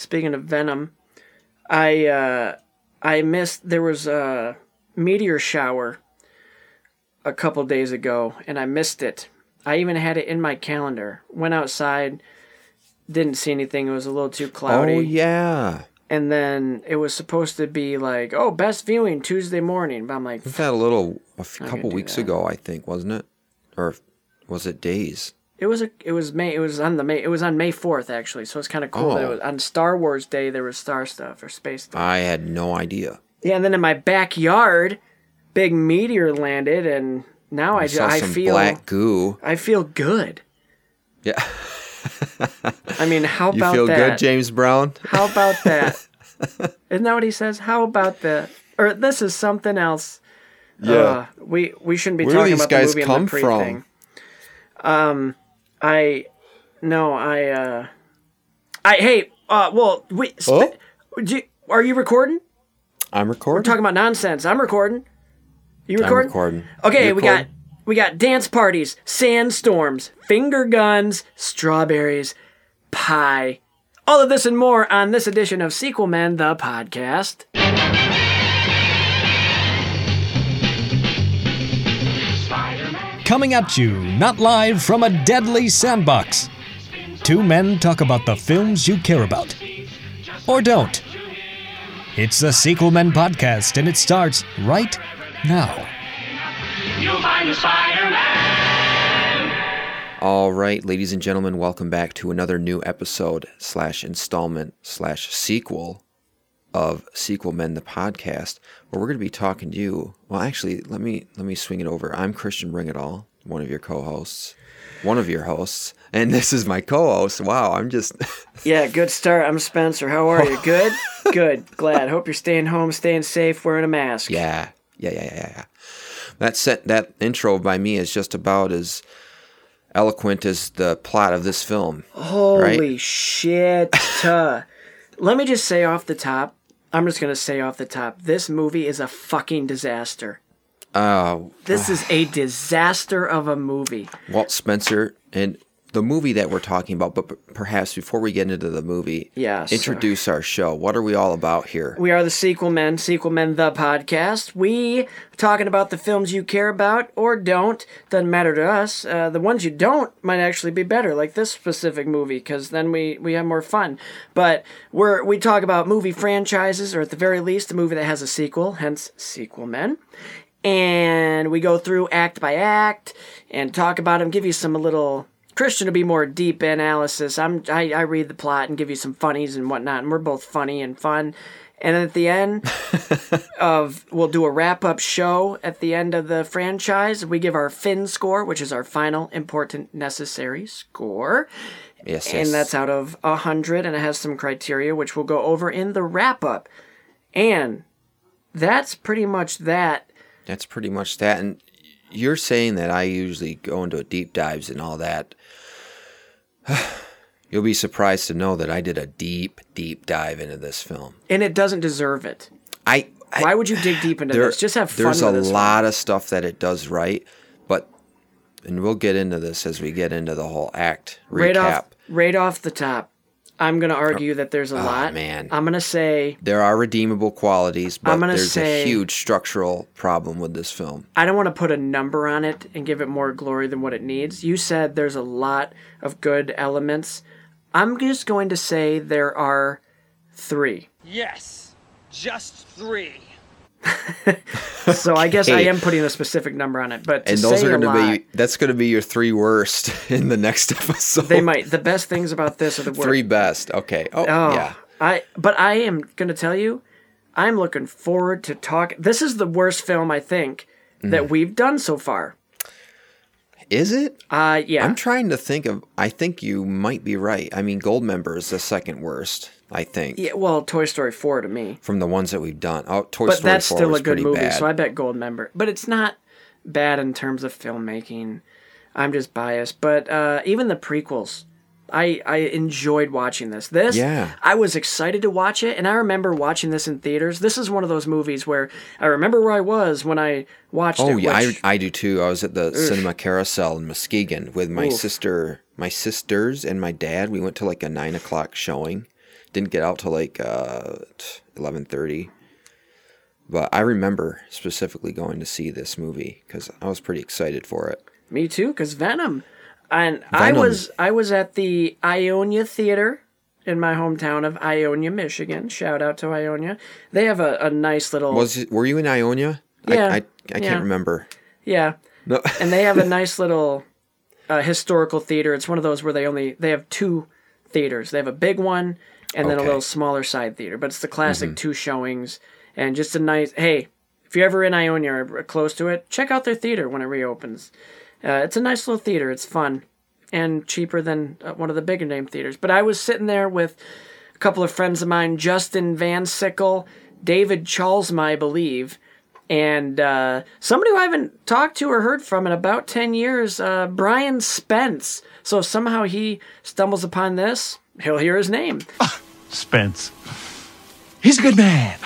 speaking of Venom, I uh, I missed there was a meteor shower a couple days ago, and I missed it. I even had it in my calendar. Went outside, didn't see anything. It was a little too cloudy. Oh yeah. And then it was supposed to be like, oh, best viewing Tuesday morning. But I'm like, Was that a little a f- couple weeks that. ago? I think wasn't it, or was it days? It was a it was May it was on the May it was on May fourth actually, so it's kind of cool that it Oh. was on Star Wars Day there was star stuff or space stuff. I had no idea. yeah, and then in my backyard, big meteor landed, and now I, I ju- saw I some feel black goo. I feel good. Yeah. I mean, how You about feel that? good, James Brown? How about that? Isn't that what he says? How about that? Or this is something else. Yeah. Uh, we we shouldn't be Where do talking these about guys the movie come the pre from? thing. Um, I no, I uh, I hey, uh, well, we. Oh? you- are you recording? I'm recording. We're talking about nonsense. I'm recording. You I'm recording? recording. Okay, You we got we got dance parties, sandstorms, finger guns, strawberries, pie. All of this and more on this edition of Sequel Men, the podcast. Coming at you, not live from a deadly sandbox. Two men talk about the films you care about. Or don't. It's the Sequel Men podcast, and it starts right now. You'll find the Spider-Man. All right, ladies and gentlemen, welcome back to another new episode slash installment slash sequel of Sequel Men the podcast, where we're going to be talking to you. Well, actually, let me let me swing it over. I'm Christian Bring It All, one of your co-hosts, one of your hosts, and this is my co-host. Wow, I'm just Yeah, good start. I'm Spencer. How are you? Good? Good. Glad. Hope you're staying home, staying safe, wearing a mask. yeah, yeah, yeah, yeah, yeah. That set that intro by me is just about as eloquent as the plot of this film. Holy shit. Uh, Let me just say off the top, I'm just going to say off the top, this movie is a fucking disaster. Oh, This is a disaster of a movie. Walt Spencer and the movie that we're talking about, but p- perhaps before we get into the movie, Yes. introduce our show. What are we all about here? We are the Sequel Men, Sequel Men the podcast. We talking about the films you care about or don't. Doesn't matter to us. Uh, the ones you don't might actually be better, like this specific movie, because then we we have more fun. But we're we talk about movie franchises, or at the very least, a movie that has a sequel, hence Sequel Men. And we go through act by act and talk about them, give you some little Christian will be more deep analysis. I'm I, I read the plot and give you some funnies and whatnot, and we're both funny and fun. And then at the end of we'll do a wrap up show at the end of the franchise. We give our fin score, which is our final important necessary score. Yes, yes. And that's out of a hundred and it has some criteria which we'll go over in the wrap up. And that's pretty much that. that's pretty much that. And you're saying that I usually go into deep dives and all that. You'll be surprised to know that I did a deep, deep dive into this film. And it doesn't deserve it. I, I Why would you dig deep into there- this? Just have fun There's with a one. lot of stuff that it does right, but and we'll get into this as we get into the whole act recap. right off right off the top, I'm gonna oh, argue that there's a oh, lot. Oh, man. I'm gonna say There are redeemable qualities, but I'm gonna there's say- a huge structural problem with this film. I don't want to put a number on it and give it more glory than what it needs. You said there's a lot of good elements. I'm just going to say there are three. Yes, just three. So I guess I am putting a specific number on it. But to and those say are going to be that's going to be your three worst in the next episode. they might. The best things about this are the worst. three best. Okay. Oh, Oh, yeah. I but I am gonna tell you, I'm looking forward to talk. This is the worst film I think Mm. that we've done so far. Is it? Uh yeah. I'm trying to think of. I think you might be right. I mean, Goldmember is the second worst. I think yeah, well, Toy Story 4 to me. from the ones that we've done. Oh, Toy But Story that's 4 still was a good pretty movie, bad. so I bet Goldmember. But it's not bad in terms of filmmaking. I'm just biased. But uh, even the prequels, I, I enjoyed watching this. This, Yeah. I was excited to watch it, and I remember watching this in theaters. This is one of those movies where I remember where I was when I watched it. Oh it. yeah, which- I, I do too. I was at the Cinema Carousel in Muskegon with my Oof. sister, my sisters, and my dad. We went to like a nine o'clock showing, didn't get out till like uh, eleven thirty. But I remember specifically going to see this movie because I was pretty excited for it. Me too, because Venom. And I was I was at the Ionia Theater in my hometown of Ionia, Michigan. Shout out to Ionia. They have a, a nice little Was it, were you in Ionia? Yeah, I, I, I yeah. can't remember. yeah, No. and they have a nice little uh, historical theater. It's one of those where they only they have two theaters. They have a big one and then a Okay. Mm-hmm. little smaller side theater. But it's the classic two showings and just a nice. Hey, if you're ever in Ionia or close to it, check out their theater when it reopens. Uh, it's a nice little theater. It's fun and cheaper than uh, one of the bigger name theaters. But I was sitting there with a couple of friends of mine, Justin Van Sickle, David Chalsma, I believe, and uh, somebody who I haven't talked to or heard from in about 10 years, uh, Brian Spence. So somehow he stumbles upon this, he'll hear his name. Spence. He's a good man.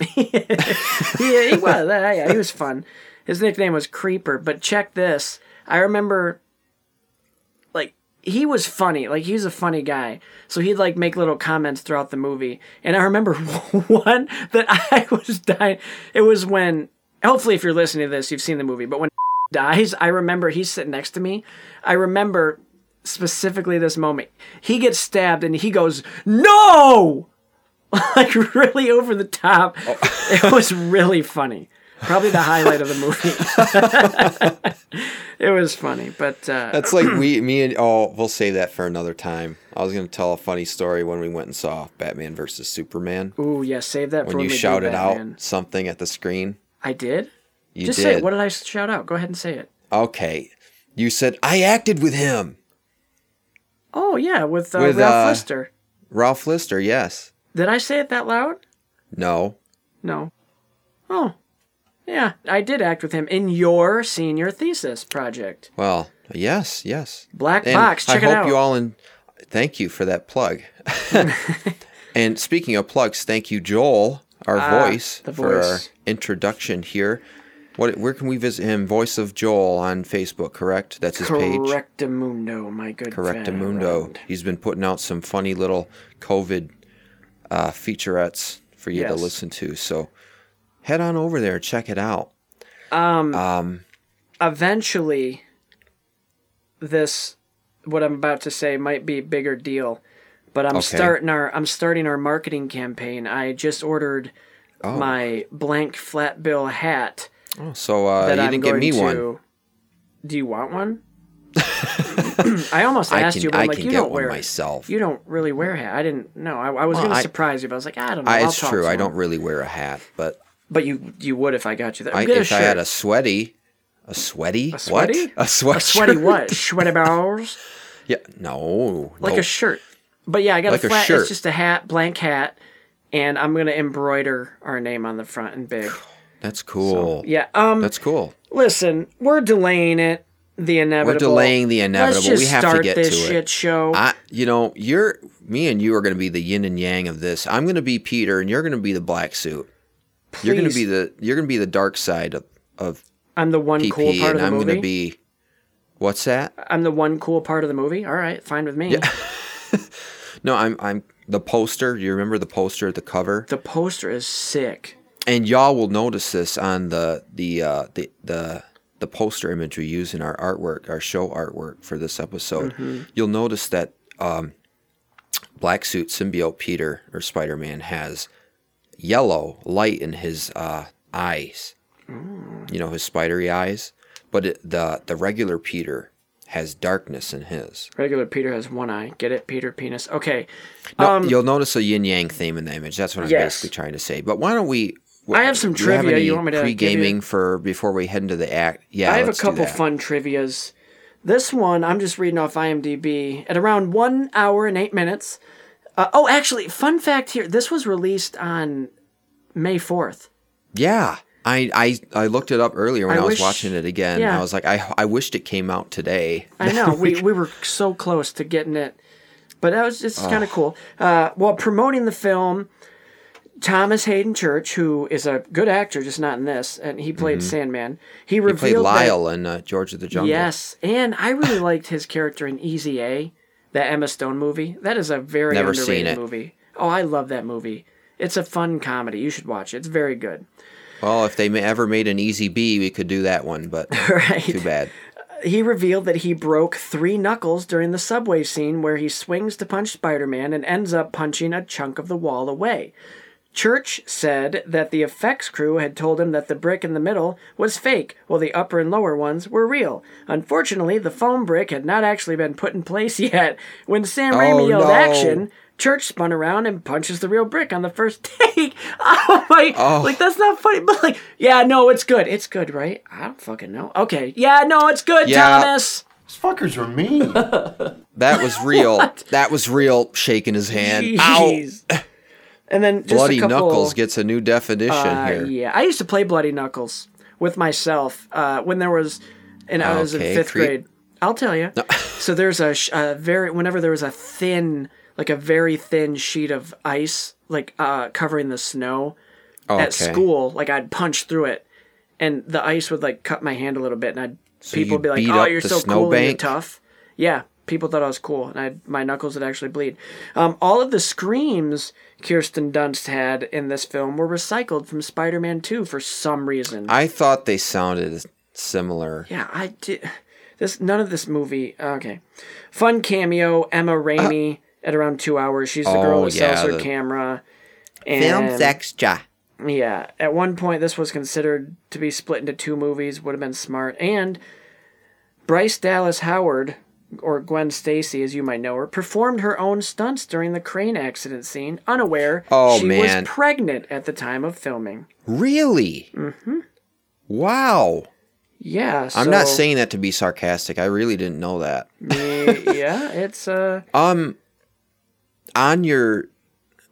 yeah, he was. Uh, yeah, he was fun. His nickname was Creeper. But check this. I remember, like, he was funny. Like, he was a funny guy. So he'd, like, make little comments throughout the movie. And I remember one that I was dying. It was when, hopefully, if you're listening to this, you've seen the movie. But when dies, I remember he's sitting next to me. I remember specifically this moment. He gets stabbed and he goes, No! like really over the top. It was really funny. Probably the highlight of the movie. it was funny, but uh, That's like we, me and oh, we'll save that for another time. I was gonna tell a funny story when we went and saw Batman versus Superman. ooh, yeah, save that for when you shouted out something at the screen. I did. You Just did. say it. What did I shout out? Go ahead and say it. Okay. You said I acted with him. Oh yeah, with, uh, With, Ralph uh, Lister. Ralph Lister, yes. Did I say it that loud? No. No. Oh, yeah, I did act with him in your senior thesis project. Well, yes, yes. Black And Box. Check I it hope you all in thank you for that plug. and speaking of plugs, thank you, Joel, our voice, Ah, the for our introduction here. What where can we visit him? Voice of Joel on Facebook, correct? That's his page. Correctamundo, my good Correctamundo. He's been putting out some funny little COVID uh, featurettes for you to listen to. So head on over there, check it out. Um, eventually this what I'm about to say might be a bigger deal. But I'm Okay. starting our I'm starting our marketing campaign. I just ordered Oh. my blank flat bill hat So uh, you I'm didn't give going me to one. Do you want one? I almost I asked can, you, but I'm I like, you get don't one wear myself. You don't really wear a hat. I didn't know. I, I was Well, gonna surprise you, but I was like, I don't know. I, it's true. to I don't really wear a hat, but But you you would if I got you that. I, Get a if I had a sweaty, a sweaty, A sweaty? what? A sweat a sweaty what? Sweaty balls. Yeah, no, like no. a shirt. But yeah, I got Like a a flat. shirt. It's just a hat, blank hat, and I'm gonna embroider our name on the front in big. That's cool. Yeah. Um. That's cool. listen, we're delaying it. The inevitable. We're delaying the inevitable. Let's just We have to start get this to it. shit show. I, you know, you're me and you are going to be the yin and yang of this. I'm going to be Peter, and you're going to be the black suit. You're going to be the you're going to be the dark side of, of I'm the one PP, cool part and of the I'm movie. going to be what's that? I'm the one cool part of the movie. All right, fine with me. No, I'm I'm the poster. You remember the poster at the cover? The poster is sick. And y'all will notice this on the the uh, the the the poster image we use in our artwork, our show artwork for this episode. Mm-hmm. You'll notice that um, black suit symbiote Peter or Spider Man has yellow light in his uh, eyes. Mm. You know his spidery eyes, but it, the the regular Peter has darkness in his. Regular Peter has one eye. Get it, Peter penis. Okay. No, Um, you'll notice a yin yang theme in the image. That's what I'm Yes. basically trying to say. But why don't we? I have some have trivia any you want me to give you? pre-gaming for before we head into the act? Yeah, I have a couple fun trivias. This one, I'm just reading off IMDb. At around one hour and eight minutes. Uh, oh, actually, fun fact here. This was released on May 4th. Yeah, I, I I looked it up earlier when I I, was wish- watching it again. yeah. I was like, I I wished it came out today. I know. we, we were so close to getting it. But that was just kind of cool. Uh, while promoting the film, Thomas Haden Church, who is a good actor, just not in this, and he played Sandman, he Mm-hmm. He played revealed that- Lyle in uh, George of the Jungle. Yes, and I really liked his character in Easy A, that Emma Stone movie. That is a very Never underrated movie. Oh, I love that movie. It's a fun comedy. You should watch it. It's very good. Well, if they ever made an Easy B, we could do that one, but Right. too bad. He revealed that he broke three knuckles during the subway scene where he swings to punch Spider Man and ends up punching a chunk of the wall away. Church said that the effects crew had told him that the brick in the middle was fake, while the upper and lower ones were real. Unfortunately, the foam brick had not actually been put in place yet. When Sam oh, Raimi Oh, yelled no. action, Church spun around and punches the real brick on the first take. Oh my! Oh. Like that's not funny, but like, yeah, no, it's good. It's good, right? I don't fucking know. Okay, yeah, no, it's good, Yeah. Thomas. These fuckers are mean. That was real. that was real. Shaking his hand. Ow! And then just Bloody a couple, Knuckles gets a new definition uh, here. Yeah, I used to play Bloody Knuckles with myself uh, when there was, and I was Okay, in fifth creep. grade. I'll tell you. so there's a, a very whenever there was a thin, like a very thin sheet of ice, like uh, covering the snow Oh, at school, like I'd punch through it, and the ice would like cut my hand a little bit, and I'd So people would be like, "Oh, you're so cool and you're tough." Yeah, people thought I was cool, and I my knuckles would actually bleed. Um, all of the screams Kirsten Dunst had in this film were recycled from Spider-Man 2 for some reason. I thought they sounded similar. yeah, I did. This none of this movie. Okay, fun cameo Emma Raimi uh, at around two hours. She's the girl Oh, that sells yeah, her the- camera. And extra. Yeah, at one point this was considered to be split into two movies. Would have been smart. And Bryce Dallas Howard, or Gwen Stacy, as you might know her, performed her own stunts during the crane accident scene, unaware Oh, she man. was pregnant at the time of filming. Really? Mm-hmm. Wow. Yeah, I'm not saying that to be sarcastic. I really didn't know that. yeah, it's uh, Um, on your,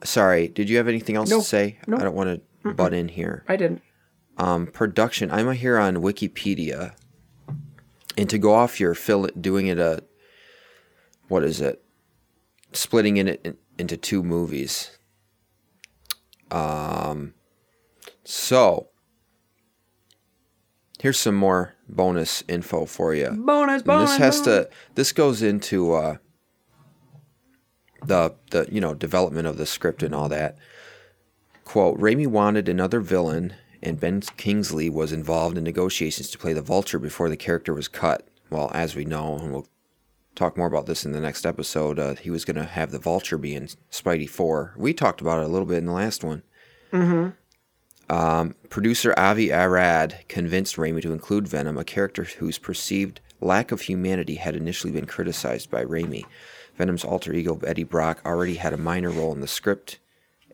sorry, did you have anything else No, to say? no. I don't want to butt in here. I didn't. Um, production. I'm here on Wikipedia, and to go off your fill doing it a, what is it? Splitting it in, into two movies. Um, so here's some more bonus info for you. Bonus, And this has bonus. to this goes into uh, the the you know development of the script and all that. Quote: Raimi wanted another villain, and Ben Kingsley was involved in negotiations to play the Vulture before the character was cut. Well, as we know, and we'll talk more about this in the next episode, uh, he was going to have the Vulture be in Spidey Four. We talked about it a little bit in the last one. Um, producer Avi Arad convinced Raimi to include Venom, a character whose perceived lack of humanity had initially been criticized by Raimi. Venom's alter ego, Eddie Brock, already had a minor role in the script.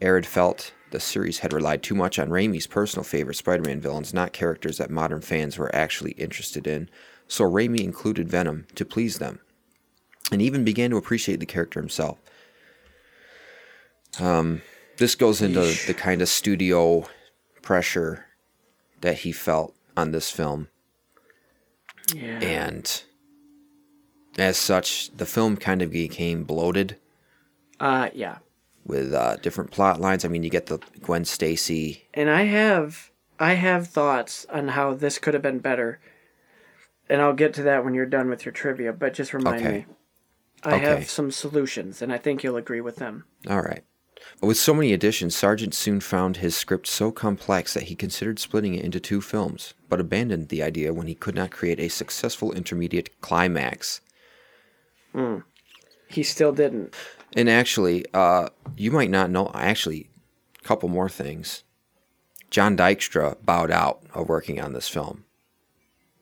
Arad felt the series had relied too much on Raimi's personal favorite Spider Man villains, not characters that modern fans were actually interested in, so Raimi included Venom to please them, and even began to appreciate the character himself. Um, this goes into the kind of studio pressure that he felt on this film. Yeah. And as such, the film kind of became bloated Uh, yeah. With uh, different plot lines. I mean, you get the Gwen Stacy. and I have I have thoughts on how this could have been better, and I'll get to that when you're done with your trivia. But just remind Okay. me, I Okay. have some solutions, and I think you'll agree with them. All right. With so many additions, Sargent soon found his script so complex that he considered splitting it into two films, but abandoned the idea when he could not create a successful intermediate climax. He still didn't. And actually, uh, you might not know. Actually, a couple more things. John Dykstra bowed out of working on this film,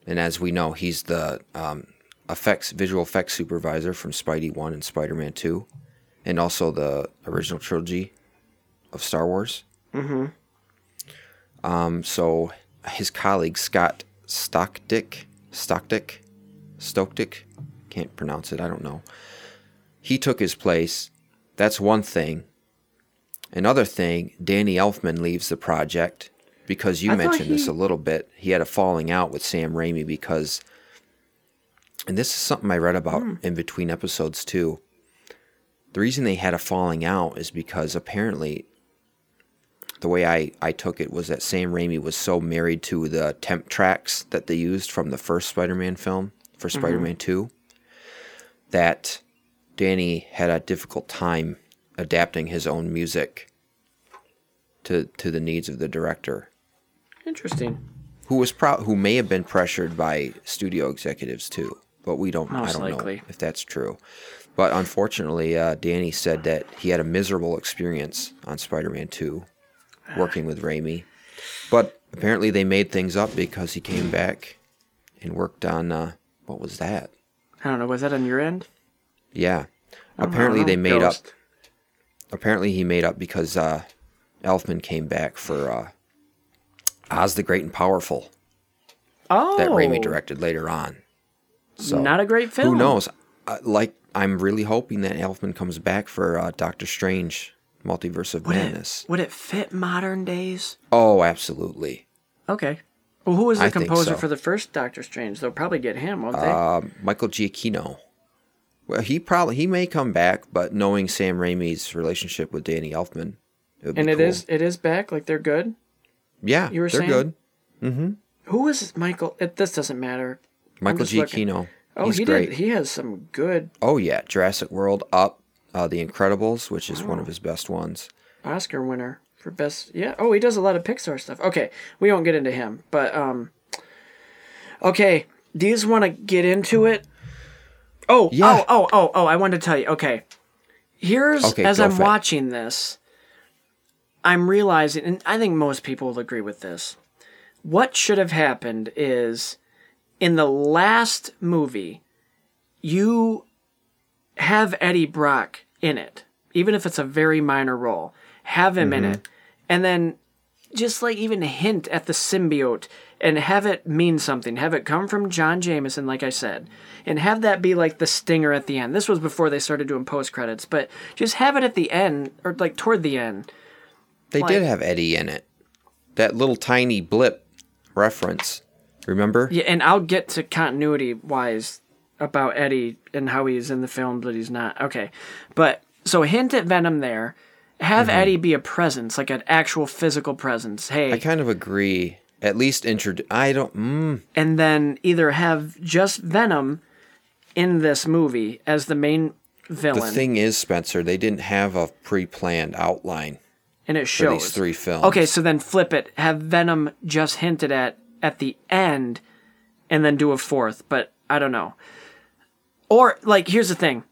and as we know, he's the um, effects visual effects supervisor from Spidey One and Spider Man Two, and also the original trilogy of Star Wars. Mm-hmm. Um, so his colleague Scott Stockdick, Stockdick, Stokedick, can't pronounce it. I don't know he took his place. That's one thing. Another thing, Danny Elfman leaves the project because you I mentioned this a little bit. He had a falling out with Sam Raimi because, and this is something I read about Hmm. in between episodes too. The reason they had a falling out is because apparently, the way I, I took it was that Sam Raimi was so married to the temp tracks that they used from the first Spider Man film for Mm-hmm. Spider Man 2 that Danny had a difficult time adapting his own music to to the needs of the director, Interesting. who was pro- who may have been pressured by studio executives too, but we don't. I Most don't likely. know if that's true. But unfortunately, uh, Danny said that he had a miserable experience on Spider-Man Two, working with Raimi. But apparently, they made things up because he came back and worked on uh, what was that? I don't know. Was that on your end? Yeah. Apparently, they made up. Apparently, he made up because uh, Elfman came back for uh, Oz the Great and Powerful Oh, that Raimi directed later on. So Not a great film. who knows? Uh, like, I'm really hoping that Elfman comes back for uh, Doctor Strange, Multiverse of Would Madness. it, would it fit modern days? Oh, absolutely. Okay. Well, who was the I composer so. for the first Doctor Strange? They'll probably get him, won't they? Uh, Michael Giacchino. Well, he probably he may come back, but knowing Sam Raimi's relationship with Danny Elfman, it would and it cool. is it is back. Like they're good. yeah, you were they're saying? good. Who was Michael? It, this doesn't matter. Michael just looking. Oh, He's he great. did. He has some good Oh yeah, Jurassic World, Up, uh, The Incredibles, which is one of his best ones. Oscar winner for best. Yeah. Oh, he does a lot of Pixar stuff. Okay, we won't get into him, but um. Okay, do you just want to get into it? Oh, Yeah. oh, oh, oh, oh! I wanted to tell you. Okay, here's Okay, as I'm for it. watching this, I'm realizing, and I think most people will agree with this. What should have happened is, in the last movie, you have Eddie Brock in it, even if it's a very minor role. Have him in mm-hmm. it, and then just like even hint at the symbiote and have it mean something. Have it come from John Jameson, like I said, and have that be like the stinger at the end. This was before they started doing post credits, but just have it at the end or like toward the end. They Like- did have Eddie in it. That little tiny blip reference. Remember? Yeah, and I'll get to continuity wise about Eddie and how he's in the film, but he's not. Okay, but so hint at Venom there. Have mm-hmm. Eddie be a presence, like an actual physical presence. Hey, I kind of agree. At least introduce. I don't. Mm, and then either have just Venom in this movie as the main villain. the thing is, Spencer, they didn't have a pre-planned outline and it shows. these three films. Okay, so then flip it. Have Venom just hinted at at the end, and then do a fourth. But I don't know. Or like, here's the thing,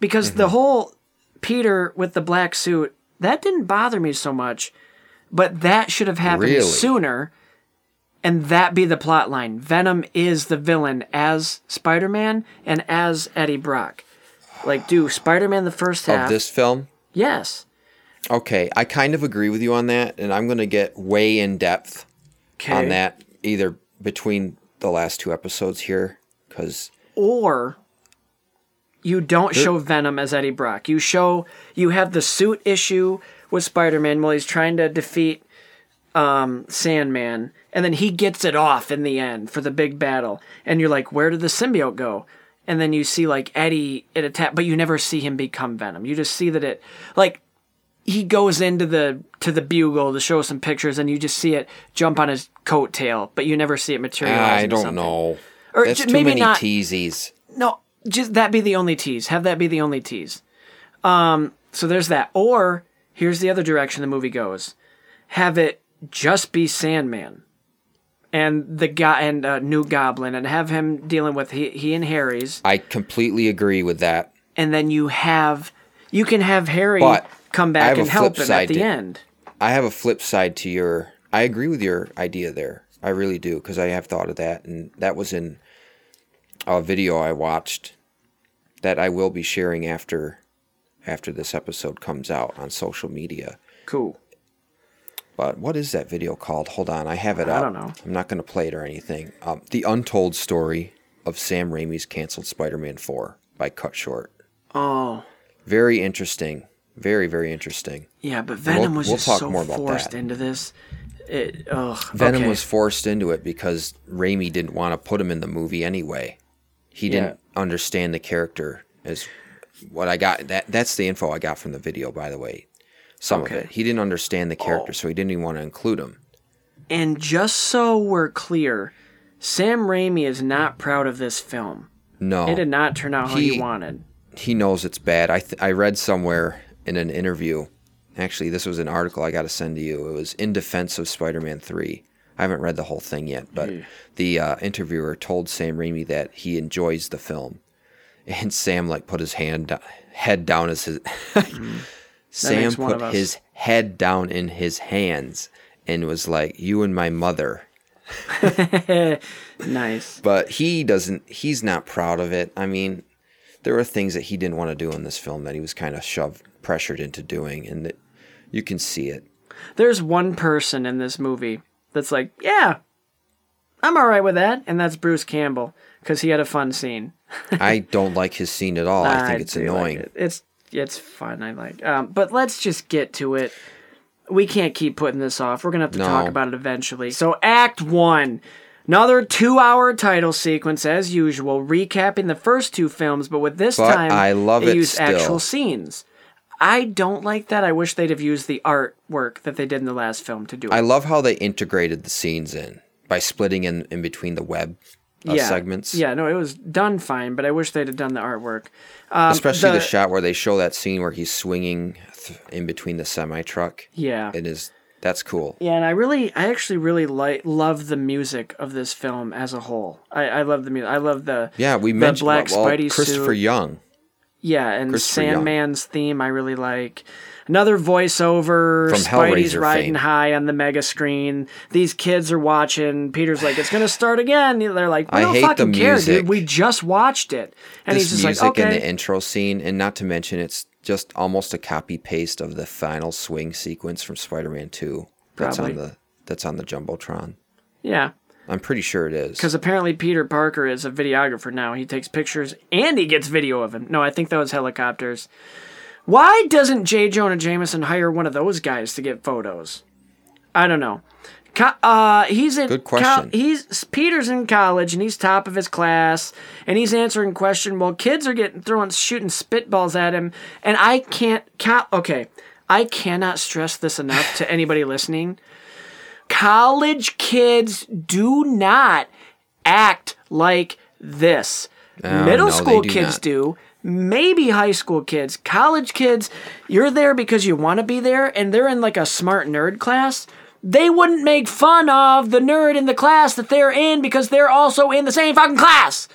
because Mm-hmm. the whole Peter with the black suit that didn't bother me so much, but that should have happened Really? sooner. And that be the plot line. Venom is the villain as Spider Man and as Eddie Brock. Like, do Spider Man the first half. Of this film. yes. Okay, I kind of agree with you on that, and I'm going to get way in depth Okay. on that either between the last two episodes here, because or you don't show Venom as Eddie Brock. You show you have the suit issue with Spider-Man while he's trying to defeat um, Sandman, and then he gets it off in the end for the big battle. And you're like, where did the symbiote go? And then you see like Eddie it attack, but you never see him become Venom. You just see that it like he goes into the to the bugle to show some pictures, and you just see it jump on his coattail, but you never see it materialize. I don't know. Or That's too many not- teasies. No, just that be the only tease. Have that be the only tease. Um, so there's that. Or here's the other direction the movie goes: have it just be Sandman and the guy and uh, New Goblin, and have him dealing with he, he and Harry's, I completely agree with that. and then you have you can have Harry But come back and help him at the to- end. I have a flip side to your. I agree with your idea there. I really do because I have thought of that, and that was in a video I watched that I will be sharing after after this episode comes out on social media. Cool. But what is that video called? Hold on, I have it I up. I don't know. I'm not going to play it or anything. Um, the untold story of Sam Raimi's canceled Spider-Man 4 by Cut Short. Oh. Very interesting. Very very interesting. Yeah, but Venom we'll- was we'll just so forced that. into this. It, ugh, Venom okay. was forced into it because Raimi didn't want to put him in the movie anyway. He didn't understand the character as what I got. That that's the info I got from the video, by the way. Some Okay. Oh. of it. He didn't understand the character, so he didn't even want to include him. And just so we're clear, Sam Raimi is not proud of this film. No, It did not turn out how He- you wanted. he knows it's bad. I th- I read somewhere in an interview. Actually, this was an article I got to send to you. It was in defense of Spider-Man Three. I haven't read the whole thing yet, but the uh, interviewer told Sam Raimi that he enjoys the film, and Sam like put his hand head down as his. Sam put his head down in his hands and was like, "You and my mother." Nice. But he doesn't. He's not proud of it. I mean, there are things that he didn't want to do in this film that he was kind of shoved, pressured into doing, and that you can see it. There's one person in this movie that's like, yeah, I'm all right with that, and that's Bruce Campbell because he had a fun scene. I don't like his scene at all. I think it's do like annoying. it. It's it's fun. I like. Um, but let's just get to it. We can't keep putting this off. We're gonna have to No. talk about it eventually. So, Act One, another two-hour title sequence as usual, recapping the first two films, but with this But time I love they it use still. actual scenes. I don't like that. I wish they'd have used the artwork that they did in the last film to do it. I love how they integrated the scenes in by splitting in in between the web uh, segments. Yeah, no, it was done fine, but I wish they'd have done the artwork. Um, Especially the, the- shot where they show that scene where he's swinging th- in between the semi truck. Yeah. It is. That's cool. Yeah, and I really, I actually really like love the music of this film as a whole. I, I love the music. I love the Yeah, we the mentioned black well, Spidey Christopher suit. Young. Yeah, and Christopher Young. Sandman's theme I really like. Another voiceover. From Spidey's Hellraiser riding fame. high on the mega screen. These kids are watching. Peter's like, "It's gonna start again." They're like, "We I don't hate the fucking care, music. dude. We just watched it." And this he's just music like, in the intro scene, and not to mention, it's just almost a copy paste of the final swing sequence from Spider-Man Two. That's Probably. on the that's on the jumbotron. yeah. I'm pretty sure it is. Because apparently Peter Parker is a videographer now. He takes pictures and he gets video of him. No, I think that was helicopters. Why doesn't J. Jonah Jameson hire one of those guys to get photos? I don't know. Co- uh, he's in. Good co- question. he's Peter's in college and he's top of his class and he's answering question while kids are getting throwing shooting spitballs at him and I can't. Co- okay, I cannot stress this enough to anybody listening college kids do not act like this. Oh, Middle no, school do kids not. do. Maybe high school kids. College kids, you're there because you want to be there and they're in like a smart nerd class. They wouldn't make fun of the nerd in the class that they're in because they're also in the same fucking class.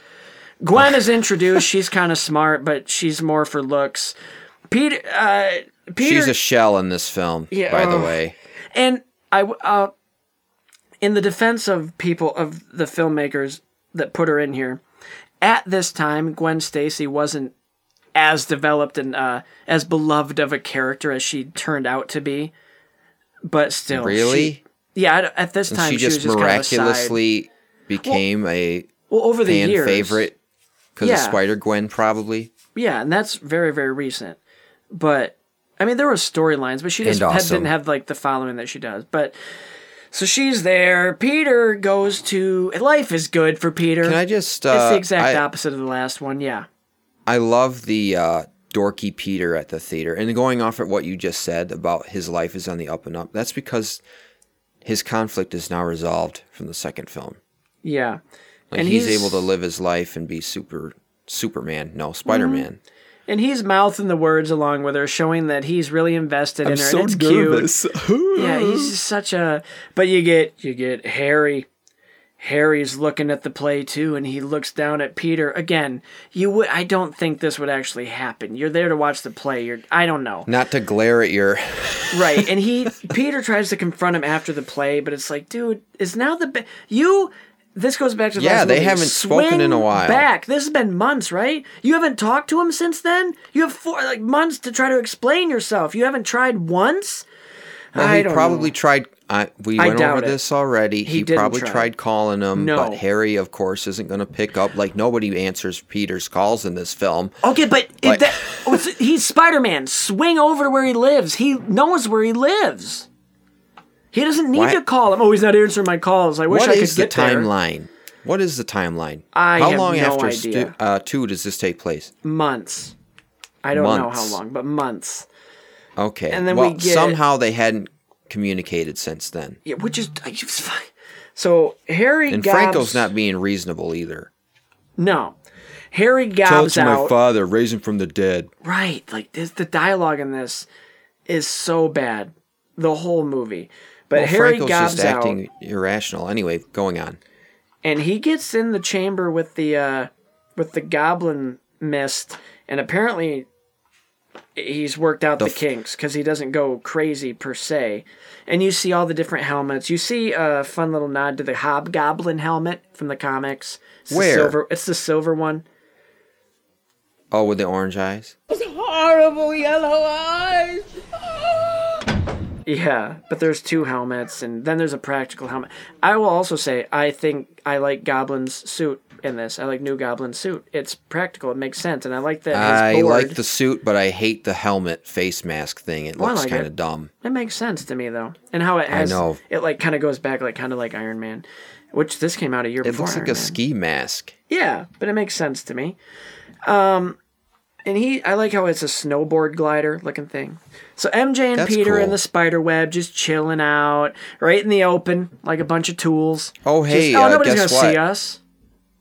Gwen is introduced. She's kind of smart, but she's more for looks. Peter, uh, Peter, She's a shell in this film, Yeah, by the way. and I, uh, in the defense of people of the filmmakers that put her in here, at this time Gwen Stacy wasn't as developed and uh, as beloved of a character as she turned out to be. But still, Really? she- yeah. At, at this time, she just was just miraculously became a kind of a side. well over the fan years. favorite because of Spider Gwen, probably. Yeah, and that's very very recent. But I mean, there were storylines, but she just And had, didn't have like the following that she does. But so she's there. Peter goes to life is good for Peter. Can I just? Uh, it's the exact I, opposite of the last one. Yeah, I love the uh, dorky Peter at the theater, and going off at what you just said about his life is on the up and up. That's because his conflict is now resolved from the second film. yeah. Like And he's, he's- able to live his life and be super Superman. No, Spider Man. And he's mouthing the words along with her, showing that he's really invested in her. and it's cute. Yeah, he's just such a. But you get you get Harry. Harry's looking at the play too, and he looks down at Peter again. You would. I don't think this would actually happen. You're there to watch the play. You're. I don't know. Not to glare at your. Right, and he Peter tries to confront him after the play, but it's like, dude, is now the ba- you. This goes back to the Yeah, they movie. haven't spoken in a while. Back, this has been months, right? You haven't talked to him since then. You have four like months to try to explain yourself. You haven't tried once. Well, I he probably know. tried. I, we I went over it. this already. He He, probably try. tried calling him, No. but Harry, of course, isn't going to pick up. Like nobody answers Peter's calls in this film. Okay, but if that, oh, he's Spider Man. Swing over to where he lives. He knows where he lives. He doesn't need Why- to call him. Oh, he's not answering my calls. I wish What I could get the get there. timeline? What is the timeline? I How have long no after. Stu- uh, two does this take place? Months. I don't know how long, but months. Okay. And then well, we get- somehow they hadn't communicated since then. Yeah, which is I just fine. So Harry And gobs- Franco's not being reasonable either. No, Harry Tell it gobs to my father, raise him from the dead. Right, like this, the dialogue in this is so bad, the whole movie. But Well, Harry Franco's gobs just out, acting irrational. Anyway, going on. and he gets in the chamber with the uh, with the goblin mist, and apparently he's worked out the, The kinks because he doesn't go crazy per se. And you see all the different helmets. You see a fun little nod to the hobgoblin helmet from the comics. It's the Where? silver, it's the silver one. Oh, with the orange eyes. Those horrible yellow eyes. Yeah, but there's two helmets, and then there's a practical helmet. I will also say I think I like Goblin's suit in this. I like New Goblin's suit. It's practical. It makes sense, and I like that I board. like the suit, but I hate the helmet face mask thing. It Well, I looks like kind it. of dumb. It makes sense to me though, and how it has. know. It like kind of goes back, like kind of like Iron Man, which this came out a year It before. looks like Iron a Man. ski mask. Yeah, but it makes sense to me. Um, and he, I like how it's a snowboard glider looking thing. So MJ and That's Peter in the spider web, just chilling out, right in the open, like a bunch of tools. Oh, hey, Just- oh, uh, nobody's guess gonna see us.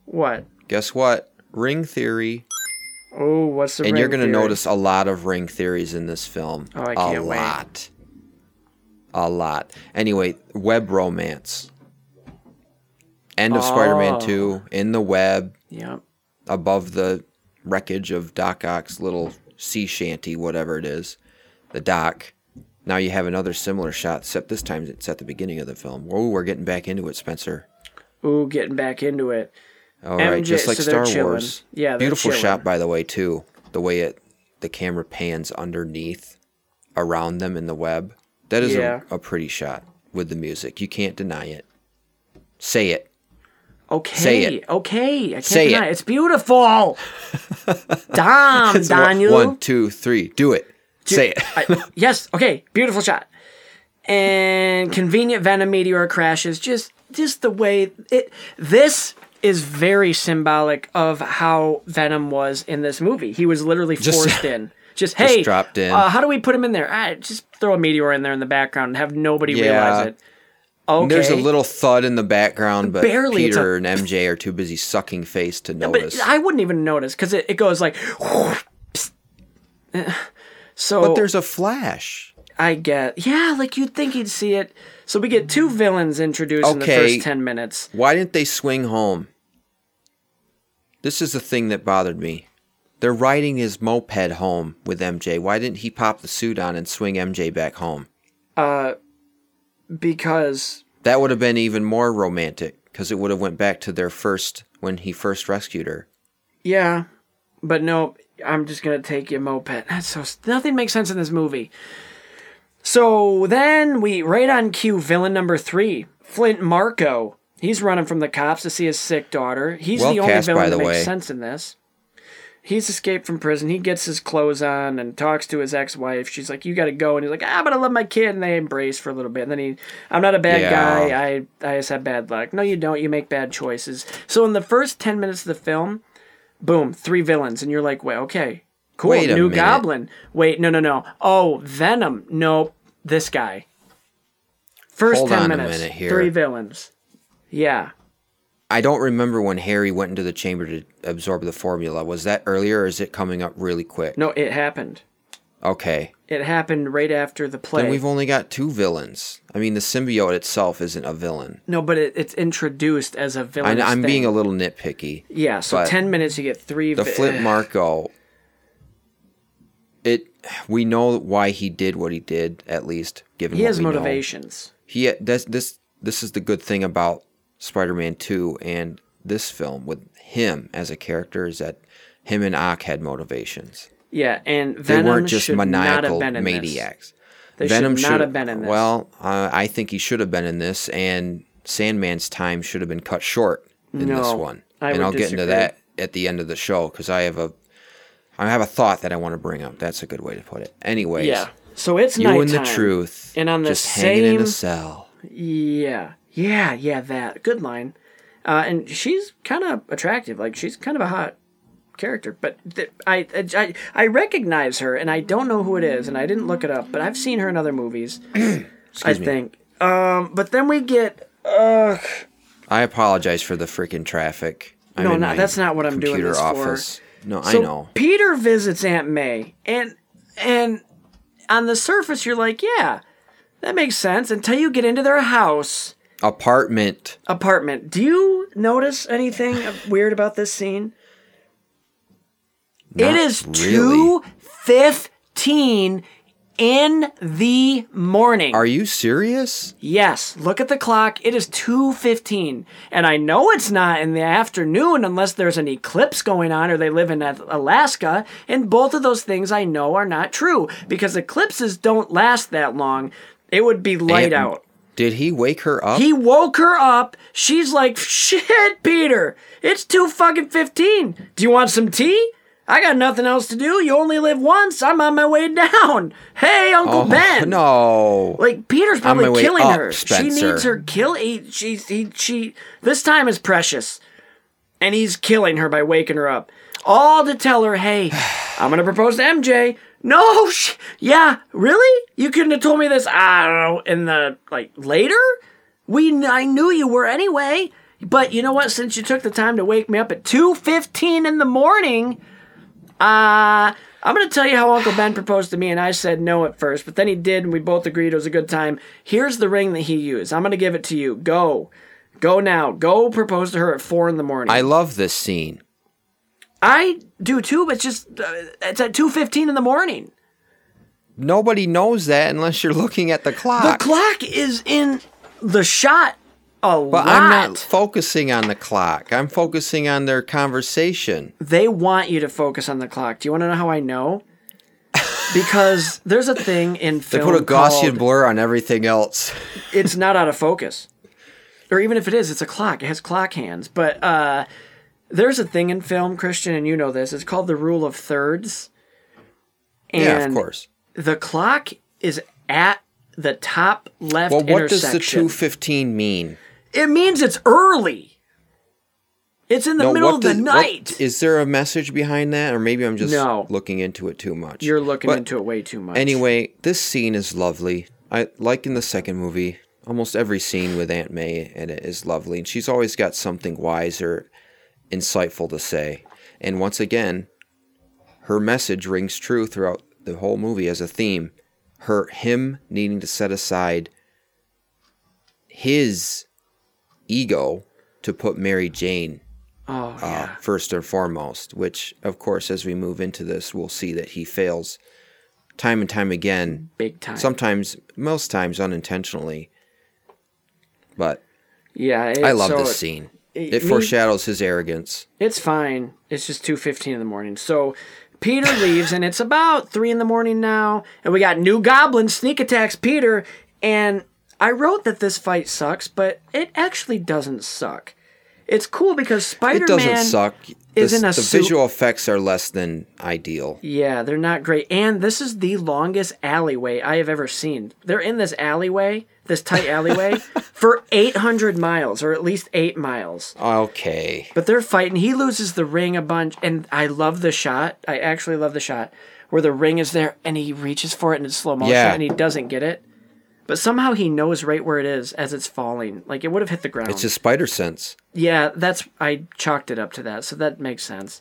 What? Guess what? Ring theory. Oh, what's the? and ring you're going to theory? notice a lot of ring theories in this film. Oh, I can't a wait. lot. A lot. Anyway, web romance. End of Spider-Man Oh. 2 in the web Yep. above the wreckage of Doc Ock's little sea shanty, whatever it is, the dock. Now you have another similar shot, except this time it's at the beginning of the film. Whoa, we're getting back into it, Spencer. Ooh, getting back into it. All right, MJ just like so Star chilling. Wars. Yeah, beautiful chilling. shot by the way too. The way it, the camera pans underneath, around them in the web. That is Yeah. a, a pretty shot with the music. You can't deny it. Say it. Okay. Say it. Okay. I can't Say deny it. it. It's beautiful. Damn, It's Daniel. One, two, three. Do it. Say it. I- yes. Okay. Beautiful shot. And convenient Venom meteor crashes. Just, just the way it. This is very symbolic of how Venom was in this movie. He was literally Just- forced in. Just hey, dropped in. Uh, how do we put him in there? Ah, just throw a meteor in there in the background and have nobody Yeah. realize it. Okay. There's a little thud in the background, but Barely, Peter a- and MJ are too busy sucking face to but notice. I wouldn't even notice because it, it goes like. Eh, so but there's a flash. I get yeah, like you'd think he'd see it. So we get two villains introduced in the Okay. first ten minutes. Why didn't they swing home? This is the thing that bothered me. They're riding his moped home with MJ. Why didn't he pop the suit on and swing MJ back home? Uh, because That would have been even more romantic because it would have went back to their first when he first rescued her. yeah, but no, I'm just gonna take your moped. That's so nothing makes sense in this movie. So then we right on cue, villain number three, Flint Marko. He's running from the cops to see his sick daughter. He's Well the only cast, villain the that makes way. sense in this. He's escaped from prison. He gets his clothes on and talks to his ex-wife. She's like, "You got to go," and he's like, "Ah, but I love my kid." And they embrace for a little bit. And then he, "I'm not a bad Yeah. guy. I I just have bad luck." No, you don't. You make bad choices. So in the first ten minutes of the film, boom, three villains, and you're like, "Wait, okay, cool, Wait a new minute. Goblin." Wait, no, no, no. Oh, Venom. Nope, this guy. First Hold ten minutes, three villains. Yeah. I don't remember when Harry went into the chamber to absorb the formula. Was that earlier or is it coming up really quick? No, it happened. Okay. It happened right after the play. Then we've only got two villains. I mean, the symbiote itself isn't a villain. No, but it, it's introduced as a villain. I'm being a little nitpicky. yeah. So ten minutes, you get three. The vi- Flint Marko. It. We know why he did what he did. At least, given He what has we know. motivations. He this this this is the good thing about Spider-Man 2 and this film with him as a character is that him and Ock had motivations. Yeah, and They Venom weren't just should not maniacal have been in maniacs. This. They Venom should not have been in this. Well, uh, I think he should have been in this, and Sandman's time should have been cut short in this No, one. I and I'll get into that at the end of the show because I have a, I have a thought that I want to bring up. That's a good way to put it. Anyways, yeah. So it's you and the truth, And on the just hanging in a cell. Yeah, yeah, yeah. That good line. Uh, and she's kind of attractive. Like she's kind of a hot character. But th- I, I I recognize her, and I don't know who it is, and I didn't look it up, but I've seen her in other movies. I me. think. Um, but then we get. Uh, I apologize for the freaking traffic. I'm No, no, that's not what I'm doing this for. office. No, I know. Peter visits Aunt May, and and on the surface, you're like, yeah, that makes sense until you get into their house Apartment. apartment. Do you notice anything weird about this scene? it Not is really. two fifteen in the morning. Are you serious? Yes, look at the clock. It is 2:15. And I know it's not in the afternoon unless there's an eclipse going on or they live in Alaska, and both of those things I know are not true because eclipses don't last that long. It would be light And out. Did he wake her up? He woke her up. She's like, "Shit, Peter. It's 2 fucking 15. Do you want some tea?" I got nothing else to do. You only live once. I'm on my way down. Hey, Uncle oh, Ben. no. Like Peter's probably killing up, her. She needs her kill. He, she, he, she. This time is precious, and he's killing her by waking her up, all to tell her, "Hey, I'm gonna propose to MJ." No, sh- yeah, really? You couldn't have told me this. I don't know. In the like later, we. I knew you were anyway. But you know what? Since you took the time to wake me up at two fifteen in the morning, uh, I'm going to tell you how Uncle Ben proposed to me, and I said no at first, but then he did, and we both agreed it was a good time. Here's the ring that he used. I'm going to give it to you. Go. Go now. Go propose to her at 4 in the morning. I love this scene. I do too, but it's just, uh, it's at 2.15 in the morning. Nobody knows that unless you're looking at the clock. The clock is in the shot a lot. but lot. I'm not focusing on the clock. I'm focusing on their conversation. they want you to focus on the clock. Do you want to know how I know? Because there's a thing in film. They put a Gaussian called- blur on everything else. it's not out of focus. Or even if it is, it's a clock. It has clock hands. But uh, there's a thing in film, Christian, and you know this. It's called the rule of thirds. And yeah, of course. The clock is at the top left Well, what does the 215 mean? It means it's early. It's in the No, middle of the does- night. is there a message behind that? Or maybe I'm just No. looking into it too much. You're looking But into it way too much. Anyway, this scene is lovely. I like in the second movie, almost every scene with Aunt May in it is lovely, and she's always got something wise or insightful to say. And once again, her message rings true throughout the whole movie as a theme. Her him needing to set aside his ego to put Mary Jane oh, uh, yeah. first and foremost, which, of course, as we move into this, we'll see that he fails time and time again. Big time. Sometimes, most times unintentionally. But yeah. I love so this scene. It- It foreshadows his arrogance. It's fine. It's just two fifteen in the morning. So Peter leaves, and it's about three in the morning now, and we got new goblin sneak attacks Peter. And I wrote that this fight sucks, but it actually doesn't suck. It's cool because Spider It Man doesn't suck. is the, in a the suit- visual effects are less than ideal. Yeah, they're not great. And this is the longest alleyway I have ever seen. They're in this alleyway, this tight alleyway, for 800 miles, or at least eight miles. Okay. But they're fighting. He loses the ring a bunch, and I love the shot. I actually love the shot where the ring is there, and he reaches for it in slow motion, Yeah. and he doesn't get it. But somehow he knows right where it is as it's falling. Like it would have hit the ground. It's his spider sense. Yeah, that's I chalked it up to that, so that makes sense.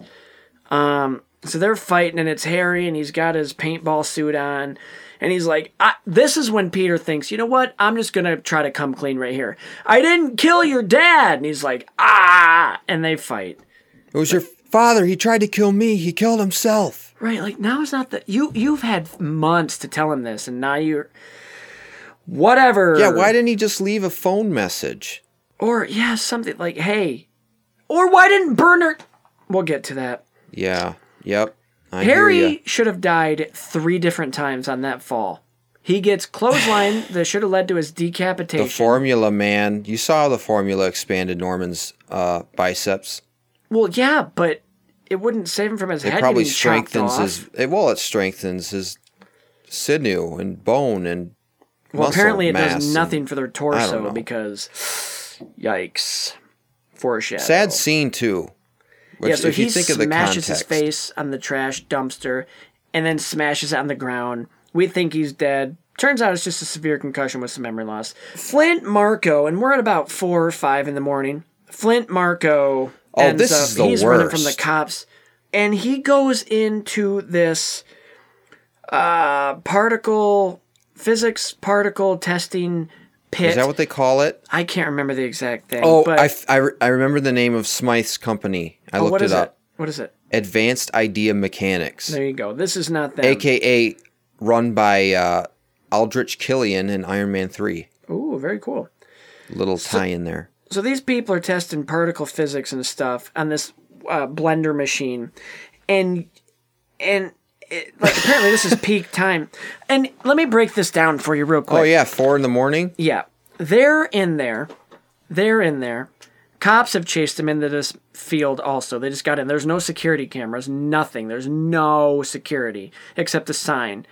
Um, so they're fighting, and it's Harry, and he's got his paintball suit on, and he's like, I, "This is when Peter thinks, you know what? I'm just gonna try to come clean right here. I didn't kill your dad," and he's like, "Ah!" and they fight. It was your father. He tried to kill me. He killed himself. Right, like now is not the you. You've had months to tell him this, and now you're whatever. Yeah, why didn't he just leave a phone message? Or yeah, something like, "Hey," or why didn't Bernard? We'll get to that. Yeah. Yep. I. Harry should have died three different times on that fall. He gets clothesline that should have led to his decapitation. The formula, man. You saw the formula expanded Norman's uh, biceps. well, yeah, but it wouldn't save him from his head. It head probably getting chopped strengthens his. It, well, it strengthens his sinew and bone and. Well, apparently it does and- nothing for their torso because, yikes, foreshadow. Sad scene too. Which, yeah, so he you think of the smashes his face on the trash dumpster, and then smashes it on the ground. We think he's dead. Turns out it's just a severe concussion with some memory loss. Flint Marko, and we're at about four or five in the morning. Flint Marko Oh, ends this up- is the he's running from the cops, and he goes into this uh, particle physics particle testing pit. Is that what they call it? I can't remember the exact thing. Oh, but, I, f- I, I remember the name of Smythe's company. I oh, looked what it is up. it? What is it? Advanced Idea Mechanics, There you go. This is not that. aka run by uh, Aldrich Killian in Iron Man 3. Ooh, very cool. Little tie in there. So these people are testing particle physics and stuff on this uh, blender machine, and and it, like apparently this is peak time. And let me break this down for you real oh, quick. Oh, yeah, 4 in the morning? Yeah, they're in there. They're in there. Cops have chased them into this field also. They just got in. There's no security cameras, nothing. There's no security except a sign.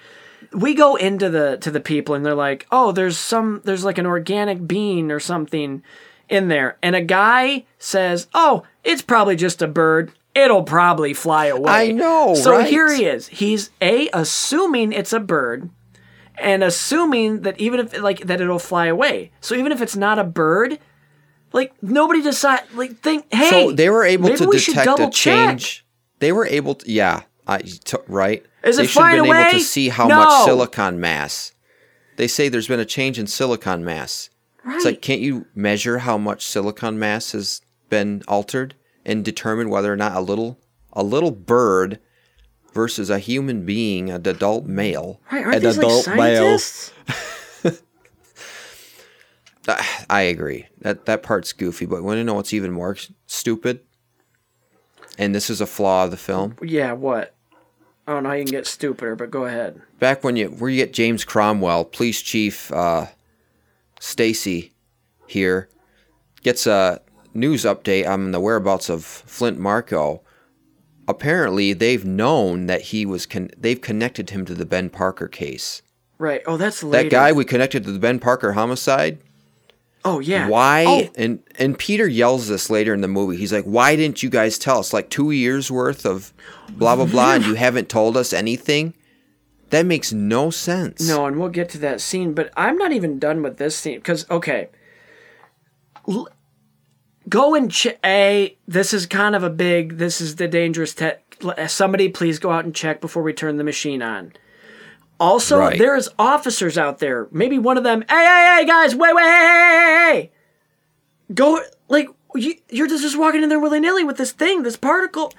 We go into the to the people and they're like, "Oh, there's some there's like an organic bean or something in there." And a guy says, "Oh, it's probably just a bird. It'll probably fly away." I know, So right? here he is. He's a assuming it's a bird and assuming that even if like that it'll fly away. So even if it's not a bird, like nobody decide like think hey. So they were able to we detect a check. change. They were able to, yeah, I, t- right. Is it they should have flying been able to see how No. much silicon mass. They say there's been a change in silicon mass. Right. It's like, can't you measure how much silicon mass has been altered and determine whether or not a little a little bird versus a human being, an adult male, Right, aren't an these like adult male. I agree. That that part's goofy, but want to know what's even more stupid? And this is a flaw of the film. Yeah, what? I don't know how you can get stupider, but go ahead. back when you where you get James Cromwell, police chief uh, Stacy here gets a news update on the whereabouts of Flint Marko. Apparently, they've known that he was con- they've connected him to the Ben Parker case. Right. Oh, that's later. That guy we connected to the Ben Parker homicide. Oh yeah. Why? Oh, And and Peter yells this later in the movie. He's like, "Why didn't you guys tell us? Like two years worth of blah blah blah, and you haven't told us anything." That makes no sense. No, and we'll get to that scene, but I'm not even done with this scene because okay, L- go and check. A, this is kind of a big. This is the dangerous. Te- uh, somebody, please go out and check before we turn the machine on. Also, Right. there's officers out there. Maybe one of them. Hey, hey, hey, guys! Wait, wait, hey, hey, hey, hey! Go like you, you're just, just walking in there willy nilly with this thing, this particle.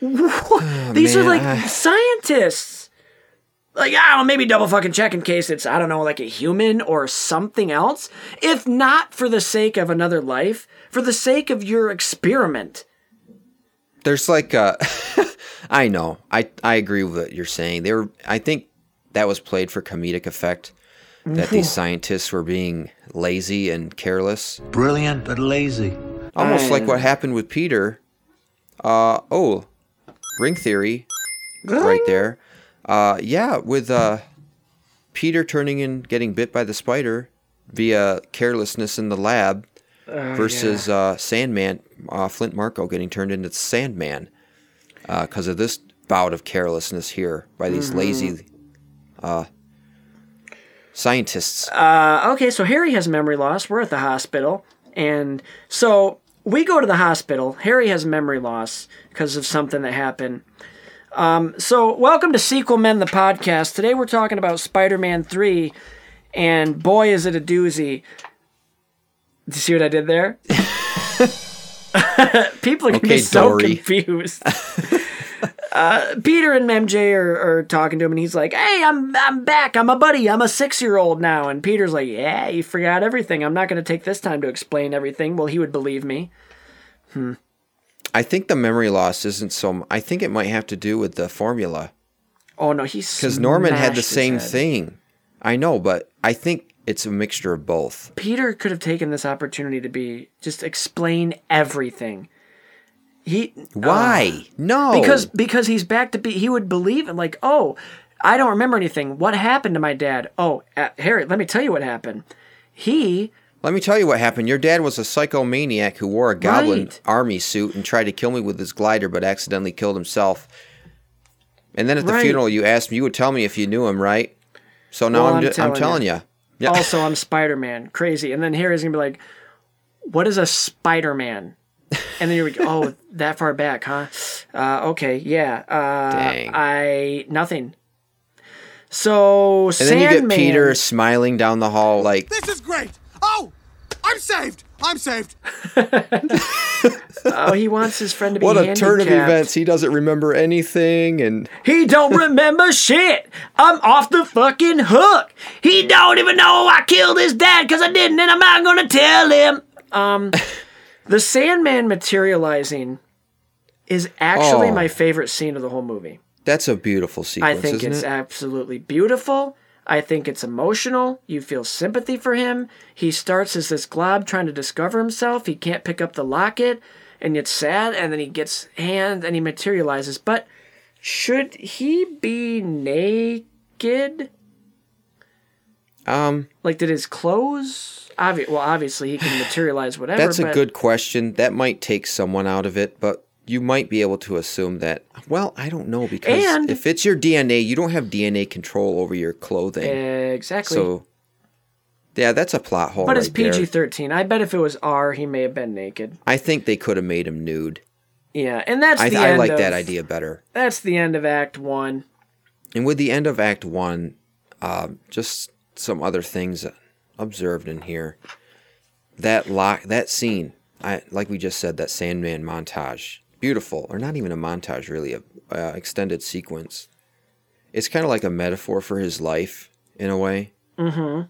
What? Oh, these are like I- scientists like I don't know, maybe double fucking check in case it's I don't know like a human or something else. If not for the sake of another life, for the sake of your experiment. there's like uh I know. I I agree with what you're saying. They were I think that was played for comedic effect that these scientists were being lazy and careless. Brilliant but lazy. Almost like what happened with Peter. Uh oh, ring theory right there. Uh yeah, with uh Peter turning in getting bit by the spider via carelessness in the lab versus uh Sandman uh Flint Marko getting turned into Sandman because of this bout of carelessness here by these lazy uh scientists. Uh, okay, so Harry has memory loss. We're at the hospital, and so we go to the hospital. Harry has memory loss because of something that happened. Um, so welcome to Sequel Men, the podcast. Today we're talking about Spider-Man Three, and boy, is it a doozy! You see what I did there? People are gonna be so Dory. confused. uh, Peter and MJ are, are talking to him, and he's like, "Hey, I'm I'm back. I'm a buddy. I'm a six year old now." And Peter's like, "Yeah, you forgot everything. I'm not gonna take this time to explain everything." Well, he would believe me. Hmm. I think the memory loss isn't so. I think it might have to do with the formula. Oh no, he's Because Norman had the same thing. I know, but I think it's a mixture of both. Peter could have taken this opportunity to be just explain everything. He Why? no. Uh, because because he's back to be he would believe it like oh i don't remember anything what happened to my dad oh uh, harry let me tell you what happened he let me tell you what happened. Your dad was a psychomaniac who wore a goblin Right. army suit and tried to kill me with his glider, but accidentally killed himself. And then at the Right. funeral, you asked me, you would tell me if you knew him, right? So now Well, I'm, I'm ju- I'm telling telling ya. you. Yeah. also i'm spider-man crazy and then harry's gonna be like what is a spider-man And then you're like, oh, that far back, huh? Uh, okay, yeah. Uh, Dang. I nothing. So And then you get Peter smiling down the hall like, This is great. Oh, I'm saved. I'm saved. Oh, he wants his friend to be what a turn of events. He doesn't remember anything. And He don't remember shit. I'm off the fucking hook. He don't even know I killed his dad because I didn't, and I'm not gonna tell him. Um, the Sandman materializing is actually Oh. my favorite scene of the whole movie. that's a beautiful sequence, I think isn't it's it? absolutely beautiful. I think it's emotional. You feel sympathy for him. He starts as this glob trying to discover himself. He can't pick up the locket, and it's sad. And then he gets hands and he materializes. But should he be naked? um, Like, did his clothes? Obvi- well, obviously he can materialize whatever. that's a good question. That might take someone out of it, but you might be able to assume that. Well, I don't know because And- if it's your DNA, you don't have DNA control over your clothing. Exactly. So, yeah, that's a plot hole. but it's right. PG thirteen. I bet if it was R, he may have been naked. I think they could have made him nude. Yeah, and that's I, the I like of, that idea better. That's the end of Act One. And with the end of Act One, uh, just some other things observed in here. That lock, that scene, I like we just said, that Sandman montage, beautiful, or not even a montage, really, a uh, extended sequence. It's kind of like a metaphor for his life in a way. Mm-hmm.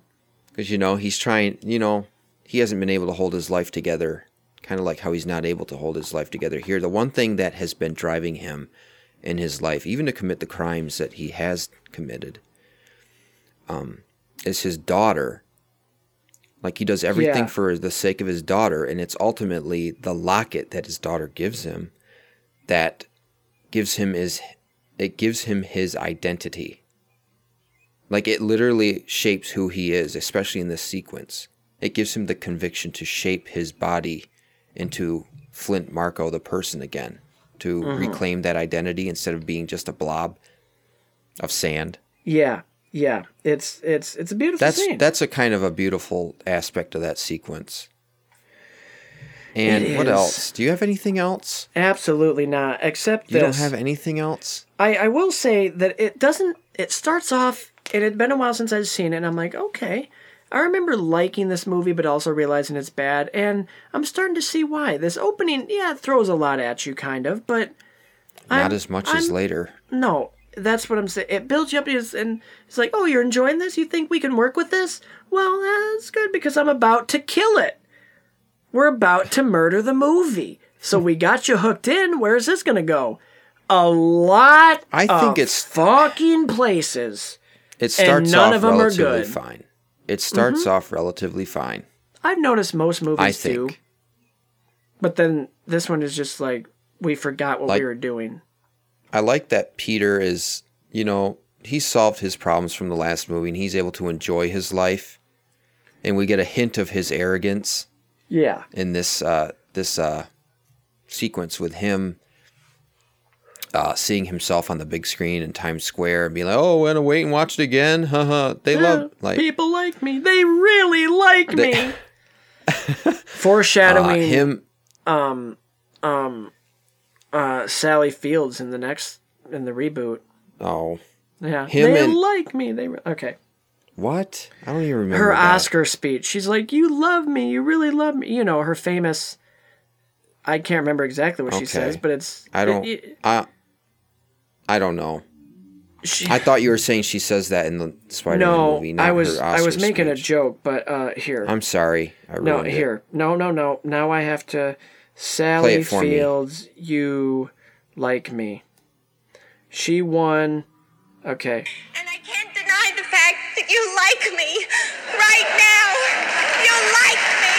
Because you know he's trying, you know, he hasn't been able to hold his life together. Kind of like how he's not able to hold his life together here. The one thing that has been driving him in his life, even to commit the crimes that he has committed, um, is his daughter. Like he does everything Yeah. for the sake of his daughter, and it's ultimately the locket that his daughter gives him that gives him his it gives him his identity. Like it literally shapes who he is, especially in this sequence. It gives him the conviction to shape his body into Flint Marko the person again, to mm-hmm. reclaim that identity instead of being just a blob of sand. Yeah, yeah. It's it's it's a beautiful That's scene. that's a kind of a beautiful aspect of that sequence. And what else? Do you have anything else? Absolutely not. Except this. You this. don't have anything else? I I will say that it doesn't. It starts off. It had been a while since I'd seen it, and I'm like, okay. I remember liking this movie, but also realizing it's bad, and I'm starting to see why. This opening, yeah, it throws a lot at you, kind of, but Not I'm- as much as I'm- later. No, that's what I'm saying. It builds you up, and it's like, oh, you're enjoying this? You think we can work with this? Well, that's good because I'm about to kill it. We're about to murder the movie. So we got you hooked in. Where's this gonna go? A lot. I think of it's- fucking places. It starts none off of 'em are relatively good. Mm-hmm. fine. It starts off relatively fine. I've noticed most movies I do, but then this one is just like we forgot what Like- we were doing. I like that Peter is, you know, he solved his problems from the last movie and he's able to enjoy his life. And we get a hint of his arrogance Yeah. in this uh, this uh, sequence with him uh, seeing himself on the big screen in Times Square and being like, "Oh, want to wait and watch it again?" Haha. they love like people like me. They really like They- me. uh, Foreshadowing him. Um. Um. Uh, Sally Fields in the next in the reboot. Oh, Yeah, Him they and- like me. They re- okay. What? I don't even remember Her that. Oscar speech. She's like, "You love me. You really love me." You know her famous. I can't remember exactly what she says, but it's I don't. it- it- I. I don't know. she- I thought you were saying she says that in the Spider-Man no, movie. Not I was her I was Oscar making a joke, but uh, here. I'm sorry. I No, ruined it. here. No, no, no. Now I have to. Sally it for me. Fields, you like me. She won. Okay. And I can't deny the fact that you like me. Right now. You like me.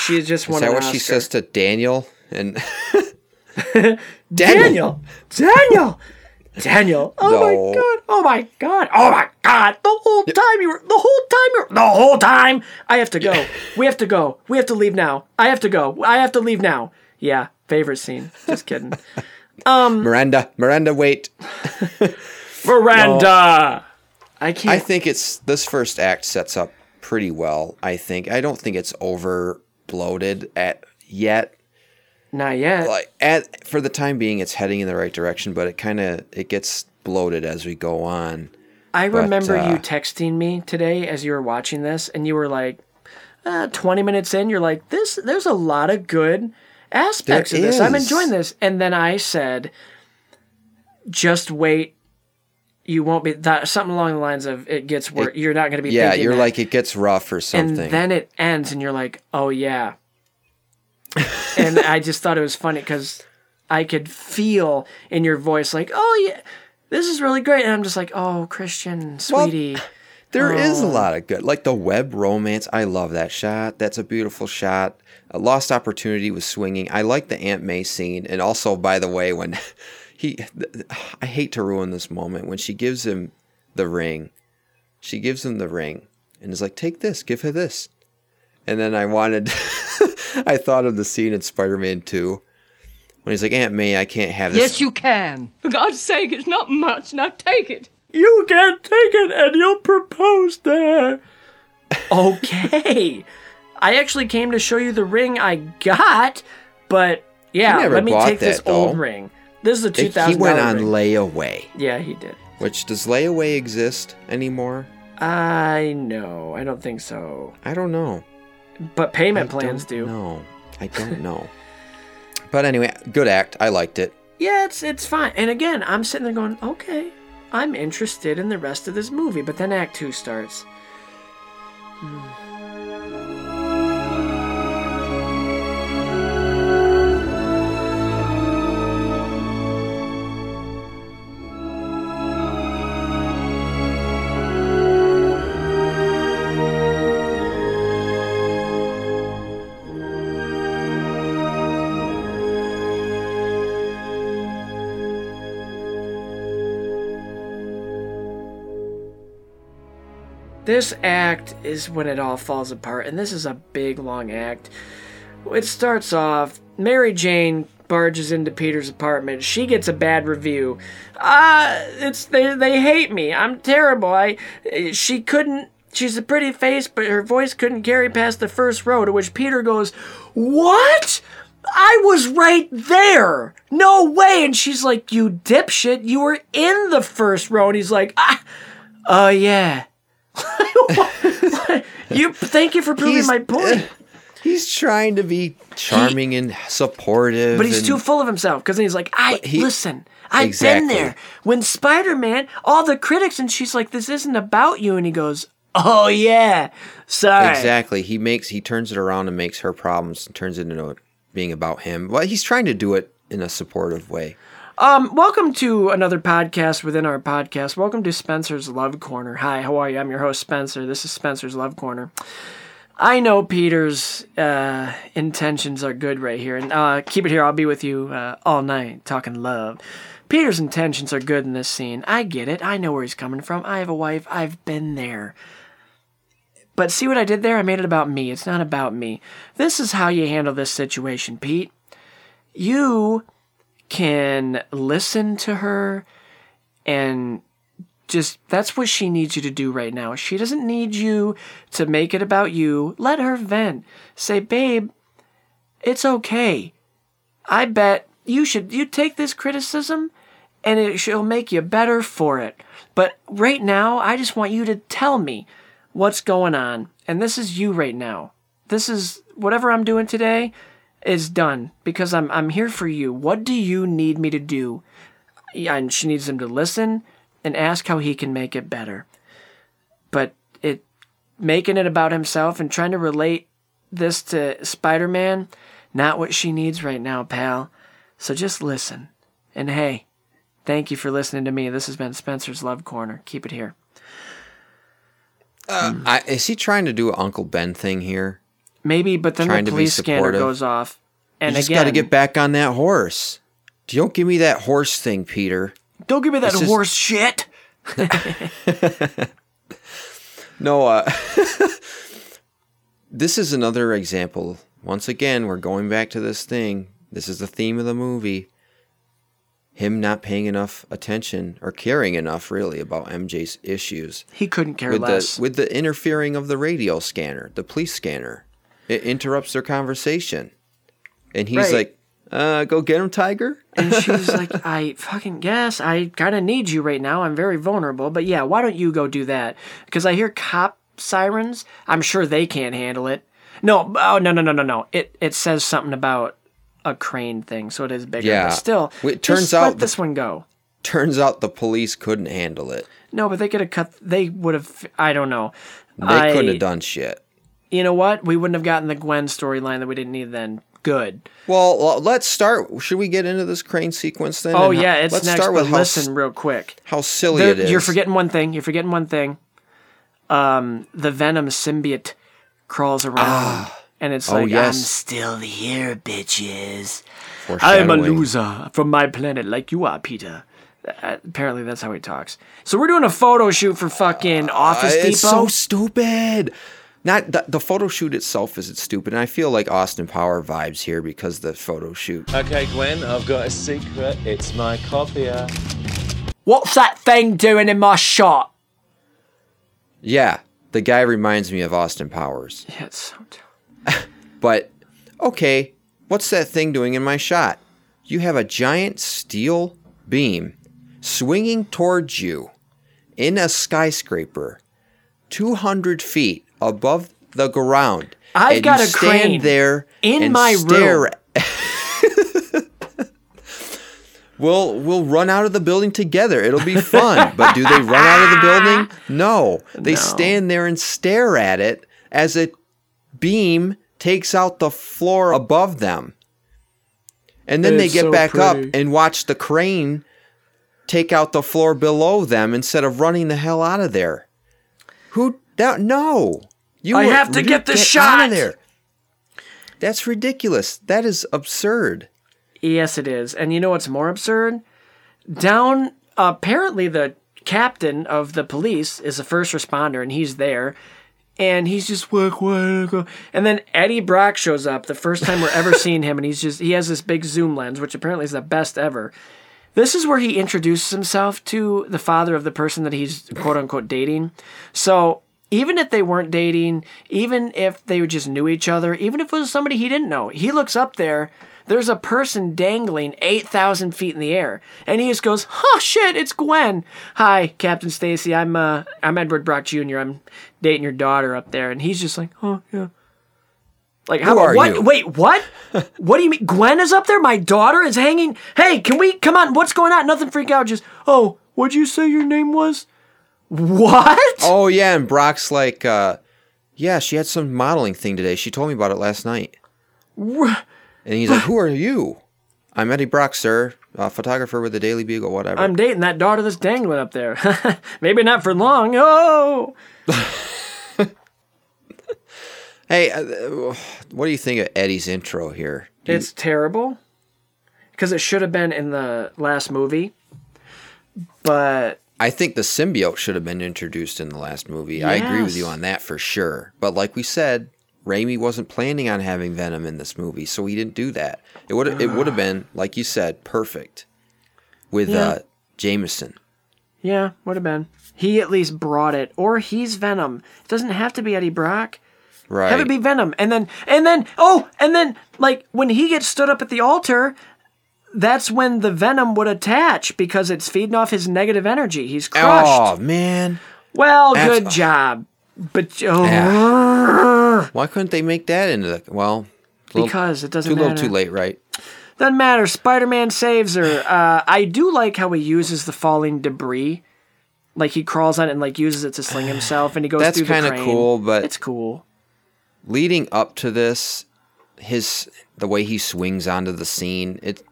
She just won Is that an what she says to Daniel? And Daniel! Daniel! Daniel! Oh No. my god! Oh my god! Oh my god! The whole time you were. The whole time you were. The whole time! I have to go. We have to go. We have to leave now. I have to go. I have to leave now. Yeah, favorite scene. Just kidding. Um Miranda, Miranda, wait. Miranda! I can't. I think it's this first act sets up pretty well. I think I don't think it's over bloated at yet. Not yet. Like at for the time being, it's heading in the right direction, but it kind of it gets bloated as we go on. I But, remember uh, you texting me today as you were watching this, and you were like, uh, 20 minutes in, you're like, this. There's a lot of good aspects of this. I'm enjoying this. And then I said, just wait. You won't be that something along the lines of it gets worse. You're not going to be. Yeah, you're that. like it gets rough or something. and then it ends, and you're like, oh yeah. and I just thought it was funny because I could feel in your voice like, oh yeah, this is really great, and I'm just like, oh Christian, sweetie. There is Oh. a lot of good, like the web romance. I love that shot. That's a beautiful shot. A lost opportunity was swinging. I like the Aunt May scene, and also, by the way, when he, I hate to ruin this moment when she gives him the ring. She gives him the ring and is like, "Take this, give her this." And then I wanted, I thought of the scene in Spider-Man Two when he's like, "Aunt May, I can't have this." Yes, you can. For God's sake, it's not much. Now take it. You can't take it, and you'll propose there. Okay. I actually came to show you the ring I got, but yeah, let me bought take this though. old ring. This is a two thousand. He went on ring. layaway. Yeah, he did. Which does layaway exist anymore? I know. I don't think so. I don't know. But payment I plans don't do. know. I don't know. but anyway, good act. I liked it. Yeah, it's it's fine. And again, I'm sitting there going, okay, I'm interested in the rest of this movie. But then Act Two starts. Hmm. This act is when it all falls apart, and this is a big long act. It starts off Mary Jane barges into Peter's apartment. She gets a bad review. Ah, it's they they hate me. I'm terrible. I she couldn't she's a pretty face, but her voice couldn't carry past the first row to which Peter goes, "What?" I was right there. No way. And she's like, You dipshit, you were in the first row. And he's like, Ah, oh, yeah. you thank you for proving He's- my point. He's trying to be charming and supportive. But he's and- too full of himself because he's like, I he- listen. I've Exactly. been there when Spider Man, all the critics, and she's like, "This isn't about you," and he goes, "Oh yeah, sorry." Exactly. He makes he turns it around and makes her problems and turns it into being about him. Well, he's trying to do it in a supportive way. Um, welcome to another podcast within our podcast. Welcome to Spencer's Love Corner. Hi, how are you? I'm your host Spencer. This is Spencer's Love Corner. I know Peter's uh, intentions are good right here, and uh, keep it here. I'll be with you uh, all night talking love. Peter's intentions are good in this scene. I get it. I know where he's coming from. I have a wife. I've been there. But see what I did there? I made it about me. It's not about me. This is how you handle this situation, Pete. You can listen to her and just that's what she needs you to do right now. She doesn't need you to make it about you. Let her vent. Say, "Babe, it's okay. I bet you should you take this criticism and it she'll make you better for it. But right now, I just want you to tell me what's going on. And this is you right now. This is whatever I'm doing today is done because I'm I'm here for you. What do you need me to do? And she needs him to listen and ask how he can make it better. But it making it about himself and trying to relate this to Spider-Man, not what she needs right now, pal. So just listen. And hey, thank you for listening to me. This has been Spencer's Love Corner. Keep it here. Uh, I, is he trying to do an Uncle Ben thing here? Maybe, but then the police scanner goes off. And you just again, got to get back on that horse. Don't give me that horse thing, Peter. don't give me that It's just- horse shit. No, uh, this is another example. Once again, we're going back to this thing. This is the theme of the movie. Him not paying enough attention or caring enough, really, about MJ's issues. He couldn't care with less. the with the interfering of the radio scanner, the police scanner. It interrupts their conversation. And he's Right. like, uh, go get him, Tiger. And she's like, I fucking guess I kind of need you right now. I'm very vulnerable. But yeah, why don't you go do that? Because I hear cop sirens. I'm sure they can't handle it. No, oh no no no no no. It it says something about a crane thing, so it is bigger. Yeah. But still, it turns out let the- this one go. Turns out the police couldn't handle it. No, but they could have cut. They would have. I don't know. They I- couldn't have done shit. You know what? We wouldn't have gotten the Gwen storyline that we didn't need then. Good. Well, let's start. Should we get into this crane sequence then? Oh And yeah, it's let's next. start with listen real quick. how silly The- it is. You're forgetting one thing. You're forgetting one thing. Um, the Venom symbiote crawls around, and it's Oh, like, "I'm yes. still here, bitches. I'm a loser from my planet, like you are, Peter." Uh, apparently, that's how he talks. So we're doing a photo shoot for fucking Office Uh, Depot. It's so stupid. Not the, the photo shoot itself isn't stupid, and I feel like Austin Power vibes here because the photo shoot. Okay, Gwen, I've got a secret. It's my copier. What's that thing doing in my shot? Yeah, the guy reminds me of Austin Powers. Yeah, it's so. T- But okay, what's that thing doing in my shot? You have a giant steel beam swinging towards you in a skyscraper, 200 feet above the ground. I've and got a stand crane there in and my stare room. We'll we'll run out of the building together. It'll be fun. but do they run out of the building? No. They No. stand there and stare at it as a beam takes out the floor above them. And then they get so back up and watch the crane take out the floor below them instead of running the hell out of there. Who that no. You I were- have to get the out shot. of there. That's ridiculous. That is absurd. Yes, it is. And you know what's more absurd? Down, apparently, the captain of the police is a first responder, and he's there. And he's just work. And then Eddie Brock shows up the first time we're ever seeing him, and he's just he has this big zoom lens, which apparently is the best ever. This is where he introduces himself to the father of the person that he's quote unquote dating. So even if they weren't dating, even if they just knew each other, even if it was somebody he didn't know, he looks up there. There's a person dangling 8,000 feet in the air. And he just goes, oh shit, it's Gwen. Hi, Captain Stacy. I'm, uh, I'm Edward Brock Jr. I'm dating your daughter up there. And he's just like, oh, yeah. Like, how Who are what? you? Wait, what? what do you mean? Gwen is up there? My daughter is hanging? Hey, can we, come on, what's going on? Nothing freak out. Just, oh, what'd you say your name was? What? Oh yeah, and Brock's like, uh, yeah, she had some modeling thing today. She told me about it last night. And he's like, "Who are you?" I'm Eddie Brock, sir, a photographer with the Daily Bugle, whatever. I'm dating that daughter that's dangling up there. Maybe not for long. Oh, hey, uh, what do you think of Eddie's intro here? Do you- it's terrible because it should have been in the last movie. But I think the symbiote should have been introduced in the last movie. I agree with you on that for sure. But like we said, Raimi wasn't planning on having Venom in this movie, so he didn't do that. It would it would have been like you said, perfect with Yeah. uh, Jameson. yeah, would have been. He at least brought it, or he's Venom. It doesn't have to be Eddie Brock. Right. Have it be Venom, and then and then oh, and then like when he gets stood up at the altar, that's when the Venom would attach because it's feeding off his negative energy. He's crushed. Oh man. well, Abs- good job, but oh, Why couldn't they make that into the well? little- because it doesn't too little, matter. too late, right? Doesn't matter. Spider Man saves her. Uh, I do like how he uses the falling debris. Like he crawls on it and like uses it to sling himself, and he goes That's through the kinda cool, but- it's cool. Leading up to this, his the way he swings onto the scene, it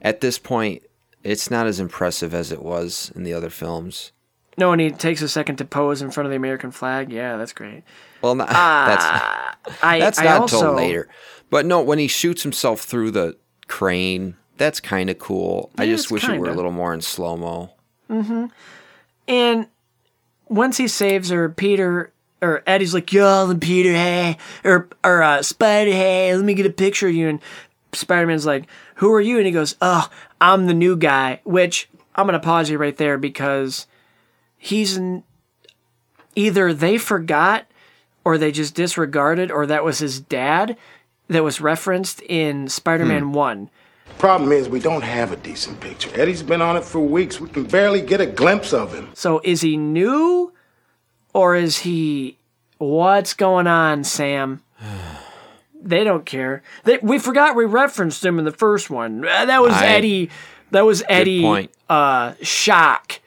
at this point, it's not as impressive as it was in the other films. No, and he takes a second to pose in front of the American flag. Yeah, that's great. Well, not, Ah, that's I, that's I not also, until later. But no, when he shoots himself through the crane, that's kind of cool. I Yeah, just it's wish it were a little more in slow mo. Mhm. And once he saves her, Peter or Eddie's like, "Yo, and Peter, hey," or or uh, Spider, hey, let me get a picture of you. And Spider Man's like, "Who are you?" And he goes, "Oh, I'm the new guy." Which I'm gonna pause you right there because he's n- either they forgot or they just disregarded or that was his dad. that was referenced in Spider-Man One. Problem is, we don't have a decent picture. Eddie's been on it for weeks. We can barely get a glimpse of him. So is he new, or is he? What's going on, Sam? they don't care. They, we forgot we referenced him in the first one. Uh, That was I- Eddie. That was Eddie. Uh, Shock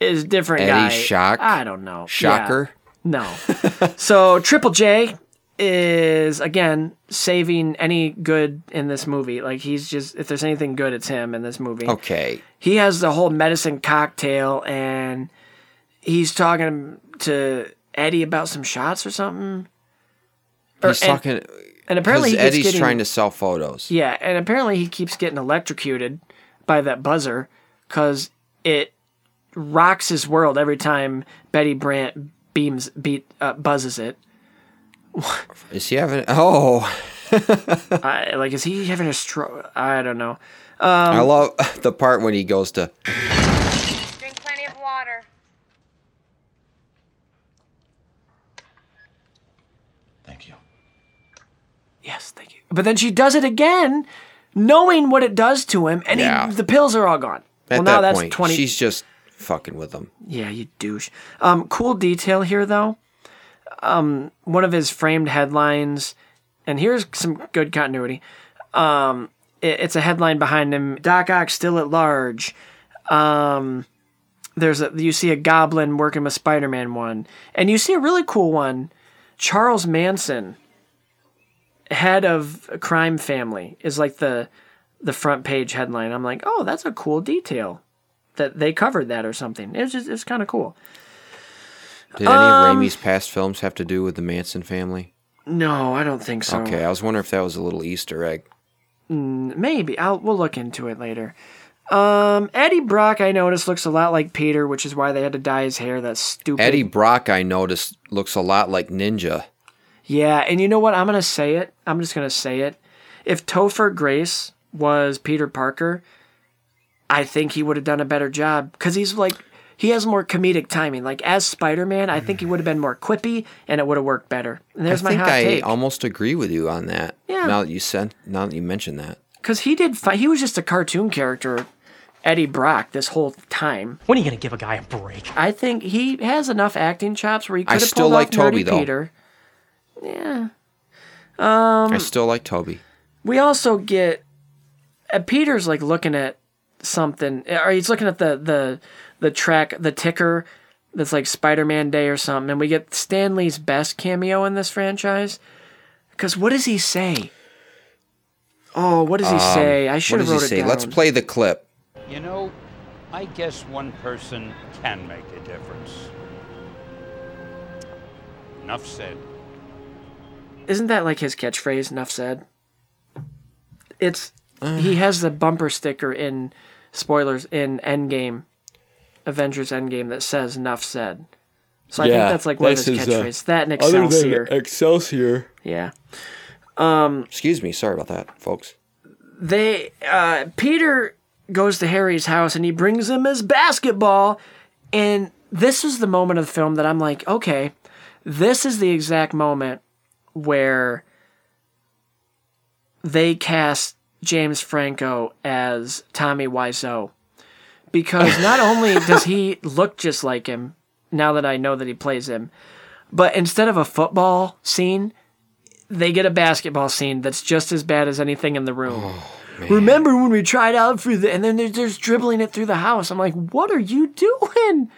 is different Eddie guy. Shock? I don't know. Shocker. Yeah. No. so Triple J is again saving any good in this movie. Like he's just if there's anything good, it's him in this movie. Okay. He has the whole medicine cocktail and he's talking to Eddie about some shots or something. Or- He's and- talking. and apparently 'cause he gets Eddie's getting- trying to sell photos. Yeah, and apparently he keeps getting electrocuted by that buzzer because it rocks his world every time Betty Brant beams beat uh, buzzes it. Is he having? Oh, I, like, is he having a stroke? I don't know. I love the part when he goes to. Drink plenty of water. Thank you. Yes, thank you. But then she does it again, knowing what it does to him, and Yeah. he, the pills are all gone. At well, now that's point, twenty. she's just fucking with him. Yeah, you douche. Um, cool detail here though. Um, one of his framed headlines, and here's some good continuity. Um, it- it's a headline behind him. Doc Ock still at large. Um, there's a you see a goblin working with Spider-Man one, and you see a really cool one. Charles Manson, head of a crime family, is like the the front page headline. I'm like, oh, that's a cool detail that they covered that or something. It was just it's kind of cool. Did any Um, of Raimi's past films have to do with the Manson family? No, I don't think so. Okay, I was wondering if that was a little Easter egg. Maybe I'll we'll look into it later. Um, Eddie Brock, I noticed, looks a lot like Peter, which is why they had to dye his hair. That's stupid. Eddie Brock, I noticed, looks a lot like Ninja. Yeah, and you know what? I'm gonna say it. I'm just gonna say it. If Topher Grace was Peter Parker, I think he would have done a better job because he's like he has more comedic timing. Like as Spider Man, I think he would have been more quippy and it would have worked better. And there's I my think hot I take. almost agree with you on that. Yeah. Now that you sent, now that you mentioned that, Because he did. Fi- he was just a cartoon character, Eddie Brock, this whole time. When are you gonna give a guy a break? I think he has enough acting chops where he I could have still pulled like off Nerdy Tobey, though. Peter. Yeah. Um, I still like Tobey. We also get uh, Peter's like looking at something, or he's looking at the the the track, the ticker that's like Spider-Man Day or something, and we get Stan Lee's best cameo in this franchise. Because what does he say? Oh, what does he say? I should Um, What have does wrote he it say? down. Let's play the clip. You know, I guess one person can make a difference. Enough said. Isn't that like his catchphrase? Enough said. It's he has the bumper sticker in spoilers in Endgame, Avengers Endgame that says "Enough said." So I think that's like one of his catchphrases. that and Excelsior. Excelsior. yeah. Excuse me. Sorry about that, folks. They uh, Peter goes to Harry's house and he brings him his basketball, and this is the moment of the film that I'm like, okay, this is the exact moment where they cast James Franco as Tommy Wiseau. Because not only does he look just like him, now that I know that he plays him, but instead of a football scene, they get a basketball scene that's just as bad as anything in the room. Oh, Remember when we tried out for the, and then they're just dribbling it through the house. I'm like, what are you doing?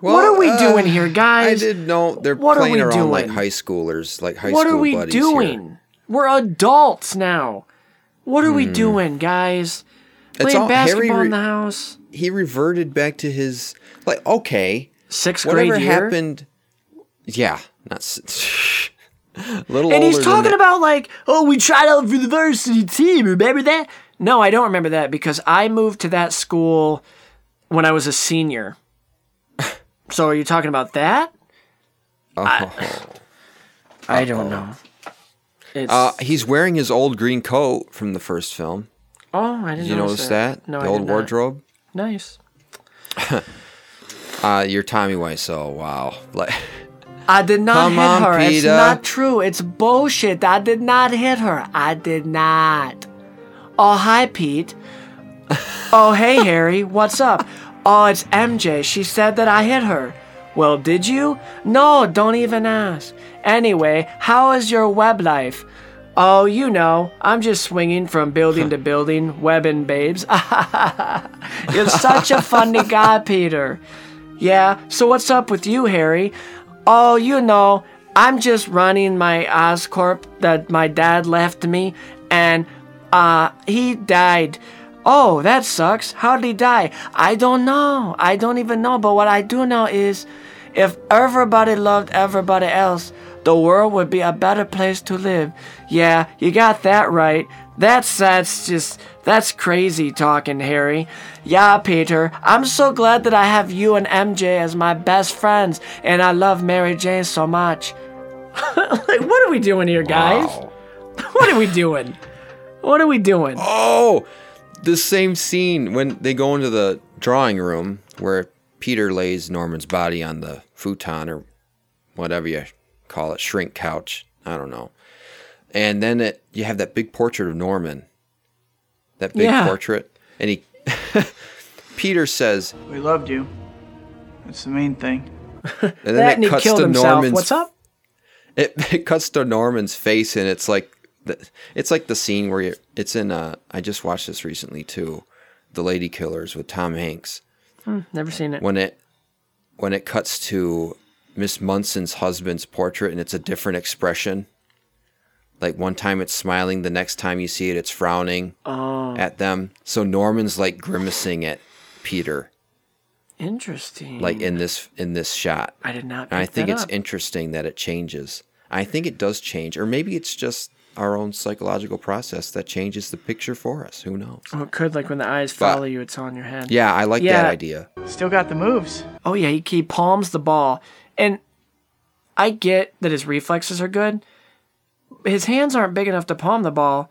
What are we uh, doing here, guys? I guys? did know they're What playing around like high schoolers, like high school. buddies. what are we doing? here. We're adults now. What are we doing, guys? Hmm. It's Playing all Harry. basketball in the house. he reverted back to his like okay, Sixth grade whatever year. happened. Yeah, not s- little And he's talking about like, oh, we tried out for the varsity team. Remember that? No, I don't remember that because I moved to that school when I was a senior. So are you talking about that? Oh. I don't know. It's, Uh, he's wearing his old green coat from the first film. oh, I didn't Did you notice that? No, the I old wardrobe. Nice. Uh, you're Tommy Wiseau. Wow. Like, I did not Come hit on, her. It's not true. It's bullshit. I did not hit her. I did not. Oh, hi, Pete. oh, hey, Harry. What's up? Oh, it's MJ. She said that I hit her. Well, did you? No, don't even ask. Anyway, how is your web life? Oh, you know, I'm just swinging from building to building, webbing babes. You're such a funny guy, Peter. Yeah, so what's up with you, Harry? Oh, you know, I'm just running my Oscorp that my dad left me, and uh, he died. Oh, that sucks. How did he die? I don't know. I don't even know. But what I do know is if everybody loved everybody else, the world would be a better place to live. Yeah, you got that right. That's that's just that's crazy talking, Harry. Yeah, Peter, I'm so glad that I have you and MJ as my best friends, and I love Mary Jane so much. like, what are we doing here, guys? What are we doing? What are we doing? Oh, the same scene when they go into the drawing room where Peter lays Norman's body on the futon or whatever you call it, shrink couch. I don't know. And then it, you have that big portrait of Norman. That big Yeah. portrait. And he, Peter says, We loved you. That's the main thing. and then that it and he cuts killed to himself. Norman's What's up? it, it cuts to Norman's face and it's like the, it's like the scene where you it's in uh I just watched this recently too, The Ladykillers with Tom Hanks. Hmm, never seen it. When it when it cuts to Miss Munson's husband's portrait and it's a different expression. Like one time it's smiling, the next time you see it it's frowning Oh. at them. So Norman's like grimacing at Peter Interesting. like in this in this shot. I did not And I think it's up. interesting that it changes. I think it does change, or maybe it's just our own psychological process that changes the picture for us. Who knows? Oh, it could like when the eyes But- follow you, it's on your head. Yeah, I like Yeah. that idea. Still got the moves. Oh yeah, he, he palms the ball, and I get that his reflexes are good. His hands aren't big enough to palm the ball,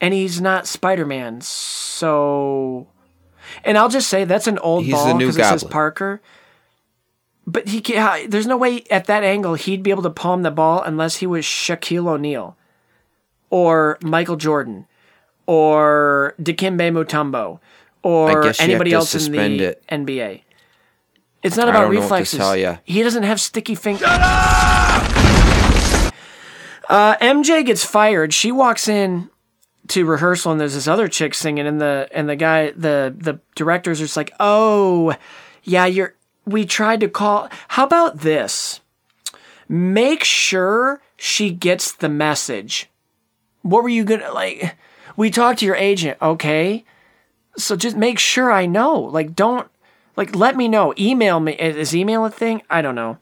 and he's not Spider Man. So, and I'll just say that's an old He's ball because it says Goblin. Parker. But he can't, there's no way at that angle he'd be able to palm the ball unless he was Shaquille O'Neal, or Michael Jordan, or Dikembe Mutombo, or guess you have anybody else in the it. NBA. It's not I about don't know what to reflexes. tell ya. He doesn't have sticky fingers. Uh, MJ gets fired. She walks in to rehearsal, and there's this other chick singing, and the and the guy, the the directors are just like, "Oh, yeah, you're." We tried to call. How about this? Make sure she gets the message. What were you gonna like? We talked to your agent, okay? So just make sure I know. Like, don't like let me know. Email me. Is email a thing? I don't know.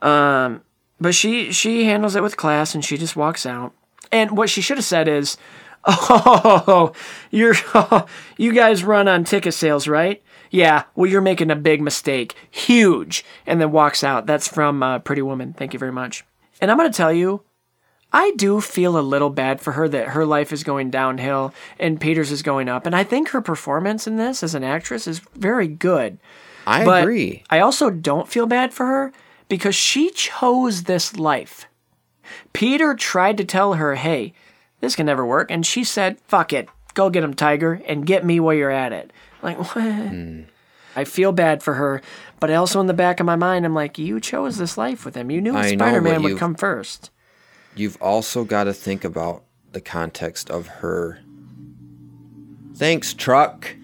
Um, but she she handles it with class, and she just walks out. And what she should have said is, "Oh, you're you guys run on ticket sales, right? Yeah. Well, you're making a big mistake, huge." And then walks out. That's from uh, Pretty Woman. Thank you very much. And I'm gonna tell you, I do feel a little bad for her that her life is going downhill and Peter's is going up. And I think her performance in this as an actress is very good. I But agree. I also don't feel bad for her because she chose this life. Peter tried to tell her, hey, this can never work. And she said, fuck it. Go get him, Tiger, and get me while you're at it. Like, what? Hmm. I feel bad for her, but also in the back of my mind, I'm like, you chose this life with him. You knew Spider Man would come first. You've also got to think about the context of her. Thanks, truck.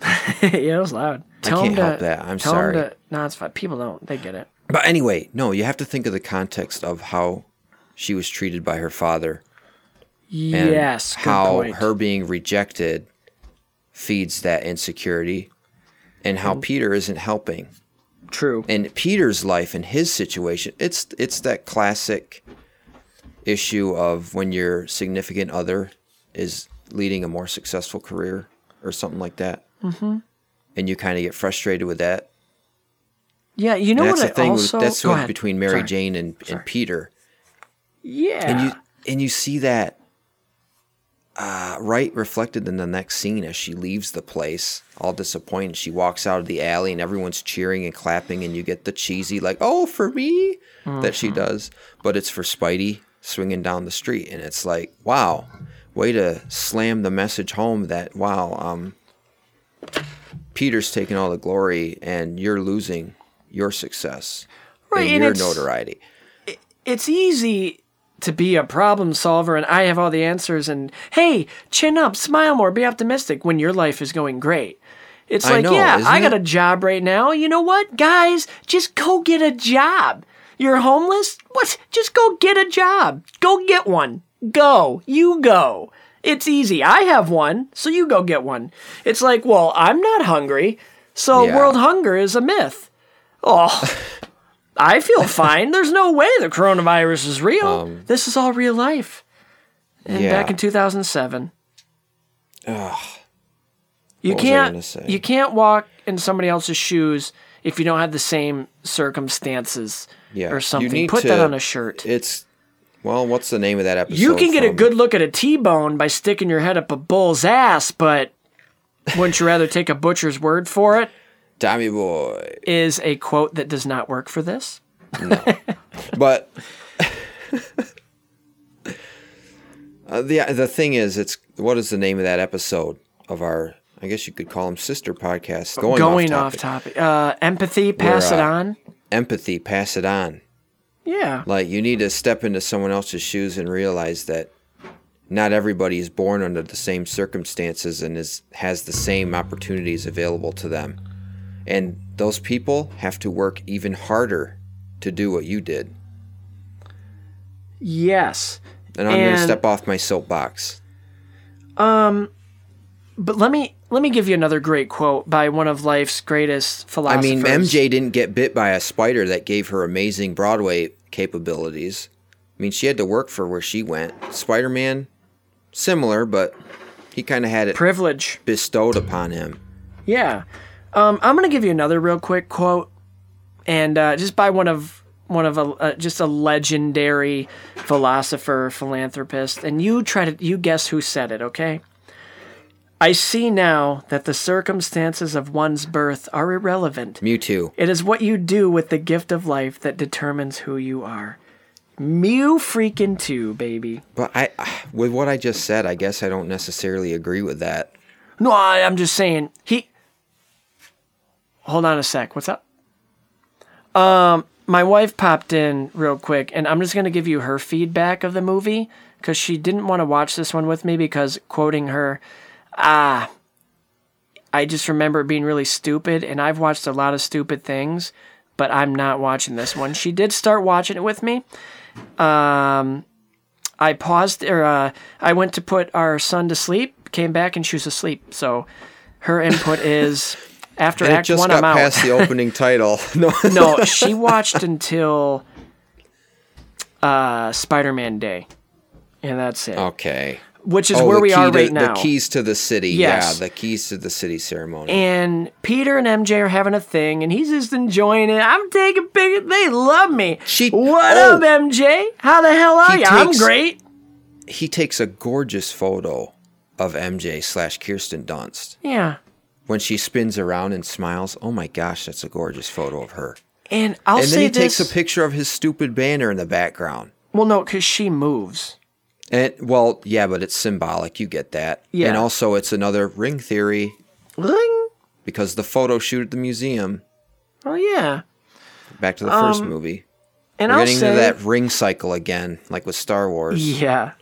yeah, it was loud. I Tell him can't to, help that. I'm sorry. to- no, it's fine. People don't. They get it. But anyway, no, you have to think of the context of how she was treated by her father. and yes. How point. her being rejected feeds that insecurity and how Mm. Peter isn't helping. True. And Peter's life and his situation, it's it's that classic issue of when your significant other is leading a more successful career or something like that. Mm-hmm. And you kind of get frustrated with that. Yeah, you know And what? that's I the thing also with, that's what between Mary Sorry. Jane and, and Peter. Yeah. And you and you see that uh, right reflected in the next scene as she leaves the place, all disappointed. She walks out of the alley and everyone's cheering and clapping, and you get the cheesy, like, oh, for me, that she Mhm. does. But it's for Spidey swinging down the street. And it's like, wow, way to slam the message home that, wow, um, Peter's taking all the glory and you're losing your success Right, and and your notoriety. it's easy to be a problem solver and I have all the answers and hey, chin up, smile more, be optimistic when your life is going great. It's I like, know, yeah, I got it? a job right now. You know what? Guys, just go get a job. You're homeless? What? Just go get a job. Go get one. Go. You go. It's easy. I have one, so you go get one. It's like, well, I'm not hungry, so Yeah. world hunger is a myth. Oh, I feel fine. There's no way the coronavirus is real. this is all real life. And Um, yeah. back in 2007, Ugh. you What was I gonna can't you can't walk in somebody else's shoes if you don't have the same circumstances Yeah. or You something. Put to- that on a shirt. It's well, what's the name of that episode? You can get a good look at a T-bone by sticking your head up a bull's ass, but wouldn't you rather take a butcher's word for it? Tommy Boy. Is a quote that does not work for this. No. But uh, the the thing is, it's what is the name of that episode of our? I guess you could call them sister podcasts. Going, Going off off topic. topic. Uh, empathy, pass Where, it uh, on. Empathy, pass it on. Yeah. Like you need to step into someone else's shoes and realize that not everybody is born under the same circumstances and is has the same opportunities available to them. And those people have to work even harder to do what you did. Yes. And I'm going to step off my soapbox. Um, but let me let me give you another great quote by one of life's greatest philosophers. I mean, MJ didn't get bit by a spider that gave her amazing Broadway capabilities. I mean, she had to work for where she went. Spider Man, similar, but he kind of had it privilege bestowed upon him. Yeah. Um, I'm gonna give you another real quick quote, and uh, just by one of one of a uh, just a legendary philosopher philanthropist, and you try to you guess who said it. Okay. I see now that the circumstances of one's birth are irrelevant. Mewtwo. It is what you do with the gift of life that determines who you are. Mew freaking two, baby. But I, with what I just said, I guess I don't necessarily agree with that. No, I, I'm just saying he. Hold on a sec. What's up? Um, my wife popped in real quick, and I'm just gonna give you her feedback of the movie because she didn't want to watch this one with me because quoting her, ah, I just remember it being really stupid, and I've watched a lot of stupid things, but I'm not watching this one. She did start watching it with me. Um, I paused, or uh, I went to put our son to sleep, came back, and she was asleep. So her input is after And it Act just One, got I'm out. past the opening title. No, no, she watched until uh, Spider-Man Day, and that's it. Okay. Which is Oh, where we are to- right now. The keys to the city. Yes. Yeah, the keys to the city ceremony. And Peter and MJ are having a thing, and he's just enjoying it. I'm taking pictures. They love me. She, what oh. up, MJ? How the hell are you? I'm great. he takes a gorgeous photo of MJ slash Kirsten Dunst. Yeah. When she spins around and smiles, oh my gosh, that's a gorgeous photo of her. And I'll and then he this. takes a picture of his stupid banner in the background. well, no, because she moves. And well, yeah, but it's symbolic. You get that. Yeah. And also, it's another ring theory Ring. because the photo shoot at the museum. Oh yeah. Back to the first Um, movie. and We're I'll getting say- into that ring cycle again, like with Star Wars. Yeah.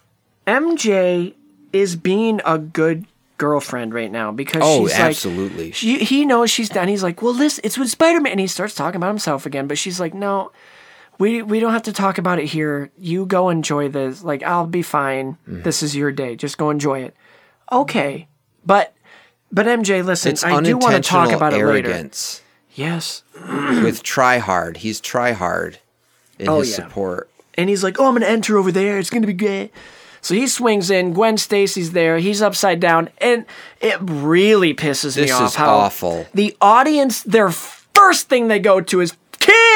MJ is being a good girlfriend right now because Oh, she's absolutely. like she, he knows she's done. He's like, well, this it's with Spider Man, and he starts talking about himself again. But she's like, no, we we don't have to talk about it here. You go enjoy this. Like, I'll be fine. Mm-hmm. This is your day. Just go enjoy it. Okay, but but MJ, listen, It's I do want to talk about it later. arrogance. Yes, with try hard. He's try hard in Oh, his yeah. support. and he's like, "Oh, I'm gonna enter over there. It's gonna be great." So he swings in. Gwen Stacy's there. He's upside down, and it really pisses me off. This is how awful. The audience, their first thing they go to is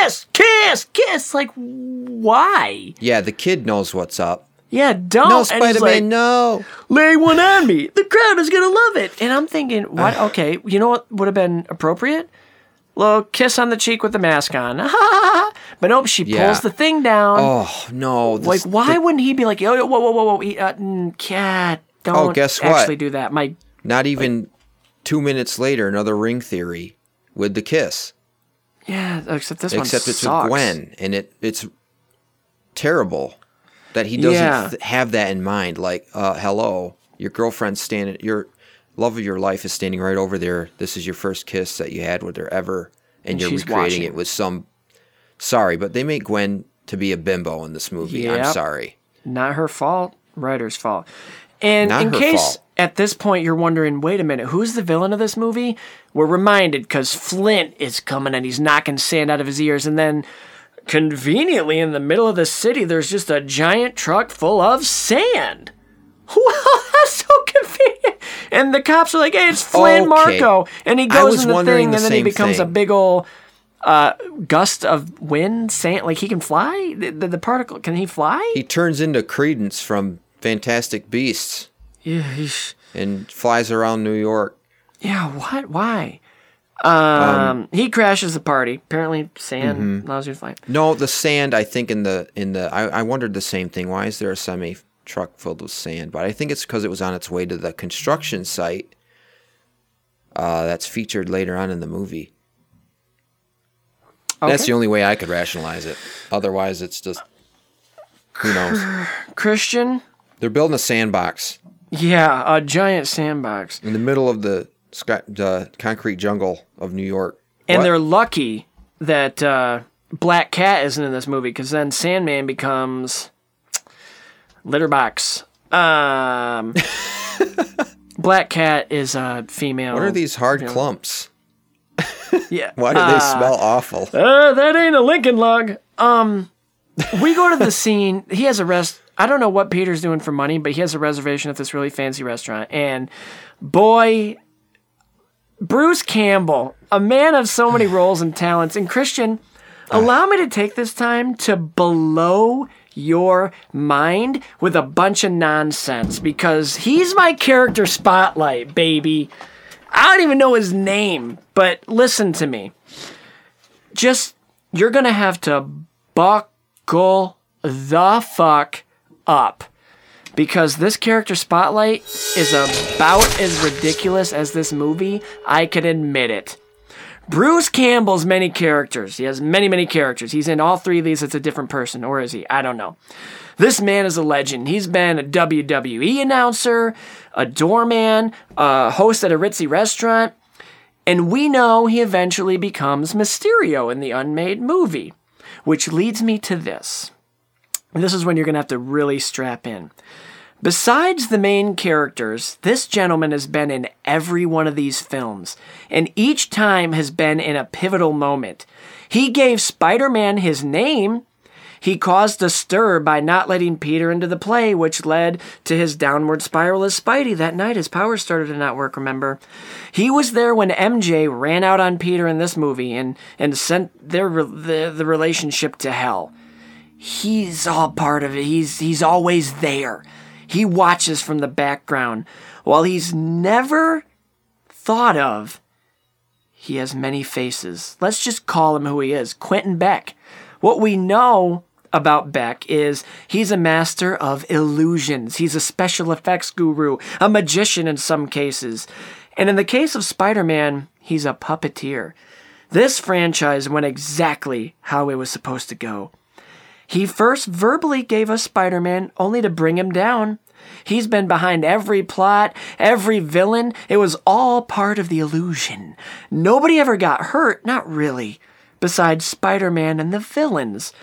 kiss, kiss, kiss. Like, why? Yeah, the kid knows what's up. Yeah, don't. No, Spider Man, like, no. lay one on me. The crowd is gonna love it. And I'm thinking, what? Okay, you know what would have been appropriate? Little kiss on the cheek with the mask on. but nope, she Yeah. pulls the thing down. Oh no! like, why the- wouldn't he be like, yo, yo, whoa, whoa, whoa, whoa, he, uh, mm, cat, don't Oh, guess what? actually do that. My, Not even two minutes later, another ring theory with the kiss. Yeah, except this Except one Except it's with Gwen, and it it's terrible that he doesn't Yeah. th- have that in mind. Like, uh, hello, your girlfriend's standing, your love of your life is standing right over there. This is your first kiss that you had with her ever, and, And you're recreating watching. it with some. Sorry, but they make Gwen to be a bimbo in this movie. I'm sorry. Not her fault, writer's fault. And Not in case fault. at this point you're wondering, wait a minute, who's the villain of this movie? We're reminded because Flint is coming and he's knocking sand out of his ears, and then conveniently in the middle of the city, there's just a giant truck full of sand. Well, that's so convenient. And the cops are like, "Hey, it's Flint Okay. Marko," and he goes in the thing, the and then he becomes a big ol' uh, gust of wind. Sand, like he can fly. The, the, the particle can he fly? He turns into Credence from Fantastic Beasts Yeah, and flies around New York. Yeah, what? Why? Um, he crashes the party. Apparently, sand Mhm. allows you to fly. No, the sand. I think in the in the. I, I wondered the same thing. Why is there a semi truck filled with sand? But I think it's because it was on its way to the construction site. Uh, that's featured later on in the movie. That's the only way I could rationalize it. Otherwise, it's just who knows. Christian? They're building a sandbox Yeah, a giant sandbox. in the middle of the sky, the concrete jungle of New York. And What? they're lucky that uh, Black Cat isn't in this movie because then Sandman becomes Litterbox. Um, Black Cat is a female. What are these hard villain. clumps? Yeah. Why do they Uh, smell awful? Uh, that ain't a Lincoln log. Um, we go to the scene. He has a rest. I don't know what Peter's doing for money, but he has a reservation at this really fancy restaurant. And boy, Bruce Campbell, a man of so many roles and talents, and Christian, allow me to take this time to blow your mind with a bunch of nonsense because he's my character spotlight, baby. I don't even know his name, but listen to me just you're gonna have to buckle the fuck up. Because this character spotlight is about as ridiculous as this movie i can admit it. Bruce campbell's many characters. He has many many characters. He's in all three of these. It's a different person. Or is he? I don't know. This man is a legend. He's been a WWE announcer, a doorman, a host at a ritzy restaurant, and we know he eventually becomes Mysterio in the unmade movie, which leads me to this. And this is when you're going to have to really strap in. Besides the main characters, this gentleman has been in every one of these films, and each time has been in a pivotal moment. He gave Spider Man his name. He caused a stir by not letting Peter into the play, which led to his downward spiral as Spidey that night. His powers started to not work, remember? He was there when MJ ran out on Peter in this movie and, and sent their, the, the relationship to hell. He's all part of it. He's, he's always there. He watches from the background. While he's never thought of, he has many faces. Let's just call him who he is Quentin Beck. What we know about Beck is he's a master of illusions. He's a special effects guru, a magician in some cases. And in the case of Spider Man, he's a puppeteer. This franchise went exactly how it was supposed to go. He first verbally gave us Spider Man only to bring him down. He's been behind every plot, every villain. It was all part of the illusion. Nobody ever got hurt, not really, besides Spider Man and the villains.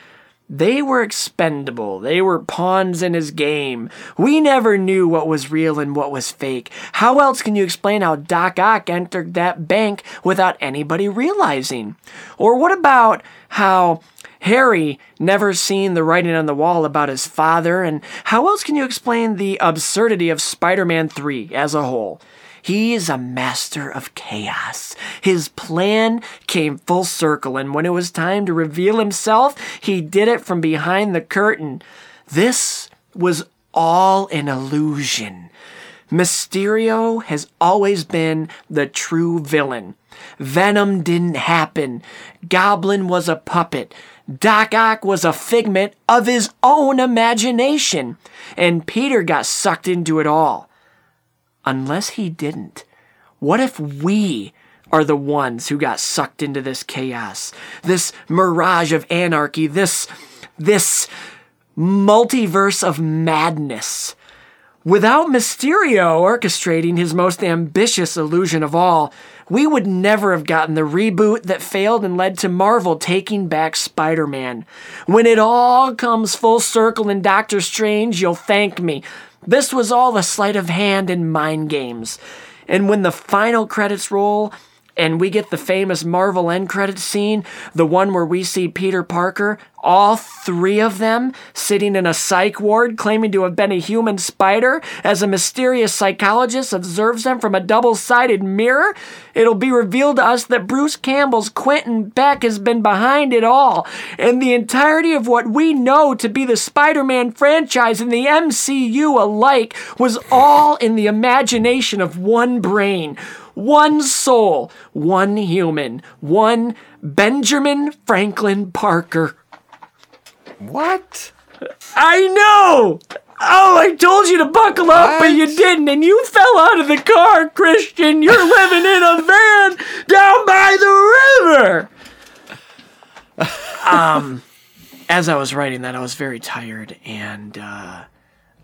They were expendable. They were pawns in his game. We never knew what was real and what was fake. How else can you explain how Doc Ock entered that bank without anybody realizing? Or what about how Harry never seen the writing on the wall about his father, and how else can you explain the absurdity of Spider Man 3 as a whole? He is a master of chaos. His plan came full circle, and when it was time to reveal himself, he did it from behind the curtain. This was all an illusion. Mysterio has always been the true villain. Venom didn't happen. Goblin was a puppet. Doc Ock was a figment of his own imagination. And Peter got sucked into it all. Unless he didn't. What if we are the ones who got sucked into this chaos, this mirage of anarchy, this, this multiverse of madness? Without Mysterio orchestrating his most ambitious illusion of all, we would never have gotten the reboot that failed and led to Marvel taking back Spider Man. When it all comes full circle in Doctor Strange, you'll thank me. This was all a sleight of hand and mind games. And when the final credits roll, and we get the famous Marvel end credit scene, the one where we see Peter Parker, all three of them sitting in a psych ward claiming to have been a human spider as a mysterious psychologist observes them from a double sided mirror. It'll be revealed to us that Bruce Campbell's Quentin Beck has been behind it all, and the entirety of what we know to be the Spider Man franchise and the MCU alike was all in the imagination of one brain one soul, one human, one Benjamin Franklin Parker. What? I know! Oh, I told you to buckle up, but you didn't, and you fell out of the car, Christian. You're living in a van down by the river. Um, as I was writing that, I was very tired, and uh,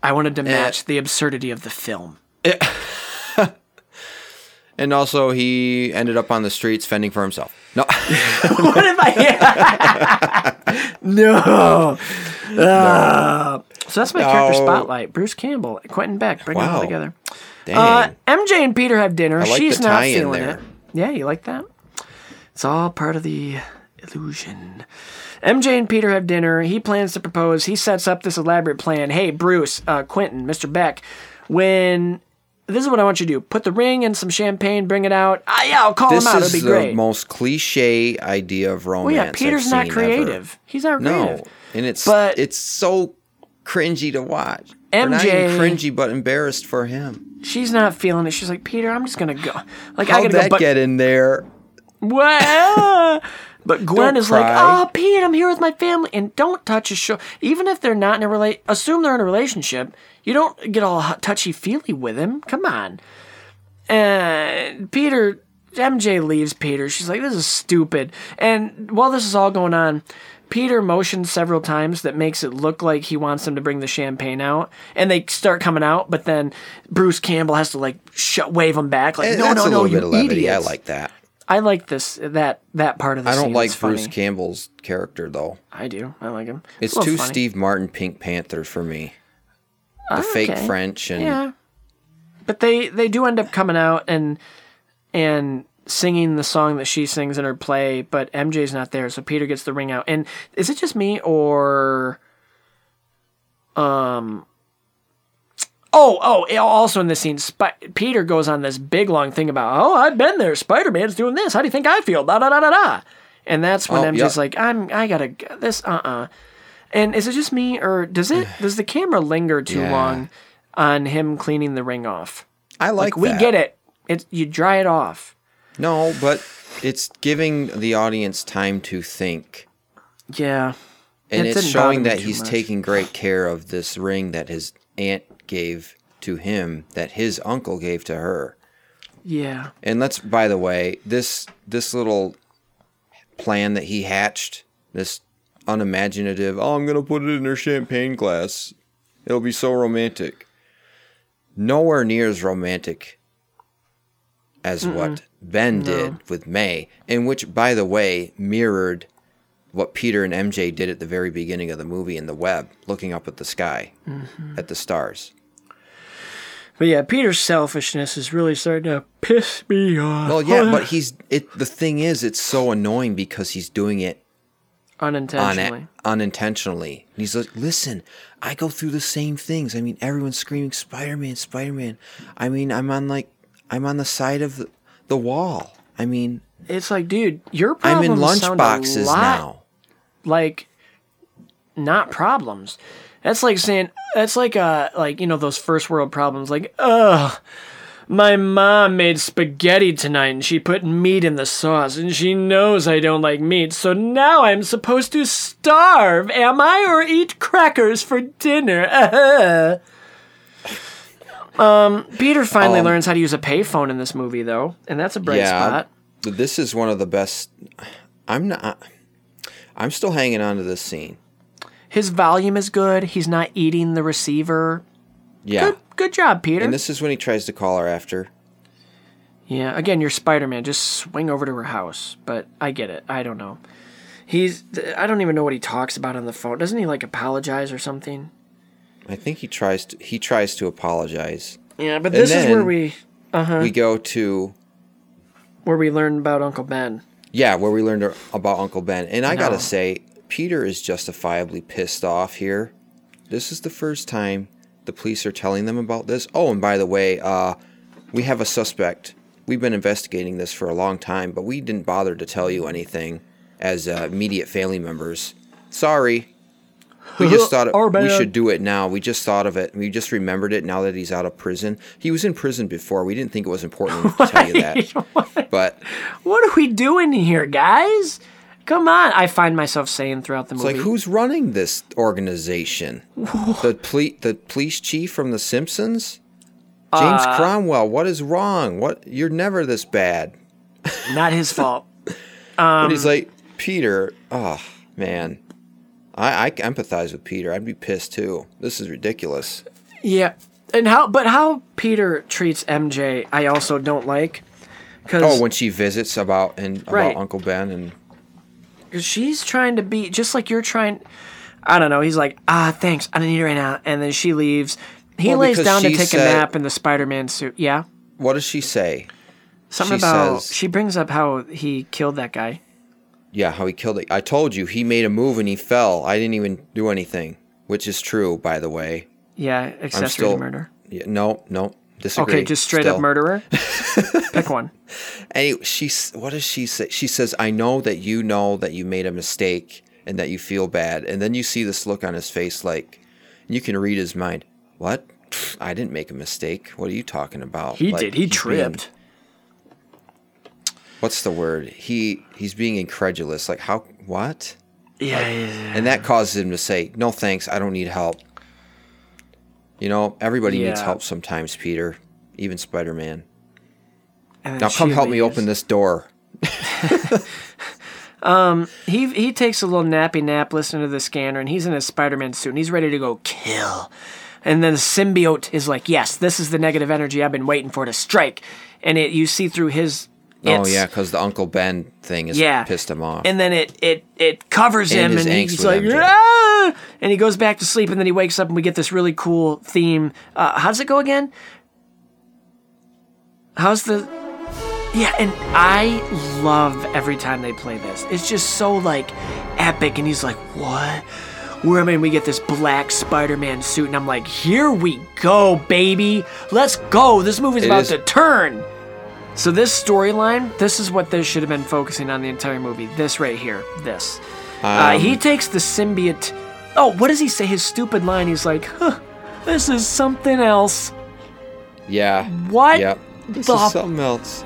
I wanted to match the absurdity of the film. And also, he ended up on the streets fending for himself. No. what if I? no. Uh, so that's my character spotlight. Bruce Campbell, Quentin Beck, bring it all together. Uh, MJ and Peter have dinner. Like She's not feeling it. Yeah, you like that? It's all part of the illusion. MJ and Peter have dinner. He plans to propose. He sets up this elaborate plan. Hey, Bruce, uh, Quentin, Mr. Beck, when this is what I want you to do: put the ring and some champagne, bring it out. Ah, yeah, I'll call this him out. is It'll be the most cliche idea of romance. well, yeah, Peter's not creative. ever. He's not creative. No, and it's But- it's so cringy to watch. Or not even MJ cringy, but embarrassed for him. She's not feeling it. She's like, Peter, I'm just gonna go. Like I How'd gotta that go. But get in there? What? But Gwen Don't is like, cry. oh, Pete, I'm here with my family, and don't touch his show. Even if they're not in a relate, assume they're in a relationship. You don't get all touchy feely with him. Come on. And Peter, MJ leaves Peter. She's like, this is stupid. And while this is all going on, Peter motions several times that makes it look like he wants them to bring the champagne out, and they start coming out. But then Bruce Campbell has to like sh- wave them back, like, Eh, no, no, no, you bit. I like that. I like this that that part of the I don't like It's Bruce. Campbell's character though. I do. I like him. It's little too funny. Steve Martin Pink Panther for me. The fake Okay. French and Yeah, but they they do end up coming out and and singing the song that she sings in her play, but MJ's not there, so Peter gets the ring out. And is it just me or um Oh, oh, also in this scene, Spi- Peter goes on this big long thing about, oh, I've been there. Spider Man's doing this. How do you think I feel? Da da da da da. And that's when Oh, MJ's yeah. like, I'm, I gotta, this, uh uh And is it just me, or does it, does the camera linger too Yeah. long on him cleaning the ring off? I like, we that. get it. It's you dry it off. No, but it's giving the audience time to think. Yeah. And It it's didn't bother showing me that too he's much. taking great care of this ring that his aunt gave to him that his uncle gave to her. Yeah. And let's by the way, this this little plan that he hatched, this unimaginative, oh I'm gonna put it in her champagne glass. It'll be so romantic. Nowhere near as romantic as what Ben No. did with May, in which by the way mirrored what Peter and MJ did at the very beginning of the movie in the web, looking up at the sky, Mhm. at the stars. But yeah, Peter's selfishness is really starting to piss me off. Well, yeah, but he's it. The thing is, it's so annoying because he's doing it unintentionally. unintentionally. And he's like, "Listen, I go through the same things. I mean, everyone's screaming Spider-Man, Spider-Man. I mean, I'm on like I'm on the side of the, the wall. I mean, It's like, dude, your I'm problems in lunch sound a boxes lot now. Like, not problems. That's like saying that's like uh like you know those first world problems like ugh my mom made spaghetti tonight and she put meat in the sauce and she knows I don't like meat so now I'm supposed to starve am I or eat crackers for dinner um Peter finally Um, learns how to use a payphone in this movie though and that's a bright yeah, spot this is one of the best. I'm not. I'm still hanging on to this scene. his volume is good he's not eating the receiver Yeah, good good job Peter and this is when he tries to call her after. Yeah, again, you're Spider Man. Just swing over to her house. But I get it. I don't know. He's. I don't even know what he talks about on the phone. Doesn't he like apologize or something? I think he tries to. He tries to apologize. Yeah, but this is where we. Uh huh. We go to Where we learn about Uncle Ben. yeah, where we learned about Uncle Ben, and I No. gotta say, Peter is justifiably pissed off here. This is the first time the police are telling them about this. Oh, and by the way, uh, we have a suspect. We've been investigating this for a long time, but we didn't bother to tell you anything as uh, immediate family members. Sorry. We just thought it, we should do it now. We just thought of it. We just remembered it now that he's out of prison. He was in prison before. We didn't think it was important to tell you that. But What are we doing here, guys? Come on. I find myself saying throughout the It's movie. like who's running this organization? the ple- the police chief from The Simpsons, James Uh, Cromwell. What is wrong? What you're never this bad. Not his fault. but Um, he's like Peter. Oh man, I I empathize with Peter. I'd be pissed too. This is ridiculous. Yeah. And how, but how Peter treats MJ, I also don't like. Cause, Oh, when she visits about and about Right. Uncle Ben and 'cause she's trying to be just like you're trying. I don't know. He's like, ah, thanks. I don't need it right now. And then she leaves. He Well, lays down to take said- a nap in the Spider-Man suit. Yeah. what does she say? Something She about says- she brings up how he killed that guy. Yeah, how he killed it. I told you he made a move and he fell. I didn't even do anything, which is true, by the way. Yeah, accessory still murder. Yeah, no, no, disagree. Okay, just straight up murderer. Pick one. Anyway, she's what does she say? She says, "I know that you know that you made a mistake and that you feel bad." And then you see this look on his face, like you can read his mind. What? I didn't make a mistake. What are you talking about? He Like, did. He tripped. being- what's the word? He he's being incredulous. Like how? What? Yeah, Like- yeah, yeah. And that causes him to say, "No, thanks. I don't need help." You know, everybody needs help sometimes, Peter. Even Spider Man. Now come help me open this door. Um, he he takes a little nappy nap listening to the scanner, and he's in his Spider-Man suit, and he's ready to go kill. And then the symbiote is like, "Yes, this is the negative energy I've been waiting for to strike." And it you see through his. Oh yeah, because the Uncle Ben thing has Yeah. pissed him off. And then it it it covers And him, and he's like, ah! and he goes back to sleep, and then he wakes up, and we get this really cool theme. Uh, how does it go again? How's the? Yeah, and I love every time they play this. It's just so like epic, and he's like, "What?" Where I mean, we get this black Spider-Man suit, and I'm like, "Here we go, baby! Let's go! This movie's It about is- to turn." So this storyline, this is what this should have been focusing on the entire movie. This right here, this. uh, Um, he takes the symbiote. Oh, what does he say? His stupid line. He's like, huh, "This is something else." yeah. What Yep. This the- is something else.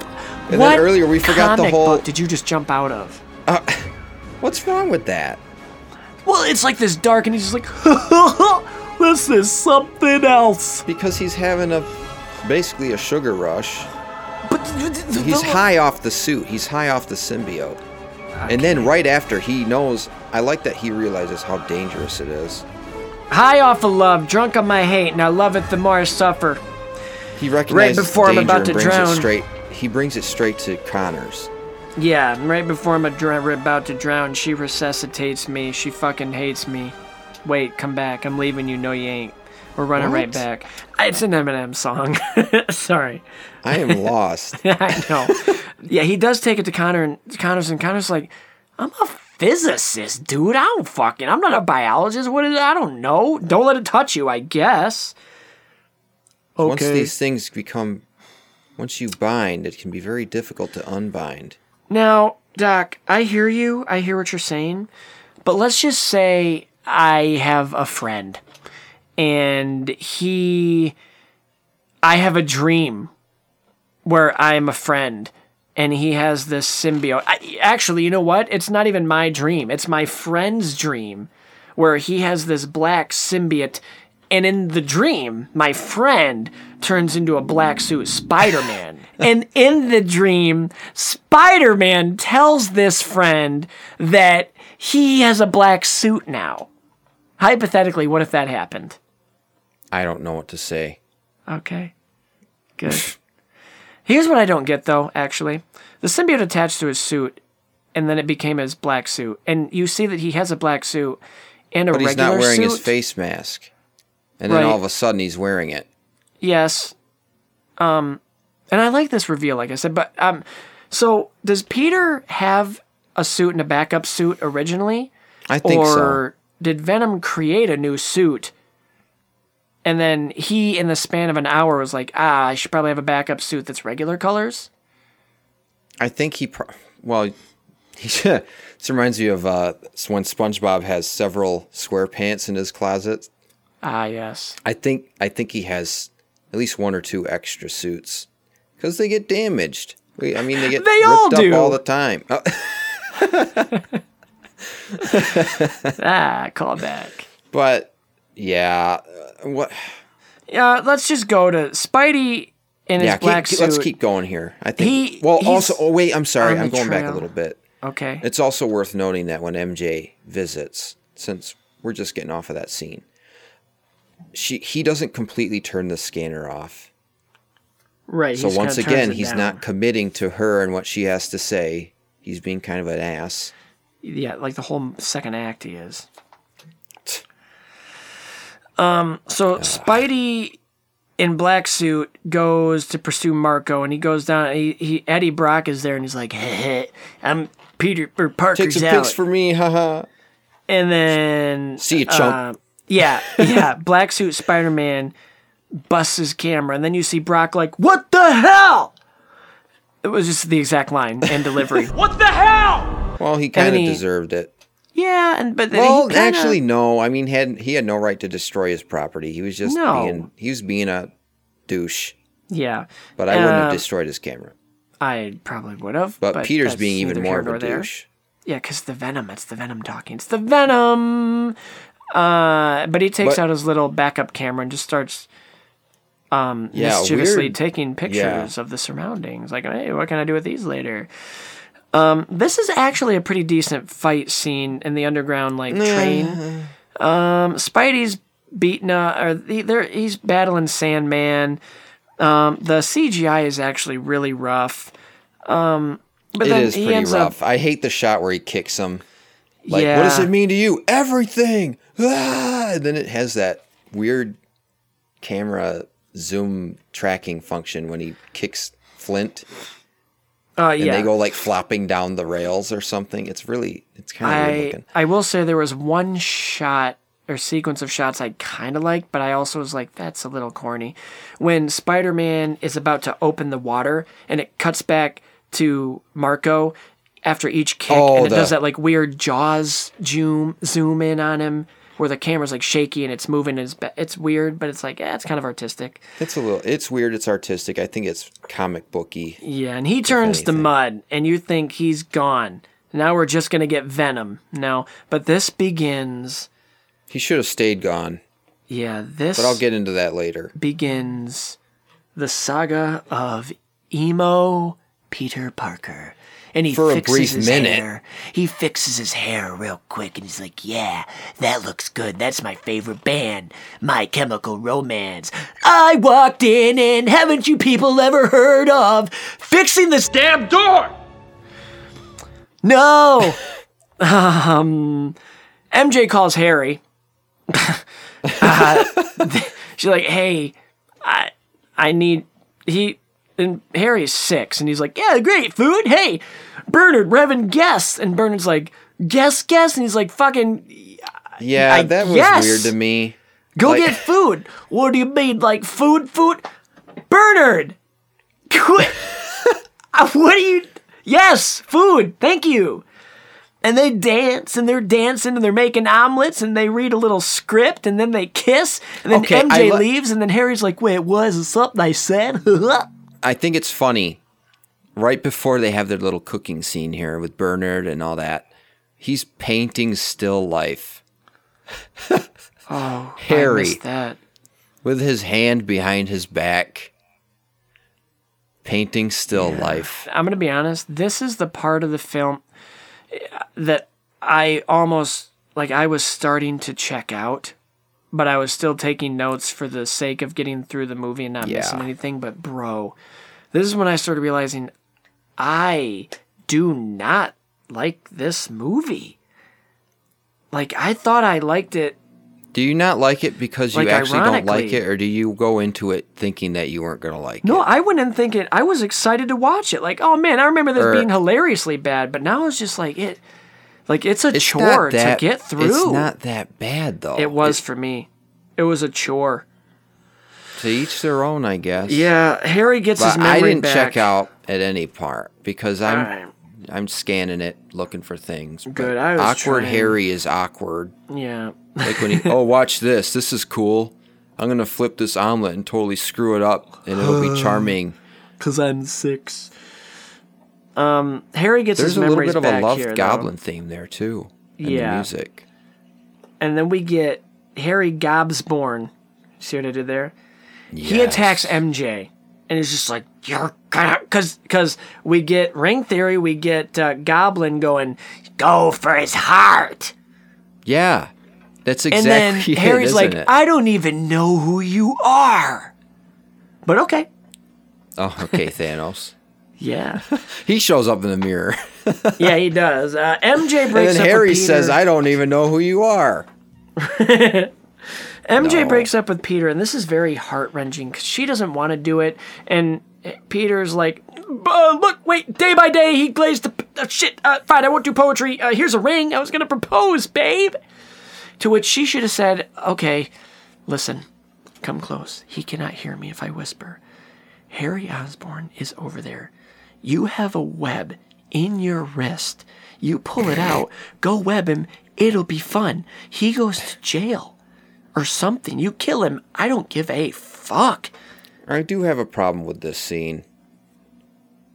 And what then earlier we forgot the whole. book did you just jump out of? Uh, what's wrong with that? Well, it's like this dark, and he's just like, "This is something else." Because he's having a basically a sugar rush. But He's high off the suit. He's high off the symbiote. Ah, and then right after he knows, I like that he realizes how dangerous it is. High off of love, drunk on my hate, and I love it the more I suffer. He recognizes before I'm danger about to brings drown. It straight. He brings it straight to Connors. Yeah, right before I'm a dr- about to drown, she resuscitates me. She fucking hates me. Wait, come back. I'm leaving you. No, you ain't. We're running right back. It's an Eminem song. Sorry. I am lost. I know. yeah, he does take it to Connor and Connor's and Connor's like, I'm a physicist, dude. I don't fucking. I'm not a biologist. What is? it? I don't know. Don't let it touch you. I guess. Okay. Once these things become, once you bind, it can be very difficult to unbind. Now, Doc, I hear you. I hear what you're saying. But let's just say I have a friend and he I have a dream where I'm a friend and he has this symbiote. I, actually, you know what? It's not even my dream. It's my friend's dream where he has this black symbiote and in the dream, my friend turns into a black suit Spider Man. and in the dream, Spider Man tells this friend that he has a black suit now. Hypothetically, what if that happened? I don't know what to say. Okay. Good. Here's what I don't get though, actually. The symbiote attached to his suit and then it became his black suit. And you see that he has a black suit and a regular suit. But he's not wearing suit. his face mask. And then Right. all of a sudden he's wearing it. Yes. Um and I like this reveal like I said, but um so does Peter have a suit and a backup suit originally? I think so. or did Venom create a new suit? And then he, in the span of an hour, was like, ah, I should probably have a backup suit that's regular colors. I think he, pro- well, he, this reminds me of uh, when SpongeBob has several square pants in his closet. Ah, yes. I think I think he has at least one or two extra suits because they get damaged. I mean, they get They ripped all up do. all the time. Oh, ah, call back. but yeah, what? Yeah, let's just go to Spidey in his Yeah, black keep, suit. let's keep going here. I think. He- well, also, oh wait, I'm sorry, I'm going back a little bit. Okay. It's also worth noting that when MJ visits, since we're just getting off of that scene, she he doesn't completely turn the scanner off. Right. So once again, he's down. not committing to her and what she has to say. He's being kind of an ass. Yeah, like the whole second act he is. Um, so Spidey in black suit goes to pursue Marko, and he goes down. He, he Eddie Brock is there, and he's like, "Hey, hey, I'm Peter or Parker's Take some out." pics for me, haha. and then See you, chump. uh, yeah, yeah, black suit Spider Man busts his camera, and then you see Brock like, "What the hell?" It was just the exact line and delivery. What the hell? Well, he kind of he- deserved it. Yeah, and but then Well, he kinda, actually, no. I mean, had he had no right to destroy his property. He was just No. being he was being a douche. yeah. But I wouldn't have Um, destroyed his camera. I probably would have. But, Peter's being even more of a there. douche. Yeah, because the venom. It's the venom talking. It's the venom. Uh, but he takes But- out his little backup camera and just starts um, Yeah, mischievously weird- taking pictures of the surroundings. Like, hey, what can I do with these later? Um, this is actually a pretty decent fight scene in the underground like train. Um, Spidey's beating uh, or he, he's battling Sandman. Um, the CGI is actually really rough. Um, but It then is pretty rough. up I hate the shot where he kicks him. Like, what does it mean to you? Everything. Ah! And then it has that weird camera zoom tracking function when he kicks Flint, Uh, and they go like flopping down the rails or something. It's really, it's kind of looking. I will say there was one shot or sequence of shots I kind of liked, but I also was like, that's a little corny. When Spider Man is about to open the water and it cuts back to Marko after each kick, Oh, and it the- does that like weird Jaws zoom zoom in on him. Where the camera's like shaky and it's moving, it's it's weird, but it's like yeah, it's kind of artistic. It's a little, it's weird. It's artistic. I think it's comic booky. Yeah, and he turns to mud, and you think he's gone. Now we're just gonna get Venom. No, but this begins. He should have stayed gone, Yeah, this but I'll get into that later. begins the saga of emo Peter Parker. And he For a fixes brief his minute. hair. He fixes his hair real quick and he's like, Yeah, that looks good. That's my favorite band, My Chemical Romance. I walked in and haven't you people ever heard of fixing this damn door? No. um MJ calls Harry. uh, she's like, "Hey, I I need he and Harry's six, and he's like, "Yeah, great food. Hey, Bernard, we're having guests." And Bernard's like, "Guess, guess," and he's like, "Fucking Yeah, I that was weird to me. go Like- get food." What do you mean, like food? Food, Bernard. Quit. Uh, what do you? Yes, food. Thank you. and they dance and they're dancing and they're making omelets and they read a little script and then they kiss and then Okay, MJ li- leaves and then Harry's like, "Wait, what is something I said?" I think it's funny. Right before they have their little cooking scene here with Bernard and all that, he's painting still life. oh, I Harry missed that. with his hand behind his back, painting still life. I'm gonna be honest. This is the part of the film eh, that I almost like. I was starting to check out, but I was still taking notes for the sake of getting through the movie and not Yeah. missing anything. But bro, this is when I started realizing I do not like this movie. Like I thought I liked it. Do you not like it because you Like, actually don't like it, or do you go into it thinking that you weren't gonna like No, it? No, I went in thinking I was excited to watch it. Like, oh man, I remember this Or- being hilariously bad, but now it's just like it, like it's a It's chore that- to get through. It's not that bad though. It was for me. It was a chore. to each their own, I guess. Yeah, Harry gets his But I memory didn't back. check out at any part because I'm Alright. I'm scanning it, looking for things. Good, I was awkward trying. Harry is awkward. Yeah. Like when he, oh, watch this. This is cool. I'm gonna flip this omelet and totally screw it up, and it'll be charming. Cause I'm six. Um, Harry gets There's his a little bit of a back love here, though. goblin theme there too. In Yeah. the music. and then we get Harry Gobsborn. See what I did there? Yes. He attacks MJ, and it's just like you're gonna, cause, cause we get ring theory. We get uh, Goblin going, go for his heart, Yeah, that's and exactly then it, Harry's like, it? I don't even know who you are, but okay, oh, okay, Thanos. yeah, He shows up in the mirror, yeah, he does. Uh, MJ and breaks then up Harry says, "I don't even know who you are." MJ No. breaks up with Peter, and this is very heart wrenching because she doesn't want to do it, and Peter's like, uh, "Look, wait, day by day he glazed the uh, shit. Uh, fine, I won't do poetry. Uh, here's a ring. I was gonna propose, babe." To which she should have said, "Okay, listen, come close. He cannot hear me if I whisper. Harry Osborn is over there. You have a web in your wrist. You pull it out, go web him. It'll be fun. He goes to jail." Or something. You kill him. I don't give a fuck. I do have a problem with this scene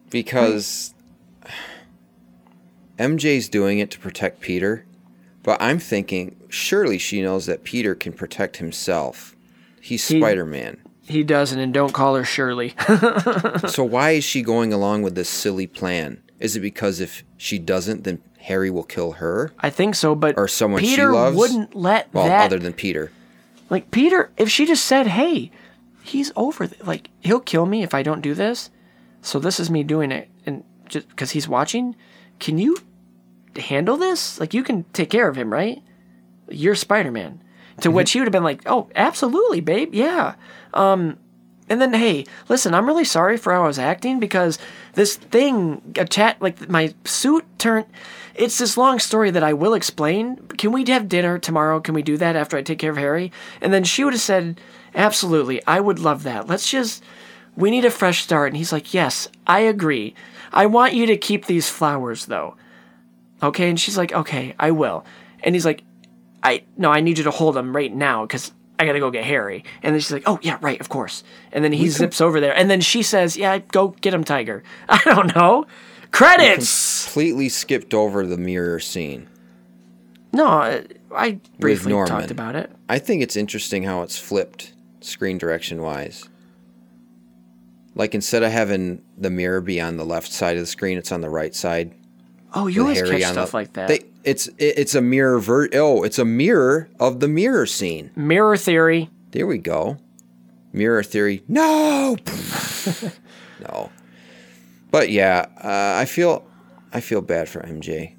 because MJ's doing it to protect Peter, but I'm thinking surely she knows that Peter can protect himself. He's He- Spider Man. He doesn't, and don't call her Shirley. so why is she going along with this silly plan? Is it because if she doesn't, then Harry will kill her I think so, but or someone Peter she loves? wouldn't let well, that. other than Peter. Like Peter, if she just said, "Hey, he's over," th- like he'll kill me if I don't do this. So this is me doing it, and just because he's watching, can you handle this? Like you can take care of him, right? You're Spider Man. To which he would have been like, "Oh, absolutely, babe, yeah." Um, and then, hey, listen, I'm really sorry for how I was acting because this thing, a chat, like my suit turned. It's this long story that I will explain. Can we have dinner tomorrow? Can we do that after I take care of Harry? And then she would have said, Absolutely, I would love that. Let's just, we need a fresh start. And he's like, Yes, I agree. I want you to keep these flowers though. Okay. And she's like, Okay, I will. And he's like, I, no, I need you to hold them right now because I gotta go get Harry. And then she's like, Oh, yeah, right, of course. And then he zips over there. And then she says, Yeah, go get him, Tiger. I don't know. Credits! Completely skipped over the mirror scene. No, I- I briefly talked about it. I think it's interesting how it's flipped screen direction wise. Like instead of having the mirror be on the left side of the screen, it's on the right side. Oh, you always Harry catch on the- stuff like that. They, it's it, it's a mirror ver- oh, it's a mirror of the mirror scene. Mirror theory. There we go. Mirror theory. No. no. But yeah, uh, I feel I feel bad for MJ.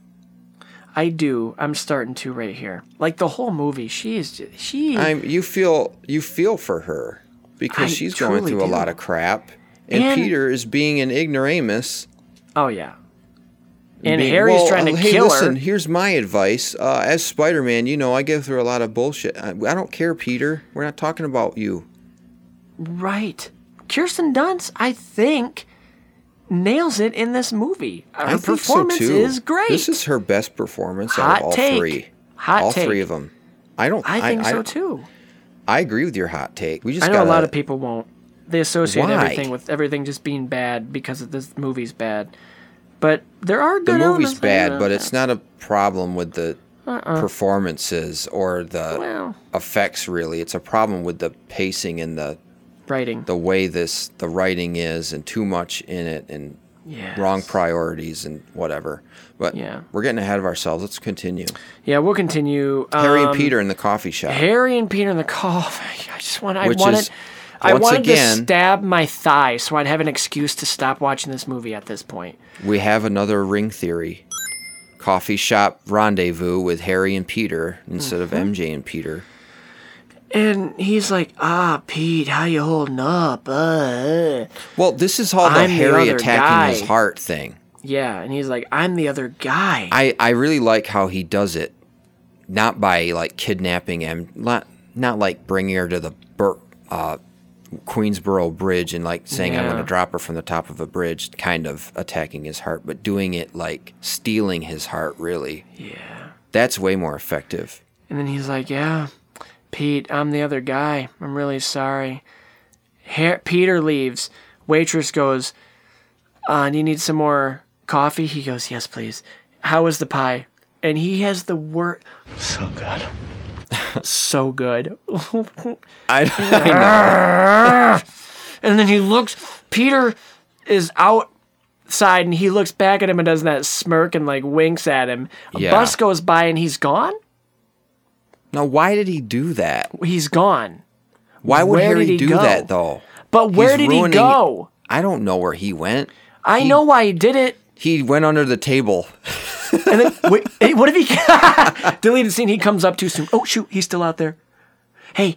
I do. I'm starting to right here. Like the whole movie, she is she. I'm you feel you feel for her because I she's going through a lot of crap, and, And- Peter is being an ignoramus. oh yeah. And being- Harry's well, trying to hey, kill listen, her. Here's my advice. Uh, as Spider Man, you know I go through a lot of bullshit. I, I don't care, Peter. We're not talking about you. Right. Kirsten Dunst, I think, nails it in this movie. Her I think so performance too. is great. This is her best performance out of all take. three. Hot all take. three of them. I don't. I think so too. I agree with your hot take. We just I know gotta, a lot of people won't. They associate Why? everything with everything just being bad because of this movie's bad. But there are good. The movie's bad, but it's not a problem with the Uh-uh. performances or the Well. effects. Really, it's a problem with the pacing and the writing. the way this the writing is, and too much in it, and Yes. wrong priorities and whatever. But Yeah. we're getting ahead of ourselves. Let's continue. Yeah, we'll continue. Harry and Um, Peter in the coffee shop. Harry and Peter in the coffee. I just want. I Which wanted. is, I wanted again- to stab my thigh so I'd have an excuse to stop watching this movie at this point. We have another ring theory. Coffee shop rendezvous with Harry and Peter instead of Mhm. MJ and Peter. And he's like, "Ah, Pete, how you holding up?" Uh, Well, this is all the I'm Harry other attacking his heart thing. yeah, and he's like, "I'm the other guy." I, I really like how he does it, not by like kidnapping him, not not like bringing her to the Bur- uh, Queensboro Bridge and like saying I'm going to drop her from the top of a bridge, kind of attacking his heart, but doing it like stealing his heart. Really, yeah. that's way more effective. And then he's like, "Yeah, Pete, I'm the other guy. I'm really sorry." Her- Peter leaves. Waitress goes, uh, "Do you need some more coffee?" He goes, "Yes, please." How was the pie? And he has the word. So good. so good. I, and then he looks. Peter is outside, and he looks back at him and does that smirk and like winks at him. A Yeah. bus goes by, and he's gone. Now, why did he do that? He's gone. Why would Where Harry he do go? that though? But where He's did he go? I don't know where he went. I know why he did it. He went under the table. And then, wait, hey, what if he deleted the scene? He comes up too soon. Oh shoot, he's still out there. Hey,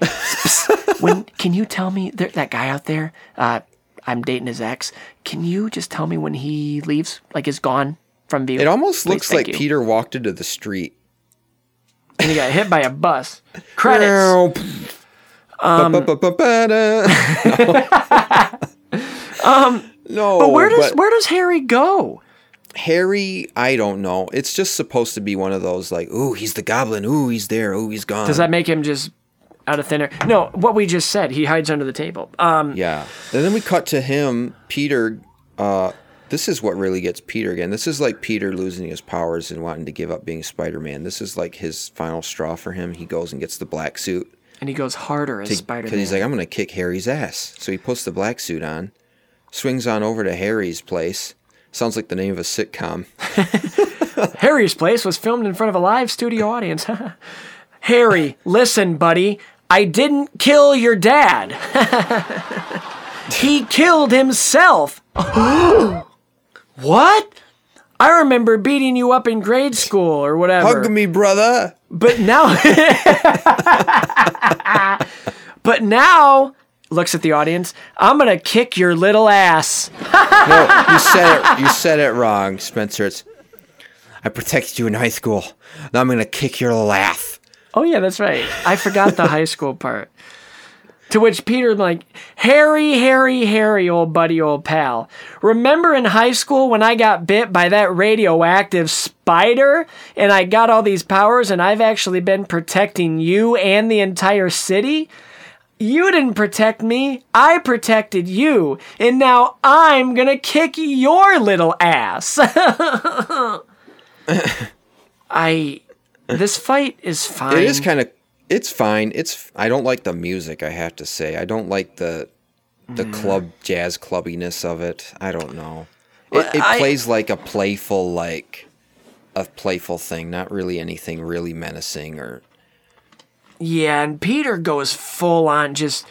when can you tell me there, that guy out there? Uh, I'm dating his ex. Can you just tell me when he leaves? Like is gone from view? It almost Please, looks like you. Peter walked into the street. And he got hit by a bus. Credits. Um, um, no, but where does but- where does Harry go? Harry, I don't know. It's just supposed to be one of those like, ooh, he's the goblin. Ooh, he's there. Ooh, he's gone. Does that make him just out of thin air? No, what we just said. He hides under the table. Um, Yeah. And then we cut to him, Peter. Uh, this is what really gets Peter again. This is like Peter losing his powers and wanting to give up being Spider Man. This is like his final straw for him. He goes and gets the black suit. and he goes harder as Spider Man. Because he's like, I'm going to kick Harry's ass. So he puts the black suit on, swings on over to Harry's place. Sounds like the name of a sitcom. Harry's place was filmed in front of a live studio audience. Harry, listen, buddy. I didn't kill your dad. he killed himself. what? I remember beating you up in grade school or whatever. Hug me, brother. But now, but now, looks at the audience. I'm gonna kick your little ass. no, you said it. You said it wrong, Spencer. It's I protected you in high school. Now I'm gonna kick your laugh. Oh yeah, that's right. I forgot the high school part. To which Peter like, Harry, Harry, Harry, old buddy, old pal. Remember in high school when I got bit by that radioactive spider and I got all these powers and I've actually been protecting you and the entire city? You didn't protect me. I protected you. And now I'm gonna kick your little ass. I. This fight is fine. It is kind of. It's fine. It's. I don't like the music. I have to say. I don't like the the Mm. club jazz clubbiness of it. I don't know. It, it I- plays like a playful like a playful thing, not really anything really menacing or Yeah, and Peter goes full on just,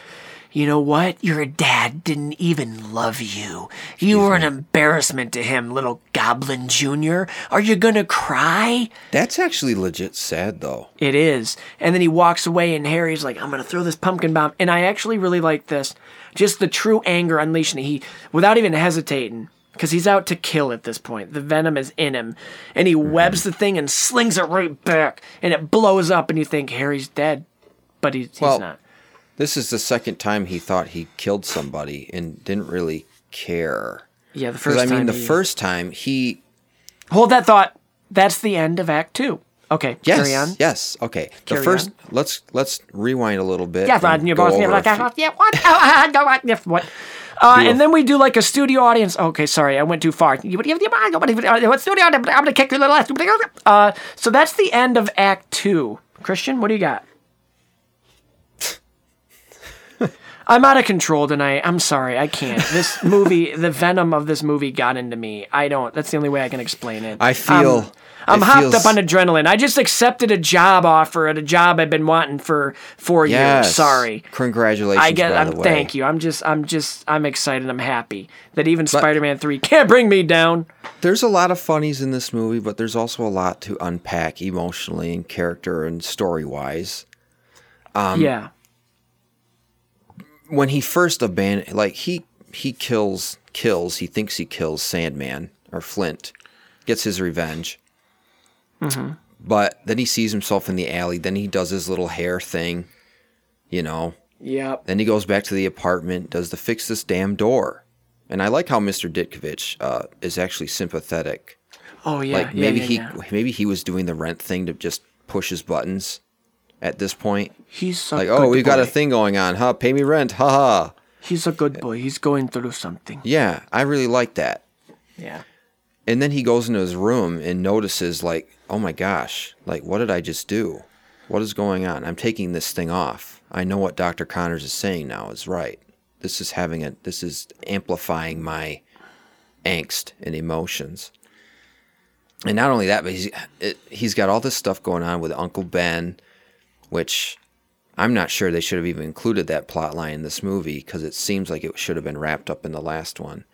you know what? Your dad didn't even love you. You were an embarrassment to him, little Goblin Jr. Are you gonna cry? That's actually legit sad though. It is. And then he walks away, and Harry's like, I'm gonna throw this pumpkin bomb. And I actually really like this. Just the true anger unleashing. He, without even hesitating, because he's out to kill at this point. The venom is in him. And he mm-hmm. webs the thing and slings it right back. And it blows up, and you think Harry's dead. But he's, he's Well, not. This is the second time he thought he killed somebody and didn't really care. Yeah, the first I mean, time the he- first time he. Hold that thought. That's the end of Act Two. Okay, Yes. carry on. Yes. Okay. The first. on. Let's let's rewind a little bit. Yeah, and Rod, you go boss. like, few- uh, yeah, what? Uh, what? Uh, and then we do like a studio audience. Okay, sorry, I went too far. You- What studio? Audience I'm gonna kick your little ass. Uh, so that's the end of Act Two. Christian, what do you got? I'm out of control tonight. I'm sorry, I can't. This movie, the venom of this movie got into me. I don't. That's the only way I can explain it. I feel. Um, I'm it hopped feels- up on adrenaline. I just accepted a job offer at a job I've been wanting for four Yes. years. Sorry. Congratulations. I get. I'm, thank you. I'm just. I'm just. I'm excited. I'm happy that even Spider-Man Three can't bring me down. There's a lot of funnies in this movie, but there's also a lot to unpack emotionally and character and story wise. Um, yeah. When he first abandoned, like he he kills kills. He thinks he kills Sandman or Flint, gets his revenge. Mm-hmm. But then he sees himself in the alley. Then he does his little hair thing, you know. Yep. Then he goes back to the apartment, does the fix this damn door. And I like how Mr. Ditkovich uh, is actually sympathetic. Oh yeah. like yeah, maybe yeah, he yeah. maybe he was doing the rent thing to just push his buttons at this point. He's a like, good oh, we've got a thing going on, huh? Pay me rent, ha ha. He's a good boy. He's going through something. Yeah, I really like that. Yeah. And then he goes into his room and notices, like, oh my gosh, like, what did I just do? What is going on? I'm taking this thing off. I know what Dr. Connors is saying now is right. This is having a, this is amplifying my angst and emotions. And not only that, but he's, it, he's got all this stuff going on with Uncle Ben, which I'm not sure they should have even included that plot line in this movie because it seems like it should have been wrapped up in the last one.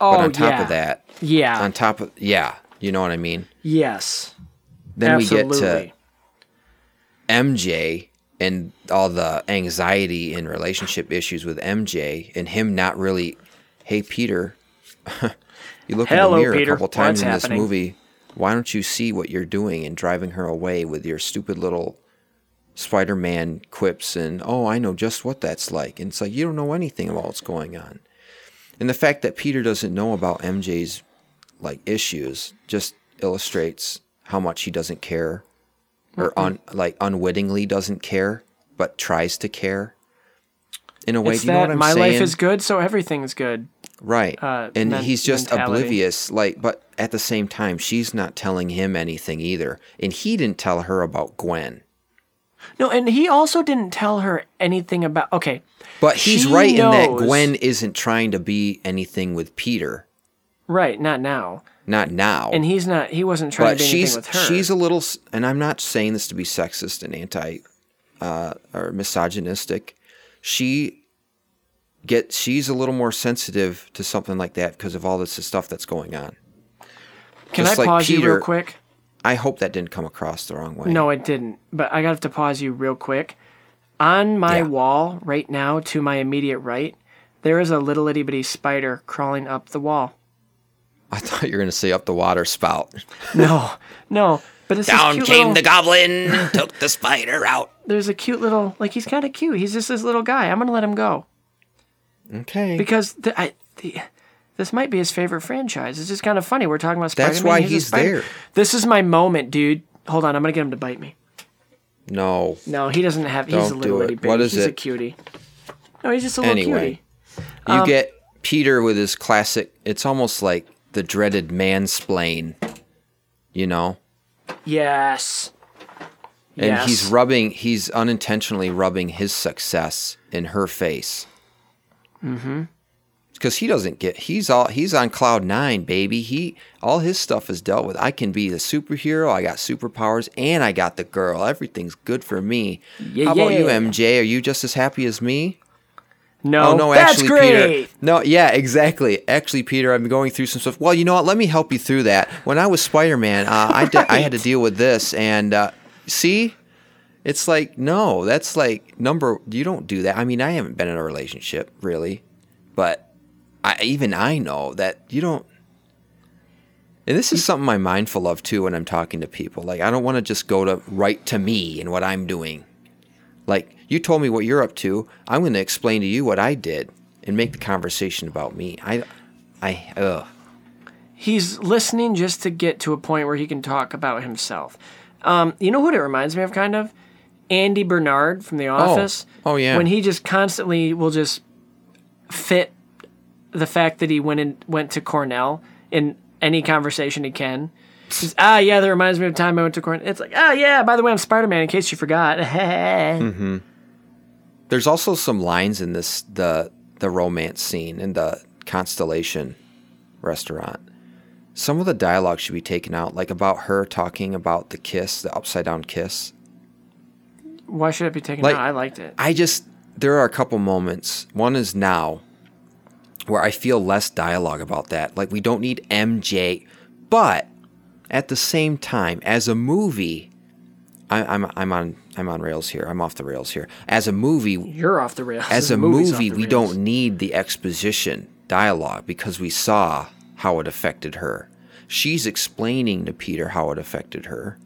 Oh but on top yeah. of that, Yeah. on top of yeah, you know what I mean. yes. Then we get to MJ and all the anxiety and relationship issues with MJ and him not really. Hey Peter, you look in the mirror Peter. a couple times What's in this happening? movie. Why don't you see what you're doing and driving her away with your stupid little Spider-Man quips and oh I know just what that's like and it's like you don't know anything about what's going on. And the fact that Peter doesn't know about MJ's like issues just illustrates how much he doesn't care or un, like unwittingly doesn't care but tries to care in a way it's do you know what I'm my saying life is good, so everything's good. right uh, and men- he's just mentality. oblivious like but at the same time she's not telling him anything either and he didn't tell her about Gwen No, and he also didn't tell her anything about. Okay. but he's she right in that Gwen isn't trying to be anything with Peter Right, not now. not now And he's not. He wasn't trying but to be she's anything with her. she's a little and i'm not saying this to be sexist and anti uh, or misogynistic she get she's a little more sensitive to something like that because of all this stuff that's going on Can Just I like pause you real quick? I hope that didn't come across the wrong way No, it didn't. But I got to have to pause you real quick. On my Yeah. wall right now, to my immediate right, there is a little itty bitty spider crawling up the wall. i thought you were going to say up the water spout No, no. But it's this down came little- the goblin took the spider out There's a cute little like he's kind of cute. He's just this little guy. I'm gonna let him go okay because the, I, the, this might be his favorite franchise. It's just kind of funny. We're talking about Spider-Man. That's why a he's spider. there. This is my moment, dude. Hold on, I'm gonna get him to bite me. no No, he doesn't have. He's a Don't little itty bitty. What is he's a it? cutie. No, he's just a little Anyway. cutie. you Um, get peter with his classic it's almost like the dreaded mansplain you know Yes. And yes. he's rubbing, he's unintentionally rubbing his success in her face. Mm-hmm. Because he doesn't get, he's all, he's on cloud nine, baby. He, all his stuff is dealt with. I can be the superhero. I got superpowers and I got the girl. Everything's good for me. Yeah, How about you, yeah. MJ? Are you just as happy as me? No, oh no, that's actually, great. Peter. No, yeah, exactly. Actually, Peter, I'm going through some stuff. Well, you know what? Let me help you through that. When I was Spider-Man, uh, I I had to deal with this, and uh, see, it's like no, that's like number. You don't do that. I mean, I haven't been in a relationship really, but I even I know that you don't. And this is something I'm mindful of too when I'm talking to people. Like I don't want to just go to right to me and what I'm doing. Like you told me what you're up to, I'm going to explain to you what I did and make the conversation about me. I I ugh. He's listening just to get to a point where he can talk about himself. Um, you know what it reminds me of, kind of? Andy Bernard from The Office. Oh, yeah. When he just constantly will just fit the fact that he went in, went to Cornell in any conversation he can. Says, ah, yeah, that reminds me of the time I went to Cornell. It's like, oh, yeah, by the way, I'm Spider Man, in case you forgot. Mm-hmm. There's also some lines in this the the romance scene in the Constellation restaurant. Some of the dialogue should be taken out, like about her talking about the kiss, the upside down kiss. Why should it be taken Like- out? I liked it. I just there are a couple moments. One is now where I feel less dialogue about that. Like we don't need MJ, but at the same time, as a movie, I, I'm I'm on I'm on rails here. I'm off the rails here. As a movie, You're off the rails. as The a movie, we don't need the exposition dialogue because we saw how it affected her. She's explaining to Peter how it affected her.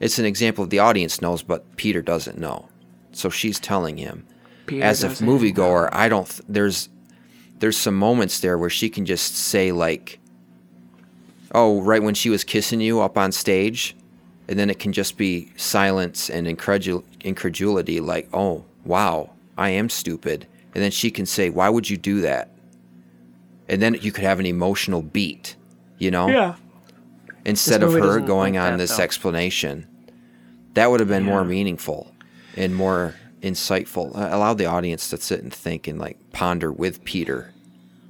It's an example of the audience knows, but Peter doesn't know. So she's telling him. Peter As a moviegoer, I don't. Th- there's there's some moments there where she can just say like, "Oh, right when she was kissing you up on stage," and then it can just be silence and incredul- incredulity, like, "Oh, wow, I am stupid," and then she can say, "Why would you do that?" And then you could have an emotional beat, you know Yeah. instead of her going like on that, this though. explanation. That would have been more meaningful and more insightful. Uh, Allow the audience to sit and think and like ponder with Peter,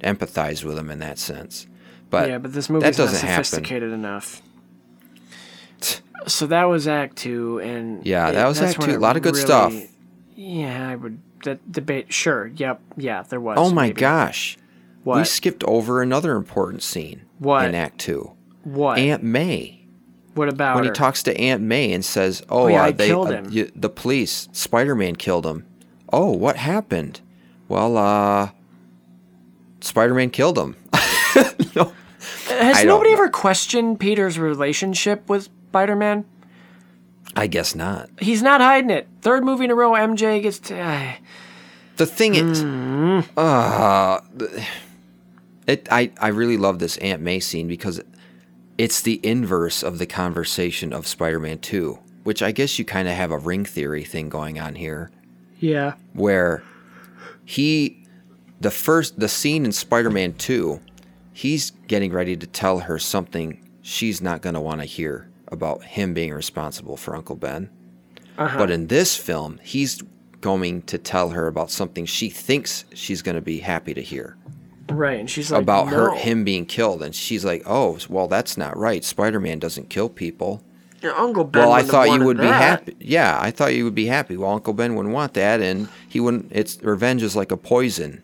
empathize with him in that sense. But yeah, but this that movie's not doesn't happen. sophisticated enough. So that was Act Two, and Yeah, that was Act Two. A lot of good really- stuff. Yeah, I would that debate. Sure, yep, yeah, there was. Oh my maybe. gosh. We skipped over another important scene What? in Act Two. What? Aunt May. What about when he talks to Aunt May and says, "Oh, Oh, yeah, uh, I they, killed uh, him." you- the police, Spider-Man killed him." Oh, what happened? Well, uh, Spider-Man killed him. Has I nobody ever questioned Peter's relationship with Spider-Man? I guess not. He's not hiding it. Third movie in a row, MJ gets to. ah. The thing is, Hmm. uh, it. I I really love this Aunt May scene because it's the inverse of the conversation of Spider-Man Two, which I guess you kind of have a ring theory thing going on here. yeah. where he the first the scene in Spider-Man 2 he's getting ready to tell her something she's not going to want to hear about him being responsible for Uncle Ben. Uh-huh. But in this film, he's going to tell her about something she thinks she's going to be happy to hear Right, and she's like about her him being killed and she's like, "Oh, well that's not right. Spider-Man doesn't kill people." Your Uncle Ben. well, I thought you would be happy. Yeah, I thought you would be happy. Well, Uncle Ben wouldn't want that, and he wouldn't. It's revenge is like a poison.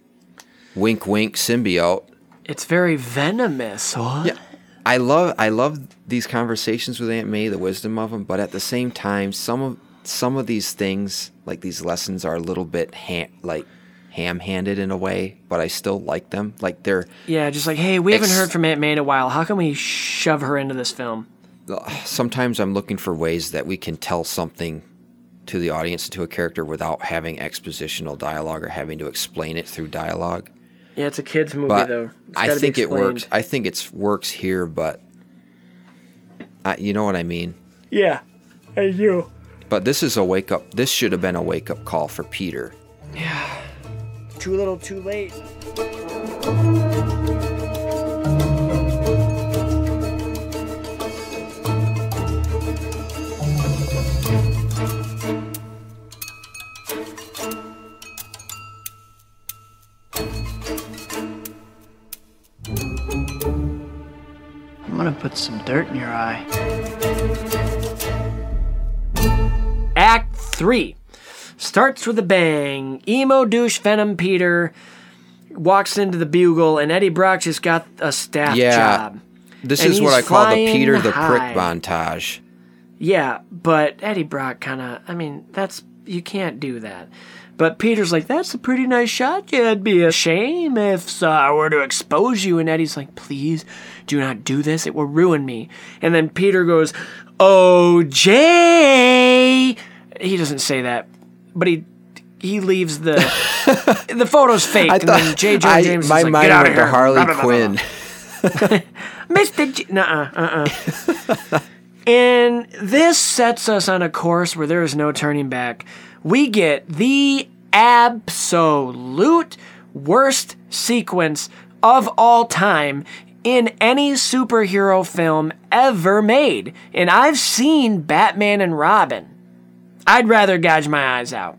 Wink, wink, symbiote. It's very venomous. What? Yeah, I love, I love these conversations with Aunt May, the wisdom of them. But at the same time, some of some of these things, like these lessons, are a little bit ham, like ham-handed in a way. But I still like them. Like they're Yeah, just like, hey, we haven't heard from Aunt May in a while. How can we shove her into this film? sometimes I'm looking for ways that we can tell something to the audience to a character without having expositional dialogue or having to explain it through dialogue. Yeah, it's a kids movie But though. I think it works. I think it's works here, but I, you know what I mean. Yeah, I do. But this is a wake up. This should have been a wake up call for Peter. Too little, too late. I'm gonna put some dirt in your eye. Act three starts with a bang. Emo douche Venom Peter walks into the bugle, and Eddie Brock just got a staff Yeah, job. This And is what I call the Peter the prick montage. Yeah, but Eddie Brock kind of, I mean, that's, you can't do that. But Peter's like, that's a pretty nice shot. Yeah, it'd be a shame if uh, I were to expose you. And Eddie's like, please do not do this. It will ruin me. And then Peter goes, oh, Jay. He doesn't say that, but he he leaves the the photo's fake, I and then thought J. Jonah I- James my is like, mind "Get out went of to Harley Quinn. Mr. J- nuh-uh, uh-uh. and this sets us on a course where there is no turning back. We get the absolute worst sequence of all time in any superhero film ever made. And I've seen Batman and Robin. I'd rather gouge my eyes out.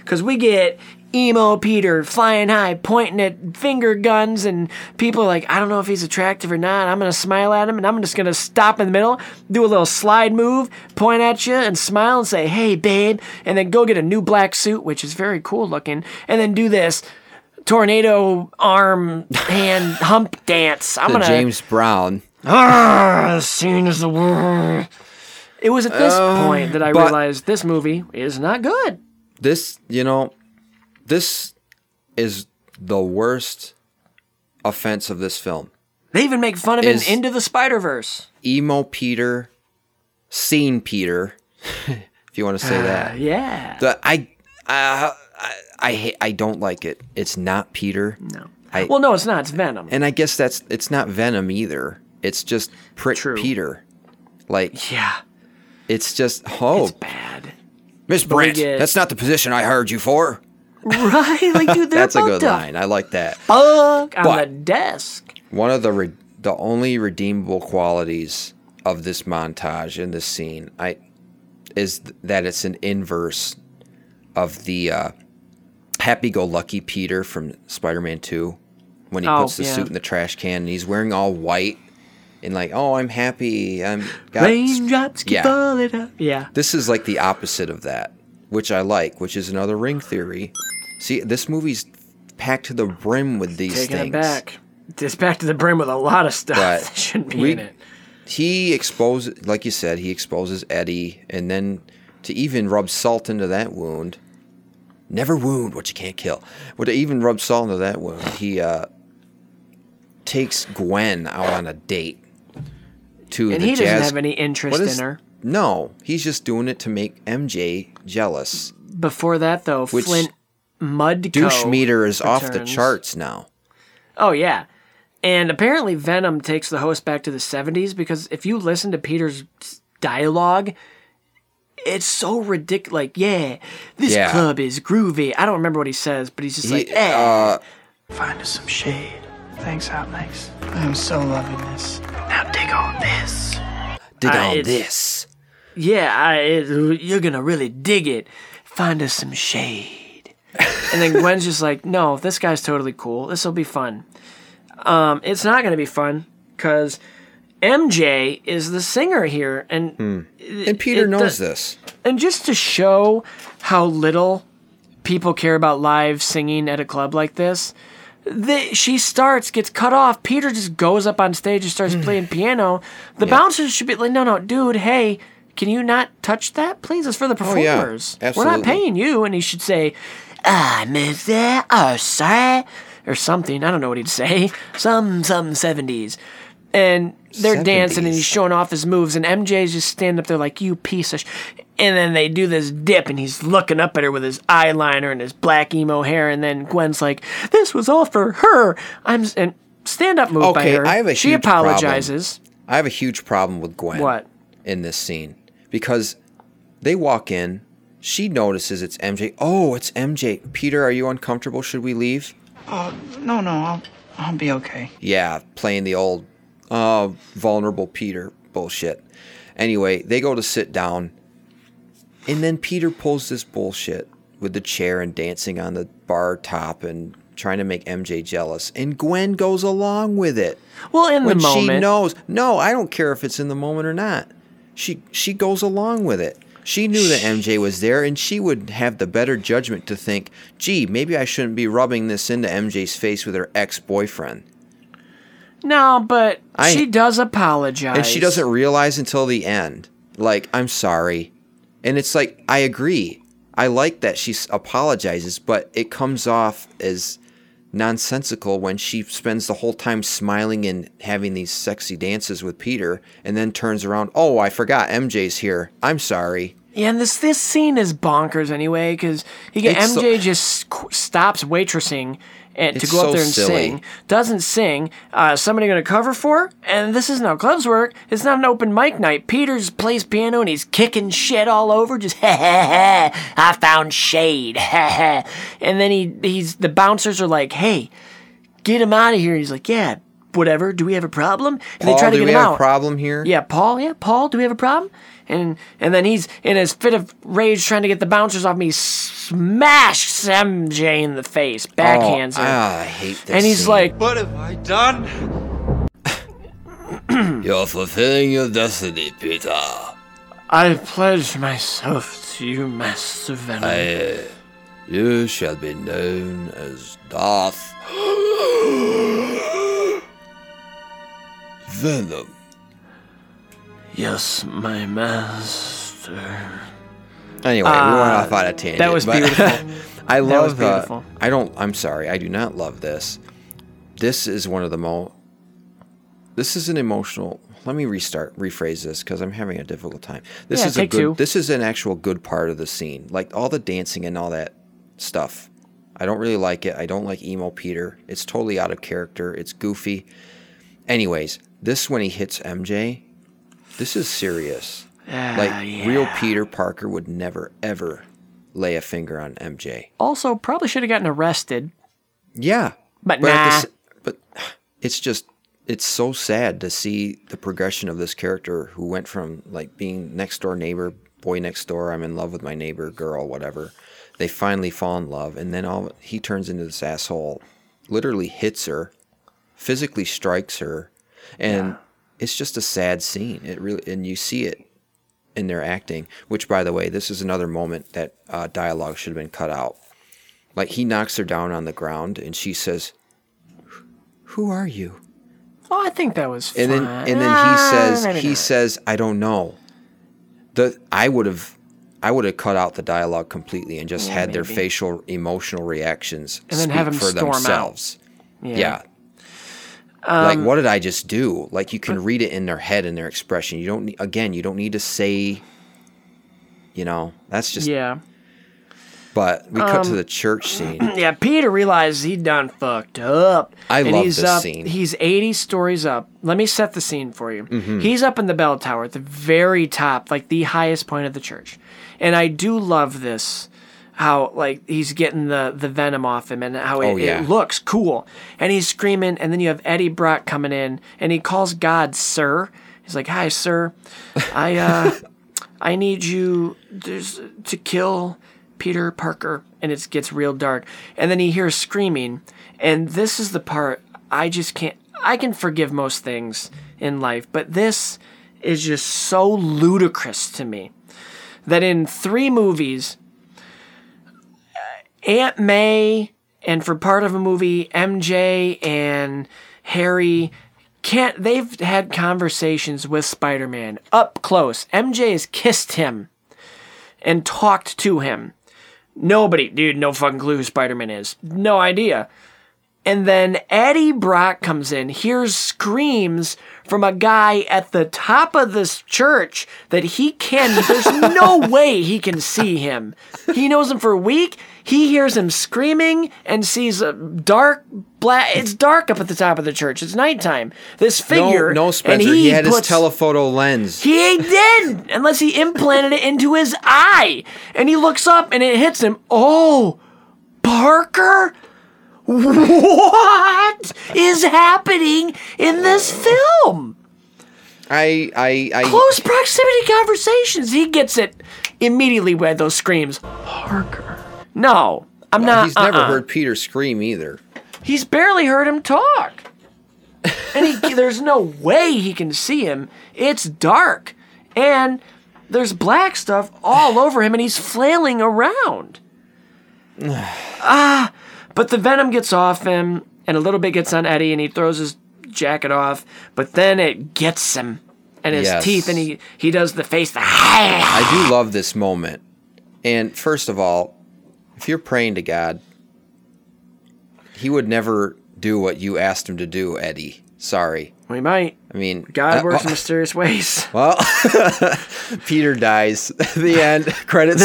Because we get emo Peter flying high, pointing at finger guns, and people are like, I don't know if he's attractive or not. I'm going to smile at him, and I'm just going to stop in the middle, do a little slide move, point at you, and smile and say, hey, babe, and then go get a new black suit, which is very cool looking, and then do this tornado arm hand hump dance. I'm The going to. James Brown. Ah, scene is the worst. It was at this Um, point that I realized this movie is not good. This, you know, this is the worst offense of this film. They even make fun of in Into the Spider Verse. Emo Peter, scene Peter, if you want to say that. yeah. The I, uh, I, I, I don't like it. It's not Peter. No. I, Well, no, it's not. It's Venom. and I guess that's it's not Venom either. It's just prick Peter. Like yeah, it's just oh It's bad. Miss Brant, get- that's not the position I hired you for. Right? Like, dude, That's a good to line. I like that. Fuck on the desk. One of the re- the only redeemable qualities of this montage in this scene, I is th- that it's an inverse of the uh, happy-go-lucky Peter from Spider-Man Two when he Oh, puts the yeah. suit in the trash can and he's wearing all white and like, oh, I'm happy. I'm got Raindrops keep yeah. falling up. Yeah. This is like the opposite of that, which I like, which is another ring theory. See, this movie's packed to the brim with these Taking things. it back. It's back to the brim with a lot of stuff But that shouldn't be we- in it. He exposes, like you said, he exposes Eddie, and then to even rub salt into that wound. Never wound what you can't kill. But to even rub salt into that wound, he uh, takes Gwen out on a date to And the he doesn't jazz. have any interest What in is- her. No, he's just doing it to make MJ jealous. Before that, though, Which Flint Mudco Douche meter is off the charts now. Oh yeah. And apparently Venom takes the host back to the 70s because if you listen to Peter's dialogue, it's so ridiculous. Like, yeah, this Yeah. club is groovy. I don't remember what he says, but he's just like, eh. uh, Find us some shade. Thanks, Alex. I'm so loving this. Now dig on this. dig Uh, on this. yeah, I, it, you're gonna really dig it. Find us some shade. and then Gwen's just like, no, this guy's totally cool. This will be fun. Um, it's not gonna be fun because MJ is the singer here, and Hmm. And Peter it knows do- this. and just to show how little people care about live singing at a club like this, the, she starts, gets cut off. Peter just goes up on stage and starts playing piano. The bouncers should be like, no, no, dude, hey, can you not touch that, please? It's for the Oh, yeah. performers. We're not paying you. And he should say, ah, miss that, oh, sorry, or something. I don't know what he'd say. Some, some 70s. And they're dancing and he's showing off his moves, and MJ's just standing up there like, you piece of sh-. And then they do this dip, and he's looking up at her with his eyeliner and his black emo hair, and then Gwen's like, this was all for her. I'm, s- and stand up move by Okay, her. I have a she huge problem. apologizes. I have a huge problem with Gwen. What? In this scene. Because they walk in, she notices it's MJ. Oh, it's MJ. Peter, are you uncomfortable? Should we leave? Oh, no, no, I'll, I'll be okay. Yeah, playing the old uh, vulnerable Peter bullshit. Anyway, they go to sit down, and then Peter pulls this bullshit with the chair and dancing on the bar top and trying to make MJ jealous. And Gwen goes along with it. Well, in when the moment. she knows. No, I don't care if it's in the moment or not. She she goes along with it. She knew that MJ was there, and she would have the better judgment to think, "Gee, maybe I shouldn't be rubbing this into MJ's face with her ex-boyfriend." No, but I- she does apologize. And she doesn't realize until the end. Like, I'm sorry. And it's like, I agree. I like that she apologizes, but it comes off as nonsensical when she spends the whole time smiling and having these sexy dances with Peter and then turns around, oh, I forgot MJ's here. I'm sorry. Yeah, and this this scene is bonkers anyway because you get so- MJ just stops waitressing and to It's go up there and silly. sing, doesn't sing. Uh, somebody going to cover for? And this isn't how clubs work. It's not an open mic night. Peters plays piano and he's kicking shit all over. Just ha ha ha! I found shade. Ha ha! And then he he's the bouncers are like, hey, get him out of here. He's like, yeah, whatever. Do we have a problem? And Paul, they try to do get we him have out. a problem here? Yeah, Paul. Yeah, Paul. Do we have a problem? And and then he's in his fit of rage trying to get the bouncers off me. Smashes MJ in the face, backhands oh, her, ah, I hate this. and he's scene. like, What have I done? "You're fulfilling your destiny, Peter. "I pledge myself to you, Master Venom." I, you shall be known as Darth Venom." Yes, my master. Anyway, we went off on a tangent. that was beautiful. I love. That uh, beautiful. I don't. I'm sorry. I do not love this. This is one of the most. This is an emotional. Let me restart, rephrase this because I'm having a difficult time. This Yeah, is a good. two. This is an actual good part of the scene, like all the dancing and all that stuff. I don't really like it. I don't like emo Peter. It's totally out of character. It's goofy. Anyways, this when he hits MJ, this is serious. Ah, like yeah. real Peter Parker would never ever lay a finger on MJ. Also, probably should have gotten arrested. Yeah, But the nah. s- but it's just it's so sad to see the progression of this character who went from like being next door neighbor, boy next door, I'm in love with my neighbor, girl, whatever. They finally fall in love, and then all he turns into this asshole. Literally hits her, physically strikes her, and it's just a sad scene. It really, and you see it in their acting. Which, by the way, this is another moment that uh, dialogue should have been cut out. Like he knocks her down on the ground, and she says, "Who are you?" Oh, I think that was. And then and then he Ah, says maybe he not. says, "I don't know." The I would have I would have cut out the dialogue completely and just Yeah, had their facial emotional reactions And then speak have 'em for storm out. themselves. Yeah. Yeah. like Um, what did I just do? Like you can read it in their head and their expression. You don't again, you don't need to say you know, that's just yeah. but we cut to Um, the church scene. Yeah, Peter realizes he done fucked up. I and love he's this up, scene. He's 80 stories up. Let me set the scene for you. Mhm. He's up in the bell tower at the very top, like the highest point of the church. And I do love this how like he's getting the the venom off him and how it, Oh, yeah. it looks cool. And he's screaming and then you have Eddie Brock coming in and he calls God sir. He's like, "Hi, sir. I uh I need you to kill Peter Parker. And it gets real dark. And then he hears screaming. And this is the part I just can't. I can forgive most things in life, but this is just so ludicrous to me that in three movies, Aunt May and for part of a movie, MJ and Harry can't they've had conversations with Spider-Man up close. MJ has kissed him and talked to him. Nobody, dude, no fucking clue who Spider-Man is. No idea. And then Eddie Brock comes in, hears screams from a guy at the top of this church that he can, there's no way he can see him. He knows him for a week. He hears him screaming and sees a dark black. It's dark up at the top of the church. It's nighttime. This figure. no, no, and Spencer. He, had his telephoto lens. he did, unless he implanted it into his eye. And he looks up and it hits him. Oh, Parker? What is happening in this film? I I I Close proximity conversations. He gets it immediately with those screams. Parker. No, I'm Well, not. He's never uh-uh. heard Peter scream either. He's barely heard him talk. And he, there's no way he can see him. It's dark. And there's black stuff all over him and he's flailing around. ah, but the venom gets off him and a little bit gets on Eddie and he throws his jacket off, but then it gets him and his Yes. teeth and he he does the face the I do love this moment. And first of all, if you're praying to God, He would never do what you asked him to do, Eddie. Sorry. We might. I mean, God uh, works in mysterious ways. Well, Peter dies. the end credits,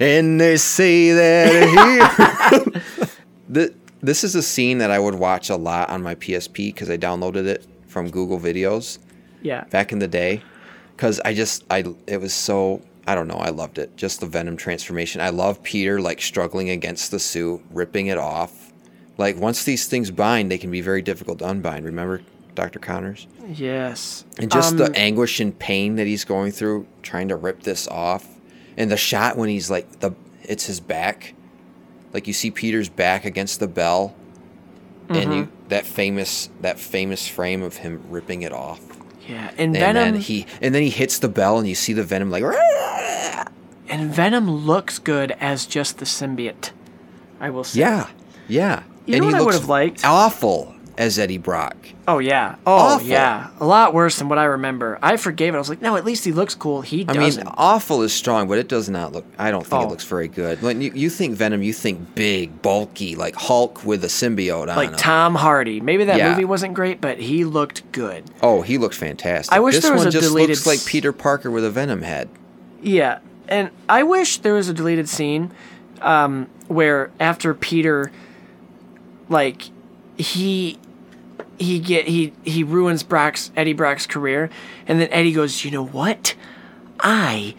and they say that he. the, this is a scene that I would watch a lot on my PSP because I downloaded it from Google Videos Yeah. back in the day. Because I just I it was so I don't know I loved it. Just the Venom transformation. I love Peter like struggling against the suit, ripping it off. Like once these things bind, they can be very difficult to unbind. Remember, Doctor Connors? Yes. And just Um, the anguish and pain that he's going through trying to rip this off. And the shot when he's like the it's his back. Like you see Peter's back against the bell. And you that famous that famous frame of him ripping it off. Yeah. And And Venom. then he and then he hits the bell and you see the venom like and Venom looks good as just the symbiote. I will say. Yeah. Yeah. You and know he what I looks would've liked? awful as Eddie Brock. Oh yeah. Oh Awful. yeah. A lot worse than what I remember. I forgave it. I was like, no, at least he looks cool. He I doesn't. mean, awful is strong, but it does not look. I don't think Oh. it looks very good. When you, you think Venom, you think big, bulky, like Hulk with a symbiote on like him. Tom Hardy. Maybe that Yeah. movie wasn't great, but he looked good. Oh, he looks fantastic. I wish this there was one a just deleted looks like Peter Parker with a Venom head. Yeah, and I wish there was a deleted scene um, where after Peter, like, he he get he he ruins Brock's Eddie Brock's career, and then Eddie goes, you know what? I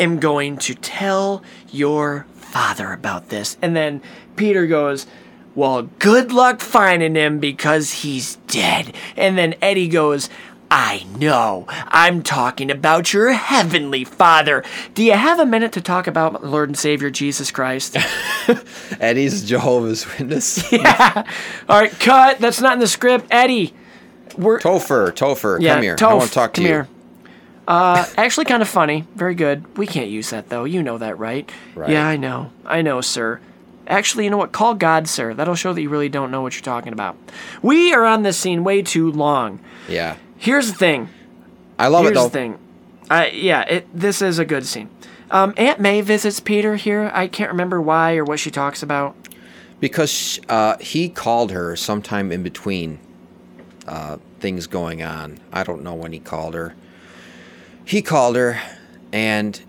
am going to tell your father about this, and then Peter goes. Well, good luck finding him because he's dead. And then Eddie goes, I know. I'm talking about your heavenly father. Do you have a minute to talk about Lord and Savior Jesus Christ? Eddie's Jehovah's Witness. yeah. All right, cut. That's not in the script. Eddie. We're Topher, Topher, yeah, come here. I want to talk to come you. here. Uh, actually, kind of funny. Very good. We can't use that though. You know that, right? Right. Yeah, I know. I know, sir. Actually, you know what? Call God, sir. That'll show that you really don't know what you're talking about. We are on this scene way too long. Yeah. Here's the thing. I love Here's it though. the thing. I yeah, it this is a good scene. Um, Aunt May visits Peter here. I can't remember why or what she talks about. Because uh, he called her sometime in between uh, things going on. I don't know when he called her. He called her, and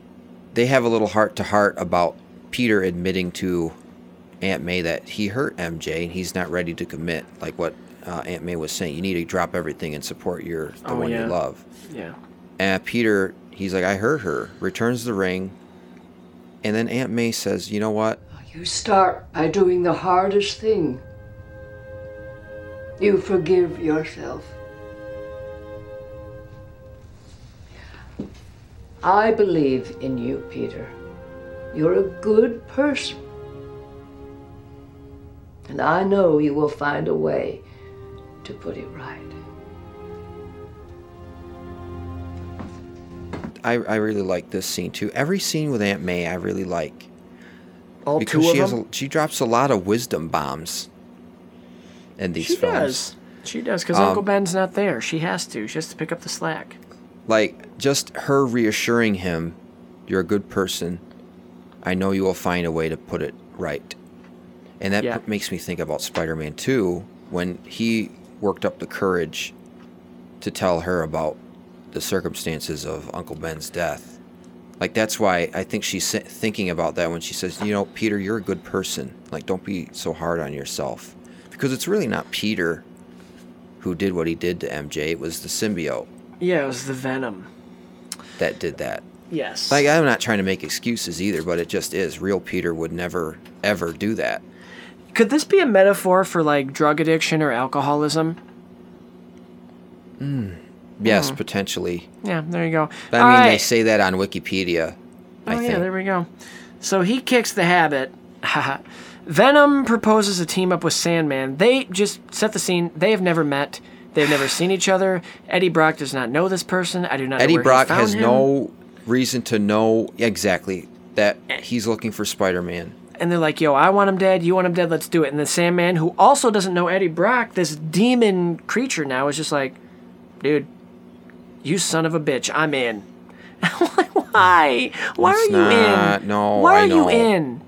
they have a little heart to heart about Peter admitting to Aunt May that he hurt MJ and he's not ready to commit. Like what uh, Aunt May was saying, you need to drop everything and support your the Oh, one yeah. you love. Yeah. And Peter, he's like, I hurt her. Returns the ring, and then Aunt May says, "You know what? You start by doing the hardest thing. You forgive yourself. I believe in you, Peter. You're a good person. And I know you will find a way to put it right. I, I really like this scene too. Every scene with Aunt May, I really like All because two she of has them. a, she drops a lot of wisdom bombs in these she films. does. She does because Um, Uncle Ben's not there. She has to. She has to pick up the slack. Like just her reassuring him, "You're a good person. I know you will find a way to put it right." And that Yeah. p- makes me think about Spider-Man 2 when he worked up the courage to tell her about the circumstances of Uncle Ben's death. Like that's why I think she's thinking about that when she says, "You know, Peter, you're a good person. Like don't be so hard on yourself." Because it's really not Peter who did what he did to MJ. It was the symbiote Yeah, it was the Venom. that did that. Yes. Like I'm not trying to make excuses either, but it just is. Real Peter would never ever do that. Could this be a metaphor for like drug addiction or alcoholism? Yes, Hmm. potentially. Yeah, there you go. I All mean, they say that on Wikipedia. I oh think. yeah, there we go. So he kicks the habit. Venom proposes a team up with Sandman. They just set the scene. They have never met. They've never seen each other. Eddie Brock does not know this person. I do not. know Eddie Brock has him. no reason to know exactly that he's looking for Spider-Man. And they're like, "Yo, I want him dead. You want him dead. Let's do it." And the Sandman, who also doesn't know Eddie Brock, this demon creature now, is just like, "Dude, you son of a bitch, I'm in." Why? Why It's are you not- in? no, Why I are you in?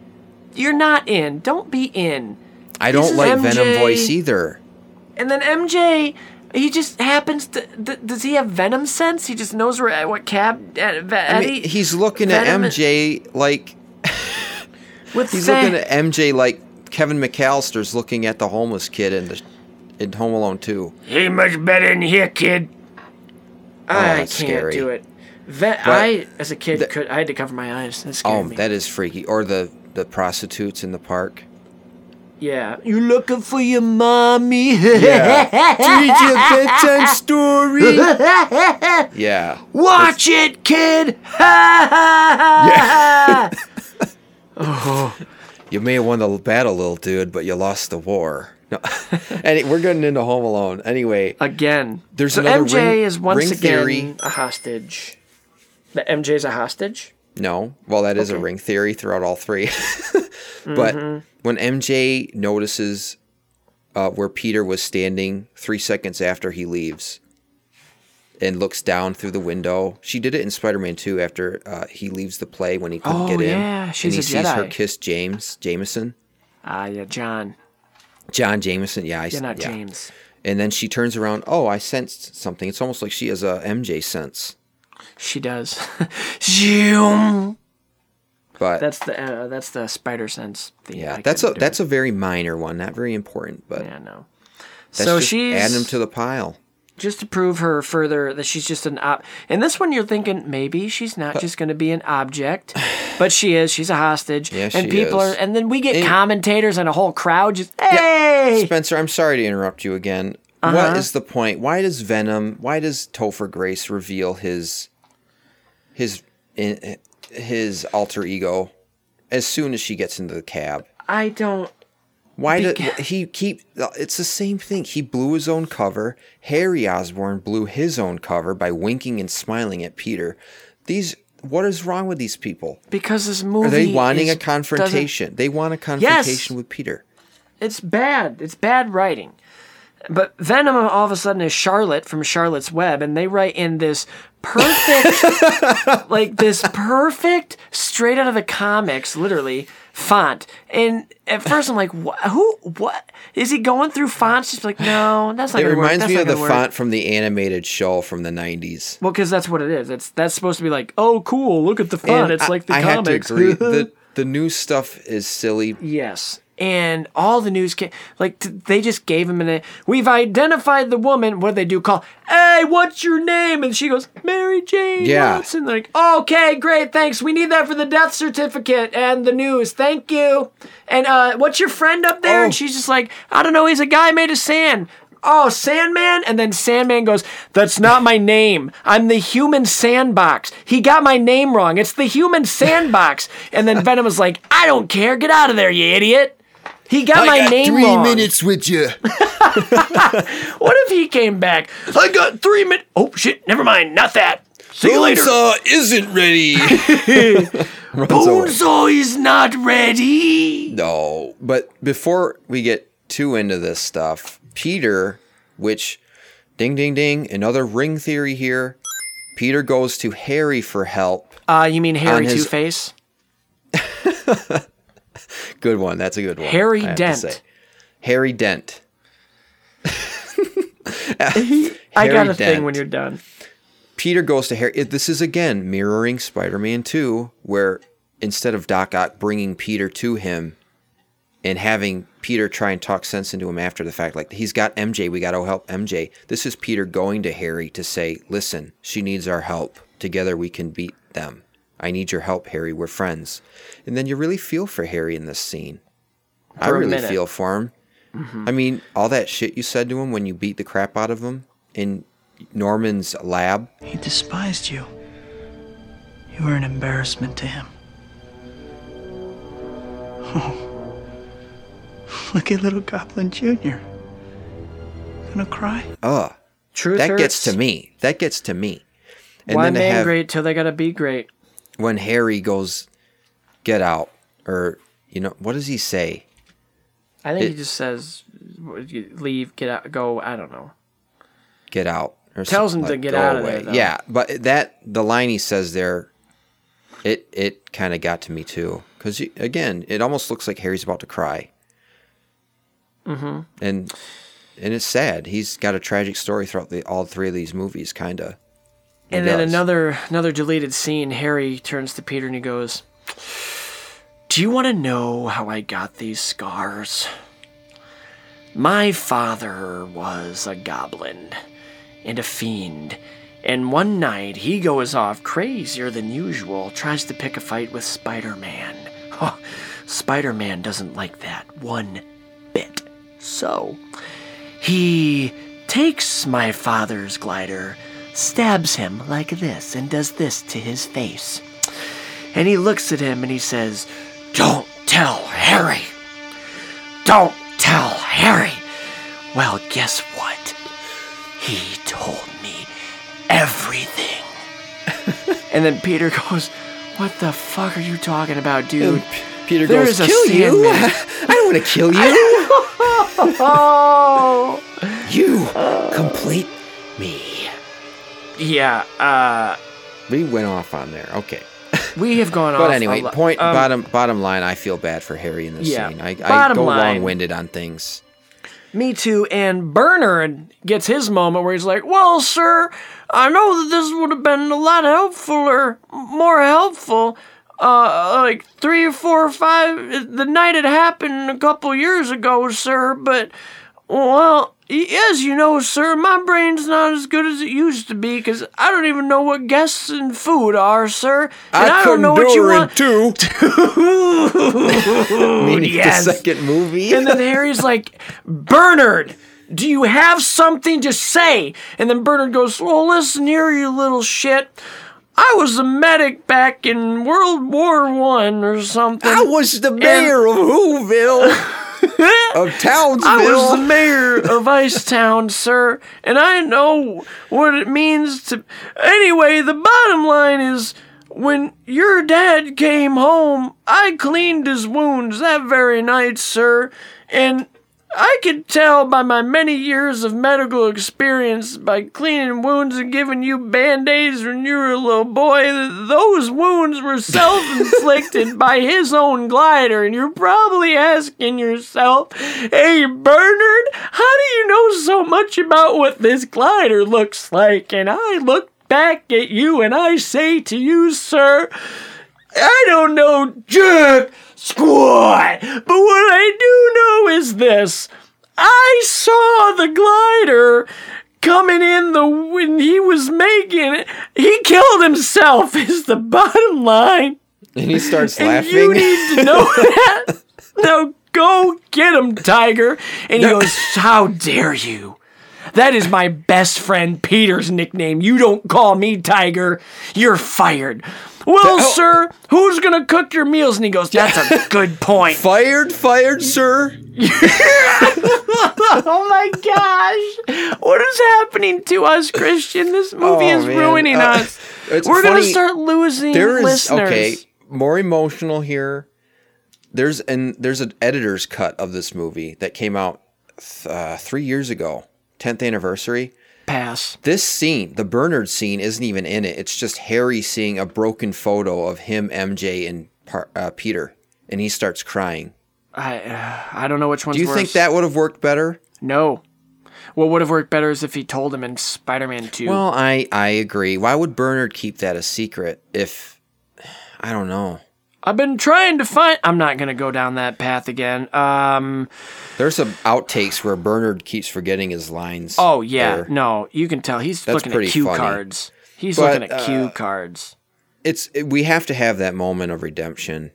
You're not in. Don't be in. I This don't like MJ. Venom voice either. And then MJ, He just happens to. Th- does he have venom sense? He just knows where what cab. Uh, Ve- I Eddie, mean, he's looking at MJ like with he's Fa- looking at MJ like Kevin McAllister's looking at the homeless kid in the in Home Alone 2. He much better in here, kid. I oh, can't Oh, scary. do it. Ve- I, as a kid, could I had to cover my eyes. That scared Oh, me. that is freaky. Or the the prostitutes in the park. yeah. You looking for your mommy? Yeah. To read you a bedtime story. Yeah. Watch it, kid. Yeah. Oh. You may have won the battle, little dude, but you lost the war. No. and we're getting into Home Alone. Anyway, Again, There's so another MJ ring- is once ring again theory. a hostage. The MJ's a hostage. No, well, that is a ring theory throughout all three. but Mhm. when MJ notices uh, where Peter was standing three seconds after he leaves and looks down through the window, she did it in Spider Man 2 after uh, he leaves the play when he couldn't Oh, get in. yeah, she's and he sees her kiss James Jameson. Ah, yeah, John. John Jameson, yeah. I, Yeah, not yeah. James. And then she turns around. Oh, I sensed something. It's almost like she has a MJ sense. She does. Zoom. But That's the uh, that's the spider sense thing. yeah, I that's a that's a very minor one, not very important. But yeah, no. So she's- adding them to the pile. Just to prove her further that she's just an op. And this one, you're thinking maybe she's not uh, just going to be an object, but she is. She's a hostage. Yeah, and she people is. are, and then we get And- commentators and a whole crowd just hey. Spencer, I'm sorry to interrupt you again. Uh-huh. What is the point? Why does Venom? Why does Topher Grace reveal his his eh, eh, his alter ego as soon as she gets into the cab? I don't. Why did he keep? It's the same thing. He blew his own cover. Harry Osborn blew his own cover by winking and smiling at Peter. These. What is wrong with these people? Because this movie Are they wanting is- a confrontation? They want a confrontation with Peter. It's bad. It's bad writing. But Venom all of a sudden is Charlotte from Charlotte's Web, and they write in this perfect, like this perfect, straight out of the comics, literally font. And at first I'm like, what? Who? What is he going through fonts? Just like, no, that's not. It reminds me of the work." font from the animated show from the '90s. Well, because that's what it is. It's that's supposed to be like, oh, cool. Look at the font. And it's I- like the I comics. had to agree. the the new stuff is silly. Yes. And all the news, ca- like t- they just gave him an. We've identified the woman. What do they do? Call, hey, what's your name? And she goes, Mary Jane Yeah. Watson. They're like, okay, great, thanks. We need that for the death certificate and the news. Thank you. And uh, what's your friend up there? Oh. And she's just like, I don't know. He's a guy made of sand. Oh, Sandman? And then Sandman goes, That's not my name. I'm the human sandbox. He got my name wrong. It's the human sandbox. and then Venom was like, I don't care. Get out of there, you idiot. He got my name wrong. Minutes with you. What if he came back? I got three minutes. Oh, shit. Never mind. Not that. See you later. isn't ready. Bonesaw is not ready. No, but before we get too into this stuff, Peter, which, ding, ding, ding, another ring theory here. Peter goes to Harry for help. Uh, you mean Harry On his- Two Face? Good one. That's a good one. Harry I have to Dent. Harry Dent. I got a thing when you're done. Peter goes to Harry. This is again mirroring Spider Man 2, where instead of Doc Ock bringing Peter to him and having Peter try and talk sense into him after the fact, like he's got MJ, we got to help MJ. This is Peter going to Harry to say, listen, she needs our help. Together we can beat them. I need your help, Harry. We're friends. And then you really feel for Harry in this scene. I For a really minute. feel for him. Mm-hmm. I mean, all that shit you said to him when you beat the crap out of him in Norman's lab. He despised you. You were an embarrassment to him. Oh. Look at little Goblin Jr. Gonna cry? Ugh. Truth that gets to me. That gets to me. And Why then to man have great till they gotta be great? When Harry goes, get out, or you know, what does he say? I think It- he just says, leave, get out, go. I don't know. Get out. Or Tells him to get "Go out of there, though." Yeah, but that the line he says there, it it kind of got to me too. Because again, it almost looks like Harry's about to cry, Mm-hmm. and and it's sad. He's got a tragic story throughout the, all three of these movies, kind of. And then another another deleted scene. Harry turns to Peter and he goes, "Do you want to know how I got these scars? My father was a goblin and a fiend." And one night he goes off crazier than usual, tries to pick a fight with Spider Man. Oh, Spider Man doesn't like that one bit. So, he takes my father's glider, stabs him like this, and does this to his face. And he looks at him and he says, Don't tell Harry! Don't tell Harry! Well, guess what? He told me everything. and then Peter goes, What the fuck are you talking about, dude? And Peter There goes, "Kill you? I don't want to kill you. you complete me." Yeah, uh, We went off on there. Okay. we have gone off. But anyway, point um, bottom bottom line, I feel bad for Harry in this Yeah, scene. I, I go long winded on things. Me too. And Bernard gets his moment where he's like, "Well, sir, I know that this would have been a lot helpfuler, more helpful, uh, like three or four or five. The night it happened a couple years ago, sir. But well, y- as you know, sir, my brain's not as good as it used to be because I don't even know what guests and food are, sir. And I, don't know what you want." two. Meaning yes. the second movie. And then Harry's like, Bernard, do you have something to say? And then Bernard goes, Well, listen here, you little shit. I was a medic back in World War One or something. I was the mayor of Whoville. of Townsville. I was the mayor of Icetown, sir, and I know what it means to. Anyway, the bottom line is when your dad came home, I cleaned his wounds that very night, sir, and I could tell by my many years of medical experience by cleaning wounds and giving you band aids when you were a little boy that those wounds were self inflicted by his own glider. And you're probably asking yourself, hey, Bernard, how do you know so much about what this glider looks like? And I look back at you and I say to you, sir, I don't know jack squat, but what I do know is this. I saw the glider coming in the when he was making it. He killed himself is the bottom line. and he starts And laughing. you need to know that. Now go get him, Tiger. And he No. goes, How dare you? That is my best friend Peter's nickname. You don't call me Tiger. You're fired. Well, Oh. sir, who's gonna cook your meals? And he goes, That's a good point. fired, fired, sir. oh my gosh. What is happening to us, Christian? This movie Oh, is man. ruining Uh, us. We're gonna start losing There is listeners. okay, more emotional here. There's and there's an editor's cut of this movie that came out th- uh, three years ago, 10th anniversary. Pass. This scene, the Bernard scene, isn't even in it. It's just Harry seeing a broken photo of him, MJ, and uh, Peter, and he starts crying. I uh, I don't know which one. Do you worse. think that would have worked better? No. What would have worked better is if he told him in Spider-Man 2. Well, I I agree. Why would Bernard keep that a secret if I don't know. I've been trying to find I'm not going to go down that path again. Um There's some outtakes where Bernard keeps forgetting his lines. Oh yeah, there. no, you can tell he's That's looking at cue funny. cards. He's But, looking at cue uh, cards. It's we have to have that moment of redemption.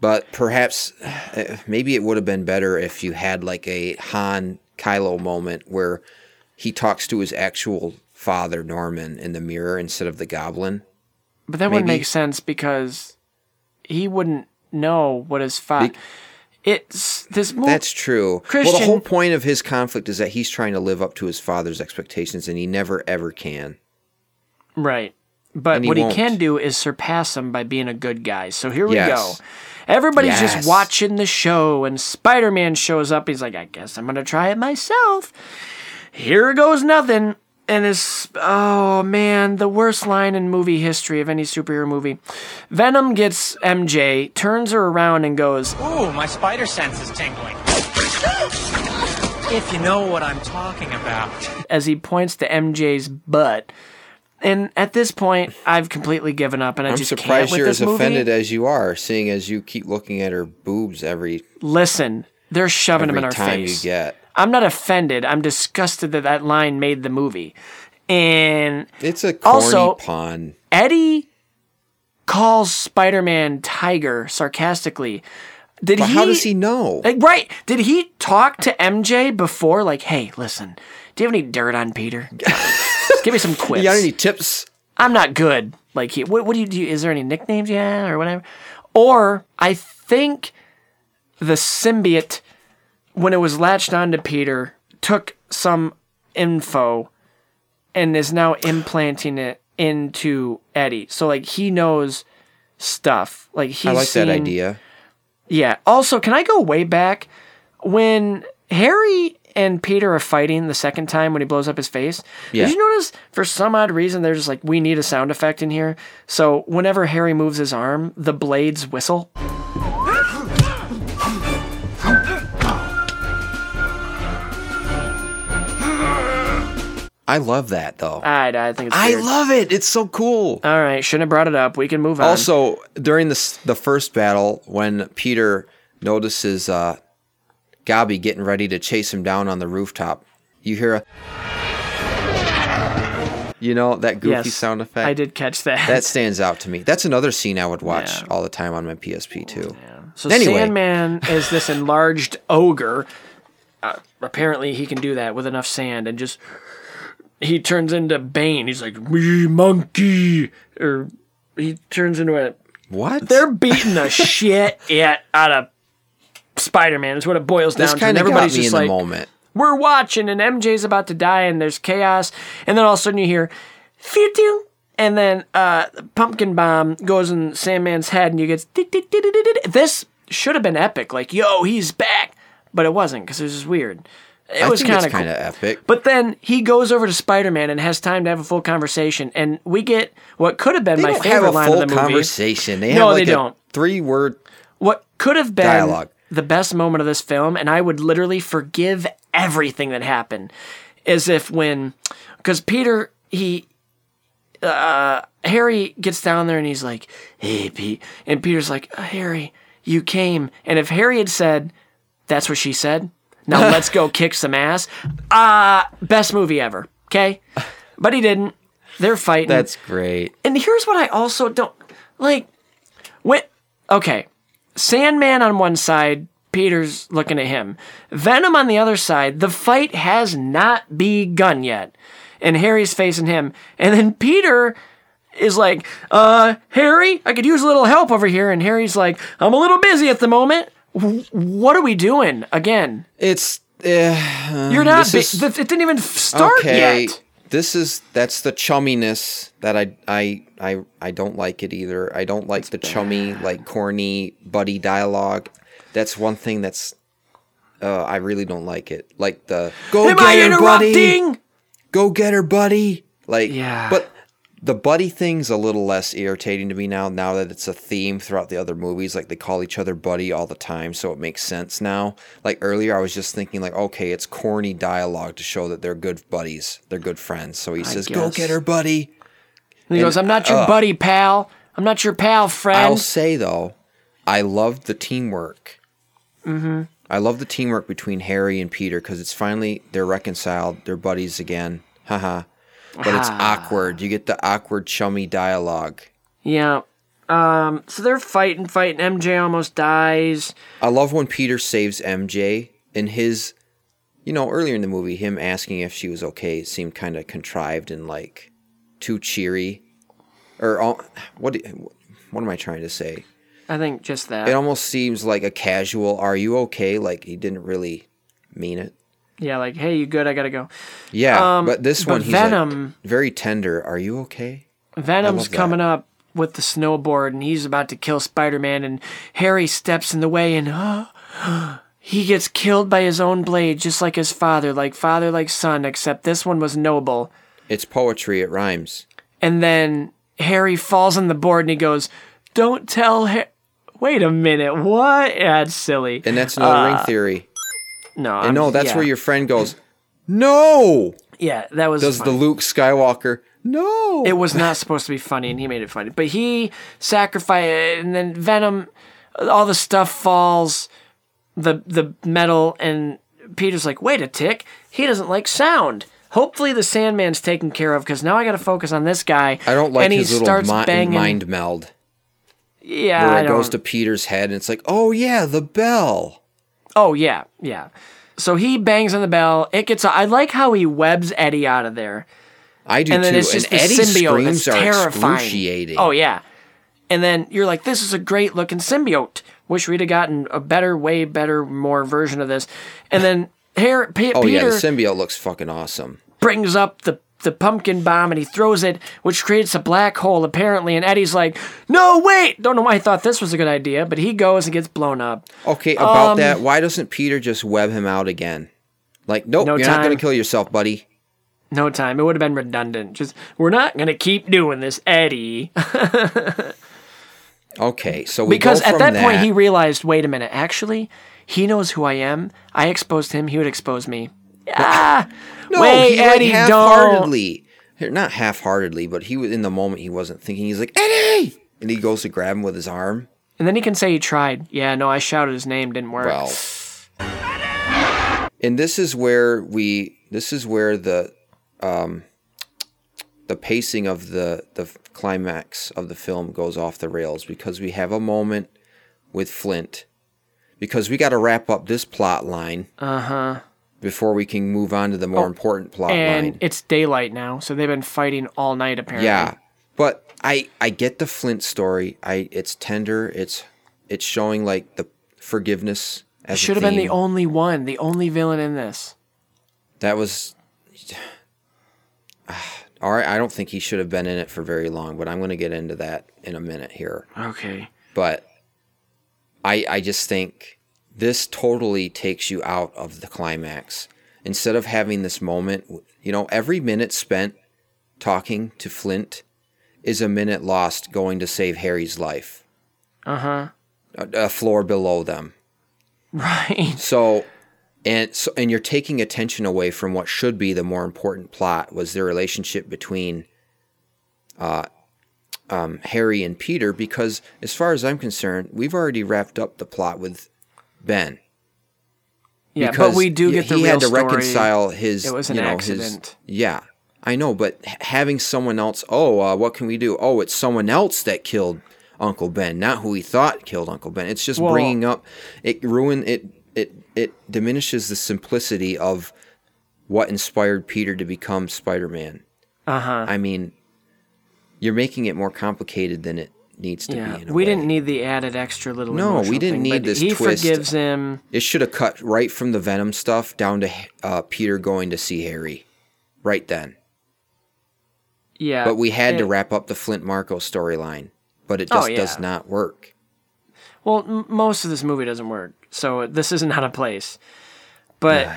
But perhaps uh, maybe it would have been better if you had like a Han Kylo moment where he talks to his actual father Norman in the mirror instead of the goblin. But that wouldn't maybe- make sense because he wouldn't know what his father. It's this movie. That's true. well, the whole point of his conflict is that he's trying to live up to his father's expectations and he never ever can. Right. But he what he won't. can do is surpass him by being a good guy. So here we Yes. go. Everybody's Yes. just watching the show, and Spider Man shows up. He's like, I guess I'm going to try it myself. Here goes nothing. And it's, oh man, the worst line in movie history of any superhero movie. Venom gets MJ, turns her around, and goes, Ooh, my spider sense is tingling. If you know what I'm talking about. as he points to MJ's butt. And at this point, I've completely given up, and I I'm just surprised can't with you're this as movie. offended as you are, seeing as you keep looking at her boobs every Listen, they're shoving them in our time face. you get. I'm not offended. I'm disgusted that that line made the movie. And It's a corny Also- pun. Eddie calls Spider-Man Tiger sarcastically. Did But he? how does he know? Like, right? Did he talk to MJ before? Like, hey, listen, do you have any dirt on Peter? Give me some quips. You got any tips? I'm not good. Like, he, what, what do you do? Is there any nicknames Yeah, or whatever? Or I think the symbiote, when it was latched onto Peter, took some info and is now implanting it into Eddie. So like he knows stuff. Like he's I like that idea. Yeah. Also, can I go way back when Harry and Peter are fighting the second time when he blows up his face? Yeah. Did you notice for some odd reason they're just like we need a sound effect in here? So whenever Harry moves his arm, the blades whistle. I love that though. I, I think it's I weird. love it. It's so cool. All right, shouldn't have brought it up. We can move on. Also, during the the first battle, when Peter notices uh, Gobby getting ready to chase him down on the rooftop, you hear a, you know, that goofy Yes, sound effect. I did catch that. That stands out to me. That's another scene I would watch all the time on my PSP too. So anyway, Sandman is this enlarged ogre. Uh, apparently, he can do that with enough sand, and just he turns into Bane. He's like me monkey, or he turns into a. What? They're beating the shit yet out of Spider Man. Is what it boils down this to. And of got everybody's me just in like, the moment. we're watching, and MJ's about to die, and there's chaos, and then all of a sudden you hear, "Phew-doo," and then uh, pumpkin bomb goes in Sandman's head, and you get this should have been epic, like yo, he's back, but it wasn't because it was just weird. It I was kind of kind of epic. But then he goes over to Spider Man and has time to have a full conversation, and we get what could have been They my favorite line of the movie. conversation. They no, like they don't. three word. What could have been Dialogue. the best moment of this film, and I would literally forgive everything that happened, is if when, because Peter, he, uh, Harry gets down there and he's like, hey, Pete. And Peter's like, "Uh, Harry, you came. And if Harry had said, that's what she said, now let's go kick some ass, uh, best movie ever, okay? But he didn't. They're fighting. That's great. And here's what I also don't like. When okay, Sandman on one side, Peter's looking at him. Venom on the other side. The fight has not begun yet, and Harry's facing him. And then Peter is like, "Uh, Harry, I could use a little help over here." And Harry's like, "I'm a little busy at the moment." What are we doing again? It's uh, You're not. this Bi- is- it didn't even start okay. yet. This is that's the chumminess that I I I I don't like it either. I don't like the chummy like corny buddy dialogue. That's one thing that's uh, I really don't like it. Like the go Am get I her, buddy. interrupting? Go get her, buddy. Like Yeah. but the buddy thing's a little less irritating to me now. Now that it's a theme throughout the other movies, like they call each other buddy all the time, so it makes sense now. Like earlier, I was just thinking like, okay, it's corny dialogue to show that they're good buddies, they're good friends. So he says, "Go get her, buddy." And he goes, "I'm not your uh, buddy, pal. I'm not your pal, friend." I'll say though, I loved the teamwork. mm-hmm. I love the teamwork between Harry and Peter because it's finally they're reconciled, they're buddies again. Haha. But it's Ah. awkward. You get the awkward, chummy dialogue. Yeah. Um. So they're fighting, fighting. MJ almost dies. I love when Peter saves MJ in his, you know, earlier in the movie, him asking if she was okay seemed kind of contrived and like too cheery, or all, what? What am I trying to say? I think just that. It almost seems like a casual. Are you okay? Like he didn't really mean it. Yeah. Like, hey, you good? I gotta go. Yeah, Um, but this but one he's Venom- like very tender. Are you okay? Venom's that. coming up with the snowboard, and he's about to kill Spider-Man, and Harry steps in the way, and he gets killed by his own blade, just like his father, like father, like son. Except this one was noble. It's poetry. It rhymes. And then Harry falls on the board and he goes, Don't tell Harry. Wait a minute, what? It's silly. And that's another ring Uh, theory. No, and I'm- no, that's yeah. where your friend goes, no. Yeah, that was. Does the. Luke Skywalker? No. It was not supposed to be funny, and he made it funny. But he sacrificed, and then Venom, all the stuff falls, the the metal, and Peter's like, "Wait a tick, he doesn't like sound." Hopefully, the Sandman's taken care of because now I got to focus on this guy. I don't like and he his little starts mi- banging. mind meld Yeah, where it goes to Peter's head, and it's like, oh yeah, the bell. Oh yeah, yeah. So he bangs on the bell. It gets. I like how he webs Eddie out of there. I do and then too. it's just and Eddie's symbiote screams are terrifying. excruciating. Oh yeah, and then you're like, this is a great looking symbiote. Wish we'd have gotten a better, way better, more version of this. And then here, P- Oh yeah, the symbiote looks fucking awesome. brings up the the pumpkin bomb and he throws it, which creates a black hole apparently. And Eddie's like, no wait, don't know why I thought this was a good idea, but he goes and gets blown up. Okay, about Um, that, why doesn't Peter just web him out again? Like, nope, No you're not gonna kill yourself, buddy. No time. It would have been redundant. Just we're not gonna keep doing this, Eddie. Okay, so we because go at from that, point he realized, wait a minute, actually, he knows who I am. I exposed him. He would expose me. Ah, no, he Eddie, don't. half-heartedly. Not half-heartedly, but he was in the moment. He wasn't thinking. He's like Eddie, and he goes to grab him with his arm. And then he can say he tried. Yeah, no, I shouted his name, didn't work. Well, and this is where we. This is where the, um, the pacing of the the climax of the film goes off the rails because we have a moment with Flint because we got to wrap up this plot line Uh huh. Before we can move on to the more Oh, important plot And line. it's daylight now, so they've been fighting all night apparently. Yeah, but I I get the Flint story. I it's tender. It's it's showing like the forgiveness as Should have been the only one, the only villain in this. That was. All right, I don't think he should have been in it for very long, but I'm going to get into that in a minute here. Okay. But I I just think this totally takes you out of the climax. Instead of having this moment, you know, every minute spent talking to Flint is a minute lost going to save Harry's life. Uh huh. A, a floor below them. Right. So, and so, and you're taking attention away from what should be the more important plot was the relationship between, uh, um, Harry and Peter. Because as far as I'm concerned, we've already wrapped up the plot with Ben. Yeah, Because but we do get the he real had to story. reconcile his. It was an you know, accident. His, yeah, I know, but having someone else. Oh, uh, what can we do? Oh, it's someone else that killed Uncle Ben, not who he thought killed Uncle Ben. It's just Well- bringing up. It ruin it. It it diminishes the simplicity of what inspired Peter to become Spider-Man. Uh huh. I mean, you're making it more complicated than it needs to Yeah, be. In a we way. didn't need the added extra little. No, we didn't thing, need this he twist. forgives him. It should have cut right from the Venom stuff down to uh, Peter going to see Harry, right then. Yeah, But we had to wrap up the Flint Marko storyline, but it Oh, just does not work. Well, m- most of this movie doesn't work, so this isn't out of place. But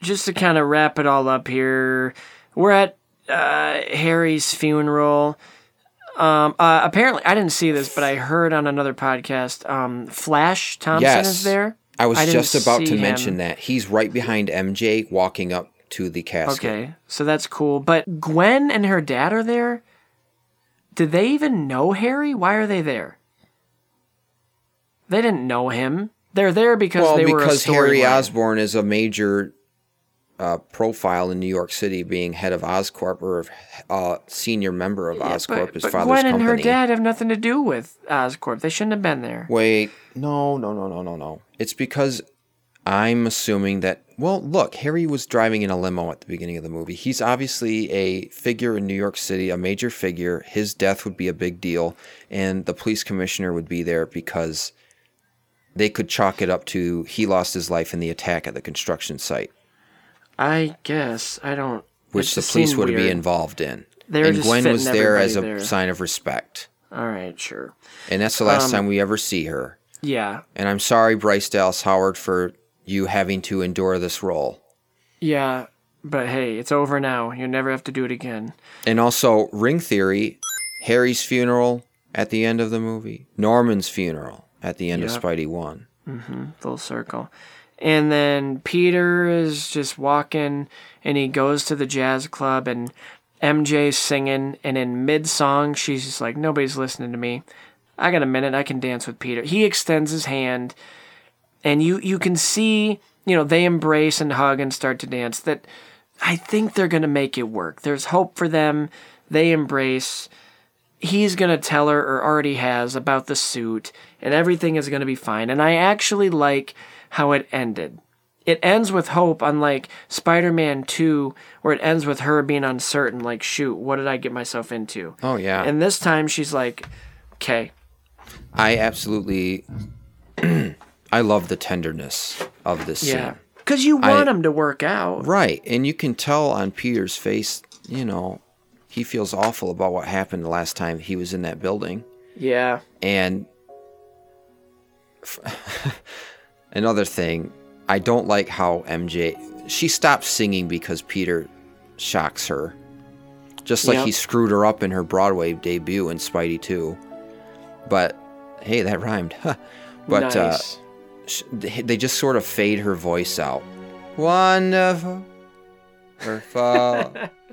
just to kind of wrap it all up here, we're at uh, Harry's funeral. Um, uh, apparently, I didn't see this, but I heard on another podcast. Um, Flash Thompson yes, is there. I was didn't just about to mention him. that he's right behind MJ, walking up to the casket. Okay, so that's cool. But Gwen and her dad are there. Did they even know Harry? Why are they there? They didn't know him. They're there because well, they were a because Harry storyline. Osborn is a major uh, profile in New York City, being head of Oscorp or uh, senior member of Oscorp, his but father's Gwen company. and her dad have nothing to do with Oscorp. They shouldn't have been there. Wait, no, no, no, no, no, no. It's because I'm assuming that. Well, look, Harry was driving in a limo at the beginning of the movie. He's obviously a figure in New York City, a major figure. His death would be a big deal, and the police commissioner would be there because they could chalk it up to he lost his life in the attack at the construction site, I guess I don't. which the police would be involved in. They were and Gwen was there as a there. sign of respect, All right, sure. and that's the last Um, time we ever see her. Yeah, And I'm sorry, Bryce Dallas Howard, for you having to endure this role. yeah. But hey, it's over now. You never have to do it again. And also, Ring Theory, Harry's funeral at the end of the movie, Norman's funeral at the end Yep. of Spidey 1. Mm hmm Full circle. And then Peter is just walking and he goes to the jazz club and MJ's singing and in mid song she's just like nobody's listening to me. I got a minute, I can dance with Peter. He extends his hand and you you can see, you know, they embrace and hug and start to dance that I think they're going to make it work. There's hope for them. They embrace. He's going to tell her or already has about the suit and everything is going to be fine. And I actually like how it ended. It ends with hope, unlike Spider Man 2, where it ends with her being uncertain, like, shoot, what did I get myself into? Oh, yeah. And this time she's like, okay. I absolutely. I love the tenderness of this Yeah. scene. Because you I- want him to work out. Right. And you can tell on Peter's face, you know, he feels awful about what happened the last time he was in that building. Yeah. And another thing, I don't like how MJ she stops singing because Peter shocks her. Just like Yep. he screwed her up in her Broadway debut in Spidey 2. But hey, that rhymed. but Nice. uh they they just sort of fade her voice out. Wonderful. Wonderful.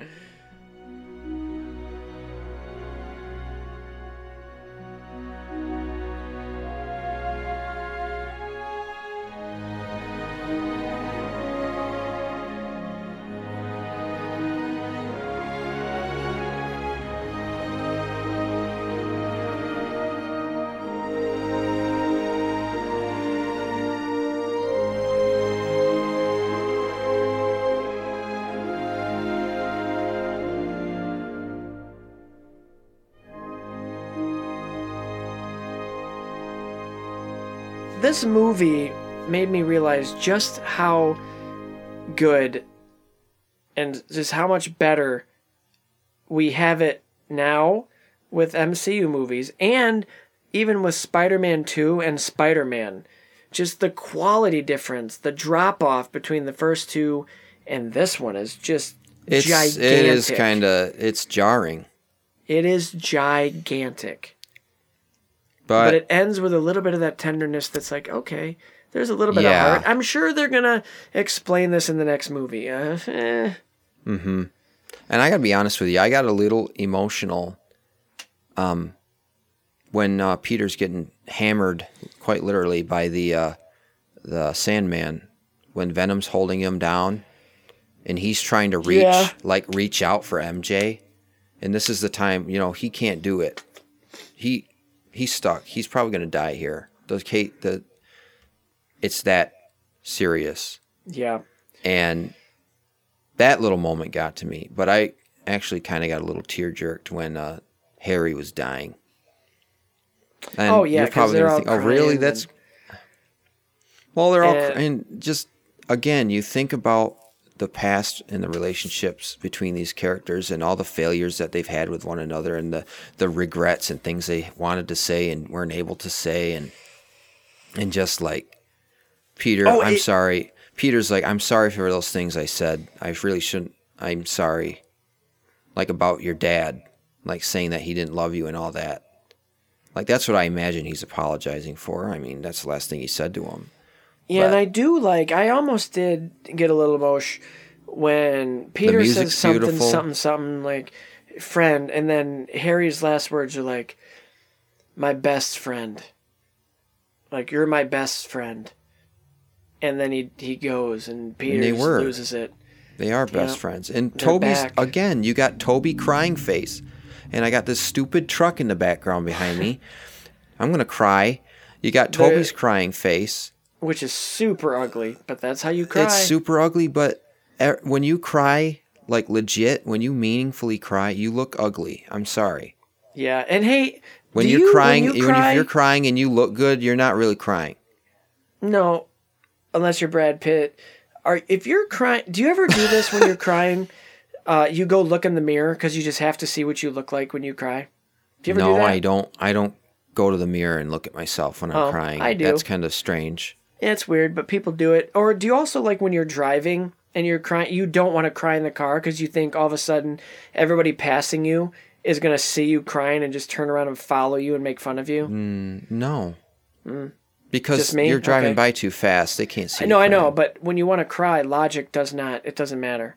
this movie made me realize just how good and just how much better we have it now with MCU movies and even with Spider-Man 2 and Spider-Man. Just the quality difference, the drop off between the first two and this one is just It's gigantic. it is kind of it's jarring, It is gigantic. But, but it ends with a little bit of that tenderness that's like, okay, there's a little bit Yeah. of heart. I'm sure they're gonna explain this in the next movie. Uh, eh. hmm And I gotta be honest with you, I got a little emotional, um, when uh, Peter's getting hammered, quite literally, by the uh, the Sandman, when Venom's holding him down, and he's trying to reach, Yeah. like reach out for MJ, and this is the time, you know, he can't do it. He he's stuck. He's probably gonna die here. The Kate, the it's that serious Yeah. and that little moment got to me. But I actually kind of got a little tear jerked when uh, Harry was dying. And Oh, yeah, you're 'cause probably they're gonna all think, oh, really? That's well, they're all, and just again, you think about the past and the relationships between these characters and all the failures that they've had with one another and the the regrets and things they wanted to say and weren't able to say and and just like Peter, Oh, I'm it- sorry. Peter's like, I'm sorry for those things I said. I really shouldn't. I'm sorry. Like about your dad, like saying that he didn't love you and all that. Like that's what I imagine he's apologizing for. I mean, that's the last thing he said to him. Yeah, and I do like. I almost did get a little emotion when Peter says something, beautiful. something, something like friend, and then Harry's last words are like, "My best friend." Like you're my best friend, and then he he goes, and Peter were. loses it. They are best Yeah. friends. And They're Tobey's back. again, you got Tobey crying face. And I got this stupid truck in the background behind me. I'm gonna cry. You got They're- Tobey's crying face. Which is super ugly, but that's how you cry. It's super ugly, but er, when you cry, like legit, when you meaningfully cry, you look ugly. I'm sorry. yeah, and hey, When you're you- crying, when you when cry, you're crying and you look good, you're not really crying. No, unless you're Brad Pitt. Are if you're crying? Do you ever do this when you're crying? Uh, you go look in the mirror because you just have to see what you look like when you cry. Do you ever no, do that? I don't. I don't go to the mirror and look at myself when I'm Oh, crying. I do. That's kind of strange. Yeah, it's weird, but people do it. Or do you also like when you're driving and you're crying? You don't want to cry in the car because you think all of a sudden everybody passing you is gonna see you crying and just turn around and follow you and make fun of you. Mm, no. Mm. Because you're driving Okay. by too fast. They can't see. I know, I know, but when you want to cry, logic does not. It doesn't matter.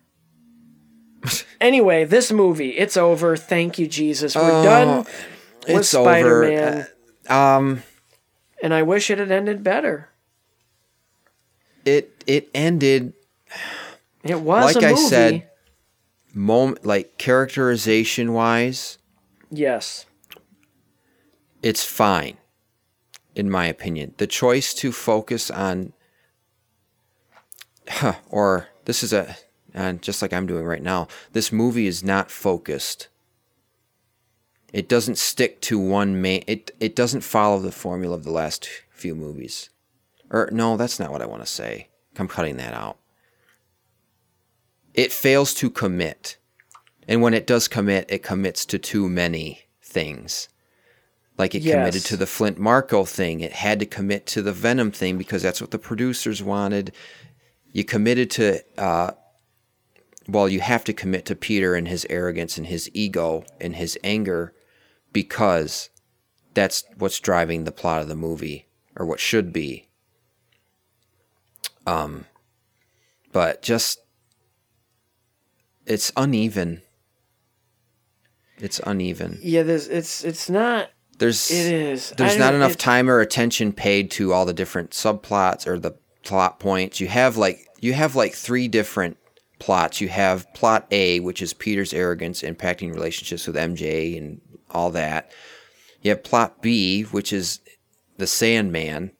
anyway, this movie, it's over. Thank you, Jesus. We're Oh, done with it's Spider over. Man. Uh, um, and I wish it had ended better. It it ended It was like a I movie. said, moment like characterization wise, Yes. it's fine, in my opinion. The choice to focus on, huh, or this is a, and just like I'm doing right now, this movie is not focused. It doesn't stick to one main. It it doesn't follow the formula of the last few movies, or no, that's not what I want to say. I'm cutting that out. It fails to commit, and when it does commit, it commits to too many things. Like it committed to the Flint Marko thing. It had to commit to the Venom thing because that's what the producers wanted. You committed to, uh, well, you have to commit to Peter and his arrogance and his ego and his anger because that's what's driving the plot of the movie or what should be. Um, but just it's uneven. It's uneven. Yeah, there's it's it's not There's It is. There's I not enough time or attention paid to all the different subplots or the plot points. You have like you have like three different plots. You have plot A, which is Peter's arrogance impacting relationships with MJ and all that. You have plot B, which is the Sandman,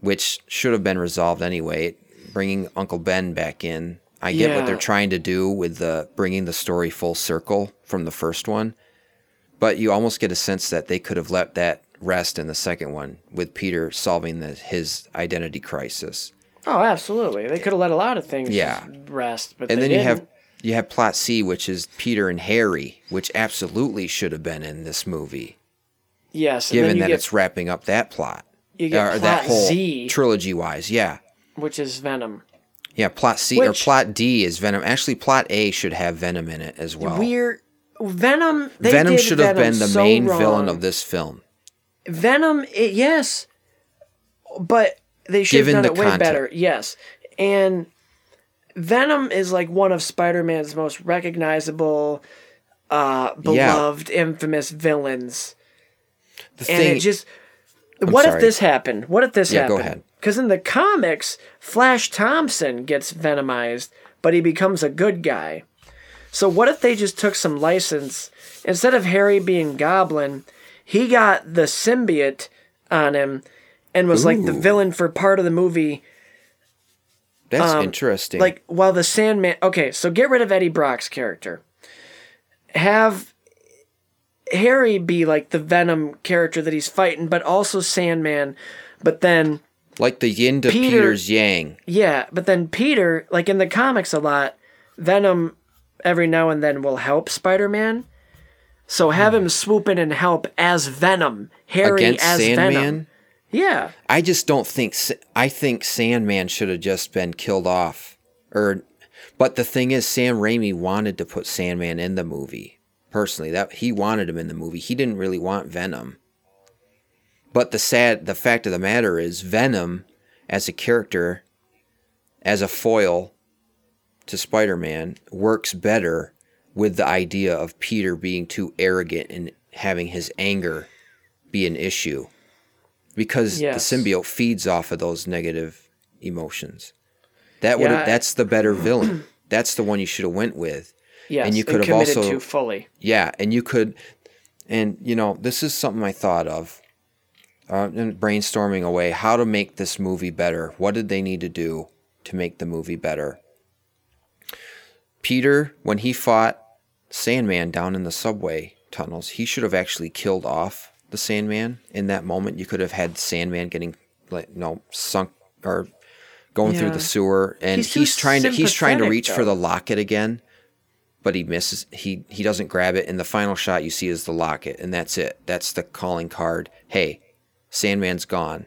which should have been resolved anyway. Bringing Uncle Ben back in. I get what they're trying to do with the bringing the story full circle from the first one, but you almost get a sense that they could have let that rest in the second one with Peter solving the, his identity crisis. Oh, absolutely. They could have let a lot of things Yeah. rest, but and then you have didn't. you have plot C, which is Peter and Harry, which absolutely should have been in this movie, yes, and then given you that get, it's wrapping up that plot. You get or plot that whole Z, trilogy wise. Yeah. which is Venom. Yeah, plot C or plot D is Venom. Actually, plot A should have Venom in it as well. We're Venom. They Venom should have Venom been the so main wrong. villain of this film. Venom, it, yes, but they should have done it way content. better. Yes, and Venom is like one of Spider-Man's most recognizable, uh, beloved, infamous villains. The and thing, it just, I'm what sorry. if this happened? What if this Yeah, go happened? ahead. Because in the comics, Flash Thompson gets venomized, but he becomes a good guy. So what if they just took some license instead of Harry being Goblin, he got the symbiote on him and was like the villain for part of the movie. that's um, interesting. Like while the Sandman, okay, so get rid of Eddie Brock's character. Have Harry be like the Venom character that he's fighting, but also Sandman. But then like the yin to Peter- Peter's yang. yeah, but then Peter, like in the comics a lot, Venom every now and then will help Spider Man. So have him swoop in and help as Venom. Harry Against as Sandman? Venom. Yeah. I just don't think. I think Sandman should have just been killed off. Or, but the thing is, Sam Raimi wanted to put Sandman in the movie. Personally, that he wanted him in the movie. He didn't really want Venom. But the sad, the fact of the matter is, Venom, as a character, as a foil to Spider-Man, works better with the idea of Peter being too arrogant and having his anger be an issue because Yes. the symbiote feeds off of those negative emotions. That would yeah, that's the better villain. That's the one you should have went with. Yes. and you could have committed also to fully. yeah, and you could, and you know this is something I thought of, uh, and brainstorming away how to make this movie better. What did they need to do to make the movie better? Peter, when he fought Sandman down in the subway tunnels, he should have actually killed off the Sandman in that moment. You could have had Sandman getting like you know sunk or going through the sewer, and He's he's, trying to he's trying to reach for the locket again, but he misses. He he doesn't grab it, and the final shot you see is the locket, and that's it. That's the calling card. Hey, Sandman's gone.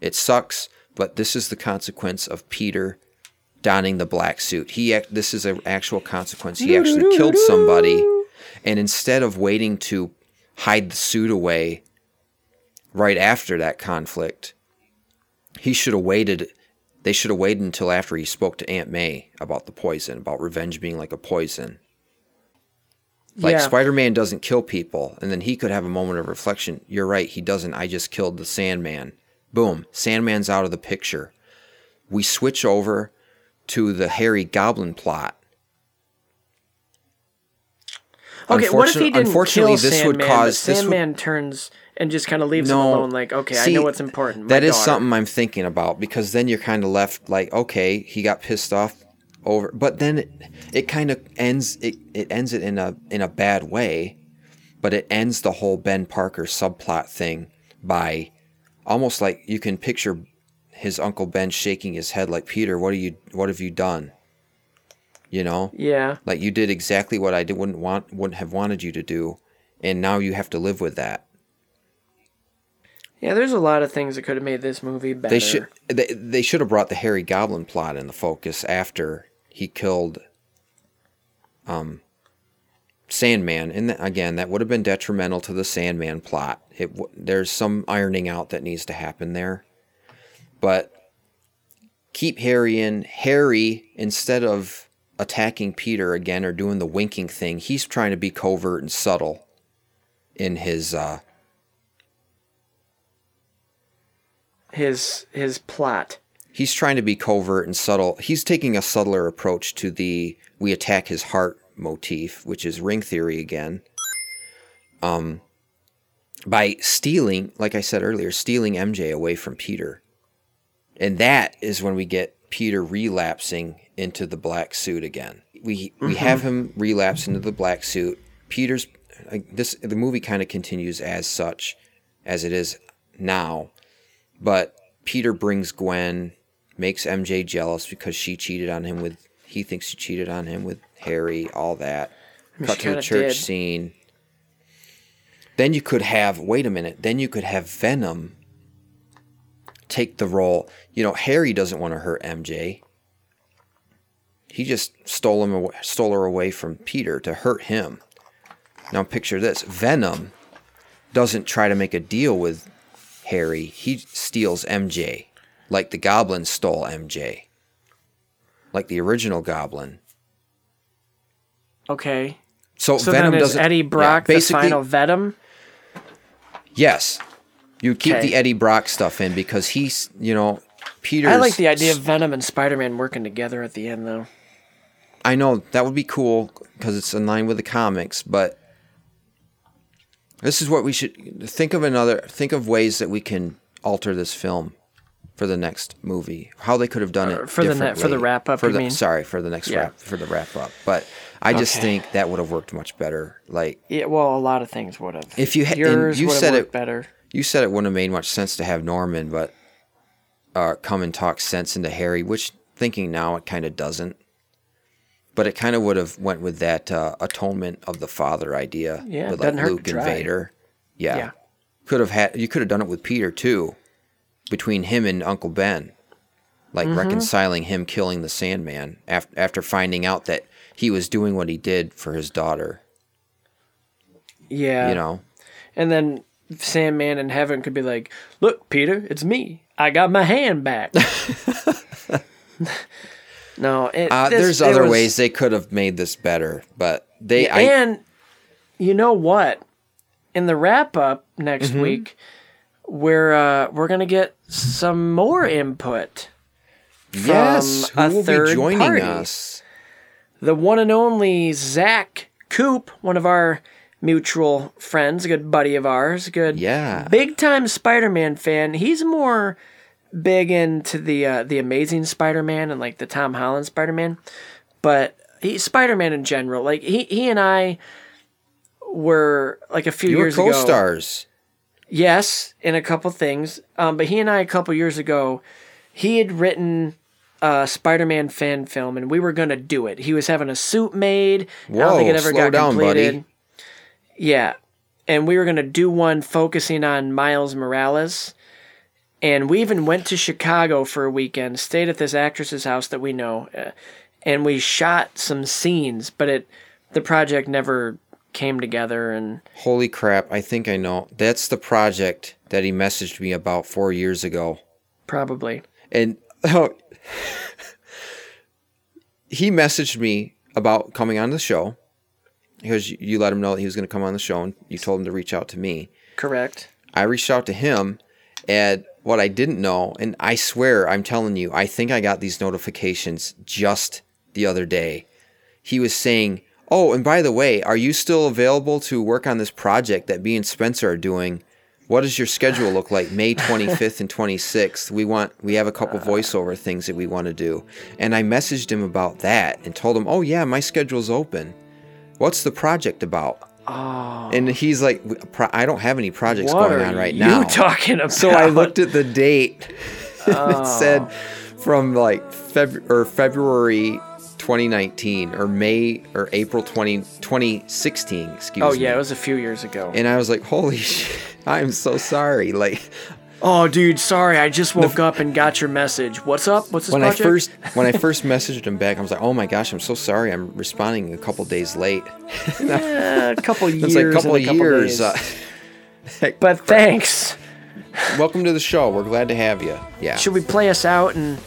It sucks, but this is the consequence of Peter donning the black suit. He this is an actual consequence. He actually killed somebody, and instead of waiting to hide the suit away, right after that conflict, he should have waited. They should have waited until after he spoke to Aunt May about the poison, about revenge being like a poison. Like Yeah. Spider Man doesn't kill people, and then he could have a moment of reflection. You're right, he doesn't. I just killed the Sandman. Boom, Sandman's out of the picture. We switch over to the Harry Goblin plot. Okay, what if he didn't unfortunately, kill this Sandman, would cause this would- Sandman turns and just kind of leaves him No. alone. Like, okay, I know what's important. That is daughter. something I'm thinking about because then you're kind of left like, okay, he got pissed off over, but then it, it kind of ends it, it ends it in a in a bad way, but it ends the whole Ben Parker subplot thing by almost like you can picture his uncle Ben shaking his head like Peter, what are you what have you done? You know? Yeah. Like you did exactly what I did, wouldn't want wouldn't have wanted you to do, and now you have to live with that. Yeah, there's a lot of things that could have made this movie better. They should they, they should have brought the Harry Goblin plot in the focus after he killed um Sandman and again that would have been detrimental to the Sandman plot. It there's some ironing out that needs to happen there. But keep Harry in. Harry instead of attacking Peter again or doing the winking thing, he's trying to be covert and subtle in his uh his his plot. he's trying to be covert and subtle. He's taking a subtler approach to the we attack his heart motif, which is ring theory again. Um by stealing, like I said earlier, stealing MJ away from Peter. And that is when we get Peter relapsing into the black suit again. We we Mhm. have him relapse into the black suit. Peter's like this the movie kind of continues as such as it is now. But Peter brings Gwen, makes MJ jealous because she cheated on him with he thinks she cheated on him with Harry, all that. I mean, Cut to the church did. scene. Then you could have wait a minute, then you could have Venom take the role. You know, Harry doesn't want to hurt MJ. He just stole him away, stole her away from Peter to hurt him. Now picture this: Venom doesn't try to make a deal with Harry. He steals MJ, like the Goblin stole MJ, like the original Goblin. Okay. So, So Venom doesn't. Eddie yeah, Brock the final Venom? Yes, you keep Okay. the Eddie Brock stuff in because he's, you know, Peter. I like the idea of Venom and Spider-Man working together at the end, though. I know that would be cool because it's in line with the comics, but this is what we should think of another think of ways that we can alter this film for the next movie. How they could have done it Uh, for the ne- for the wrap-up, For you the mean? sorry for the next Yeah. wrap for the wrap up, but I just Okay. think that would have worked much better. Like Yeah, well, a lot of things would have. if you had Yours you would have said worked it better. You said it wouldn't have made much sense to have Norman, but uh, come and talk sense into Harry, which thinking now it kind of doesn't. But it kind of would have went with that uh, atonement of the father idea Yeah, with it like doesn't hurt to Luke and. Vader. Yeah. Yeah. could have had you could have done it with Peter too, between him and Uncle Ben, like Mhm. reconciling him killing the Sandman after after finding out that he was doing what he did for his daughter. Yeah. You know. And then Sandman in heaven could be like, "Look, Peter, it's me. I got my hand back." no, it, Uh, this- there's other was- ways they could have made this better, but they Yeah, I, and you know what? In the wrap up next Mhm. week, we're uh, we're gonna get some more input. Yes, from who a will be third joining party. us? The one and only Zach Coop, one of our mutual friends, a good buddy of ours, a good Yeah. big time Spider-Man fan. He's more big into the uh, the Amazing Spider-Man and like the Tom Holland Spider-Man, but he Spider-Man in general. Like he he and I were like a few You were years ago. co-stars. Yes, in a couple things. Um, but he and I a couple years ago, he had written a Spider-Man fan film, and we were gonna do it. He was having a suit made. I don't think Whoa, it ever got down, completed. buddy. Yeah, and we were gonna do one focusing on Miles Morales. And we even went to Chicago for a weekend, stayed at this actress's house that we know, uh, and we shot some scenes. But it, the project never came together and Holy crap, I think I know. That's the project that he messaged me about four years ago. probably. And oh, he messaged me about coming on the show because you- you let him know that he was going to come on the show and you told him to reach out to me. Correct. I reached out to him and what I didn't know, and I swear I'm telling you, I think I got these notifications just the other day. He was saying, Oh, and by the way, are you still available to work on this project that me and Spencer are doing? What does your schedule look like May 25th and 26th? We want we have a couple voiceover things that we want to do. And I messaged him about that and told him, "Oh yeah, my schedule's open. What's the project about?" Oh. And he's like, I don't have any projects What going on right you now. talking So I looked at the date. Oh. it said from like Feb- or February 2019 or May or April 20, 2016, excuse oh, me. Oh me. yeah, it was a few years ago. And I was like, holy shit, I'm so sorry. Like oh dude, sorry, I just woke up and got your message. What's up? What's this when project? I first when I first messaged him back, I was like, oh my gosh, I'm so sorry. I'm responding a couple days late. yeah, a couple years. It's like a couple of years. uh, but thanks. welcome to the show. We're glad to have you. Yeah. Should we play us out and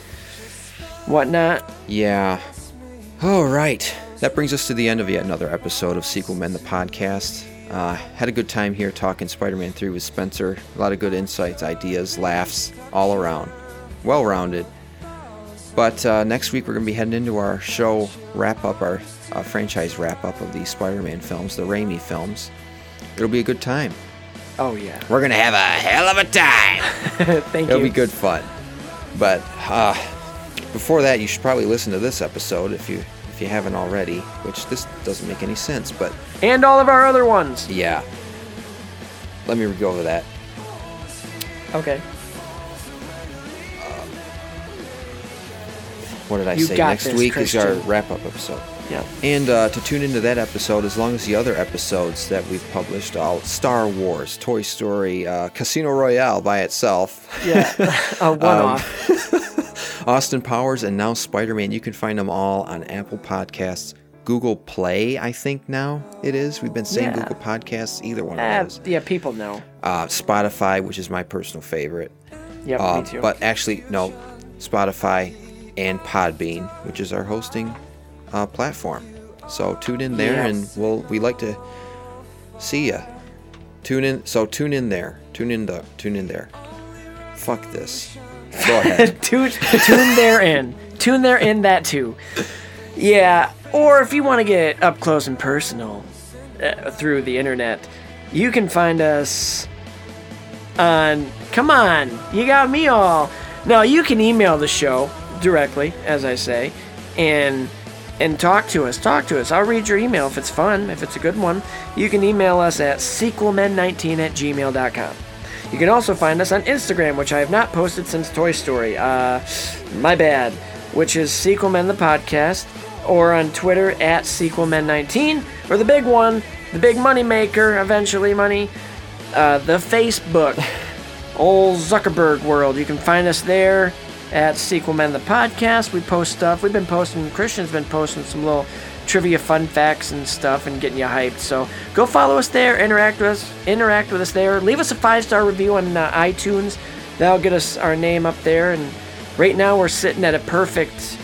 whatnot? Yeah. All right. That brings us to the end of yet another episode of Sequel Men, the podcast. Uh, had a good time here talking Spider Man 3 with Spencer. A lot of good insights, ideas, laughs, all around. Well rounded. But uh, next week we're going to be heading into our show wrap up, our uh, franchise wrap up of the Spider Man films, the Raimi films. It'll be a good time. Oh yeah. We're going to have a hell of a time. Thank It'll you. be good fun. But uh, before that, you should probably listen to this episode if you if you haven't already. Which this doesn't make any sense, but And all of our other ones. yeah. Let me go over that. Okay. What did I You say? Next this, week is our wrap up episode. Yeah. And uh, to tune into that episode, as long as the other episodes that we've published, all Star Wars, Toy Story, uh, Casino Royale by itself. Yeah. a one Um, off. Austin Powers and now Spider Man. You can find them all on Apple Podcasts, Google Play, I think now it is. We've been saying Yeah. Google Podcasts, either one of Uh, those. yeah, people know. Uh, Spotify, which is my personal favorite. Yep, Uh, me too. But actually, no, Spotify and Podbean, which is our hosting uh, platform. So tune in there, Yeah. and we'll we like to see ya. Tune in. So tune in there. Tune in the. Tune in there. Fuck this. Go ahead. tune, tune there in. Tune there in that too. Yeah, or if you want to get up close and personal uh, through the internet, you can find us on. Come on, you got me all. Now you can email the show directly, as I say, and and talk to us. Talk to us. I'll read your email if it's fun, if it's a good one. You can email us at sequelmen19 at gmail.com. You can also find us on Instagram, which I have not posted since Toy Story. Uh, my bad. Which is Sequelmen the podcast, or on Twitter at Sequelmen19, or the big one, the big money maker, eventually money, uh, the Facebook, old Zuckerberg world. You can find us there at Sequel Sequelmen the podcast. We post stuff. We've been posting. Christian's been posting some little trivia, fun facts, and stuff, and getting you hyped. So go follow us there. Interact with us. Interact with us there. Leave us a five star review on uh, iTunes. That'll get us our name up there. And right now we're sitting at a perfect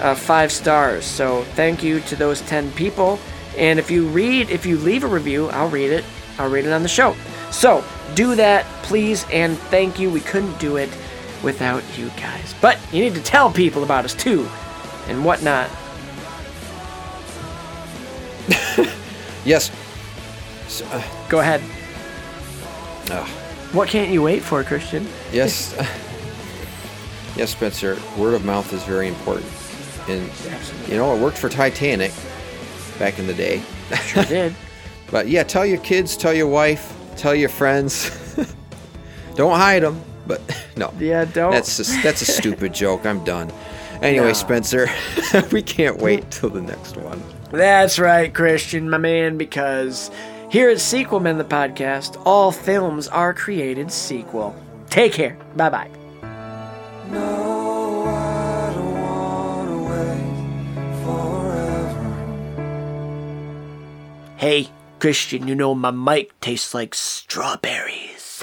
uh, five stars. So thank you to those ten people. And if you read, if you leave a review, I'll read it. I'll read it on the show. So do that, please, and thank you. We couldn't do it without you guys. But you need to tell people about us too, and whatnot. yes. So, uh, Go ahead. uh, What can't you wait for, Christian? yes. yes, Spencer. Word of mouth is very important, and you know it worked for Titanic back in the day. Sure did. But yeah, tell your kids, tell your wife, tell your friends. don't hide them. But no. Yeah, don't. That's a, that's a stupid joke. I'm done. Anyway, No. Spencer, we can't wait till the next one. That's right, Christian, my man, because here at Sequelmen, the podcast, all films are created sequel. Take care. Bye bye. No. Hey, Christian, you know my mic tastes like strawberries.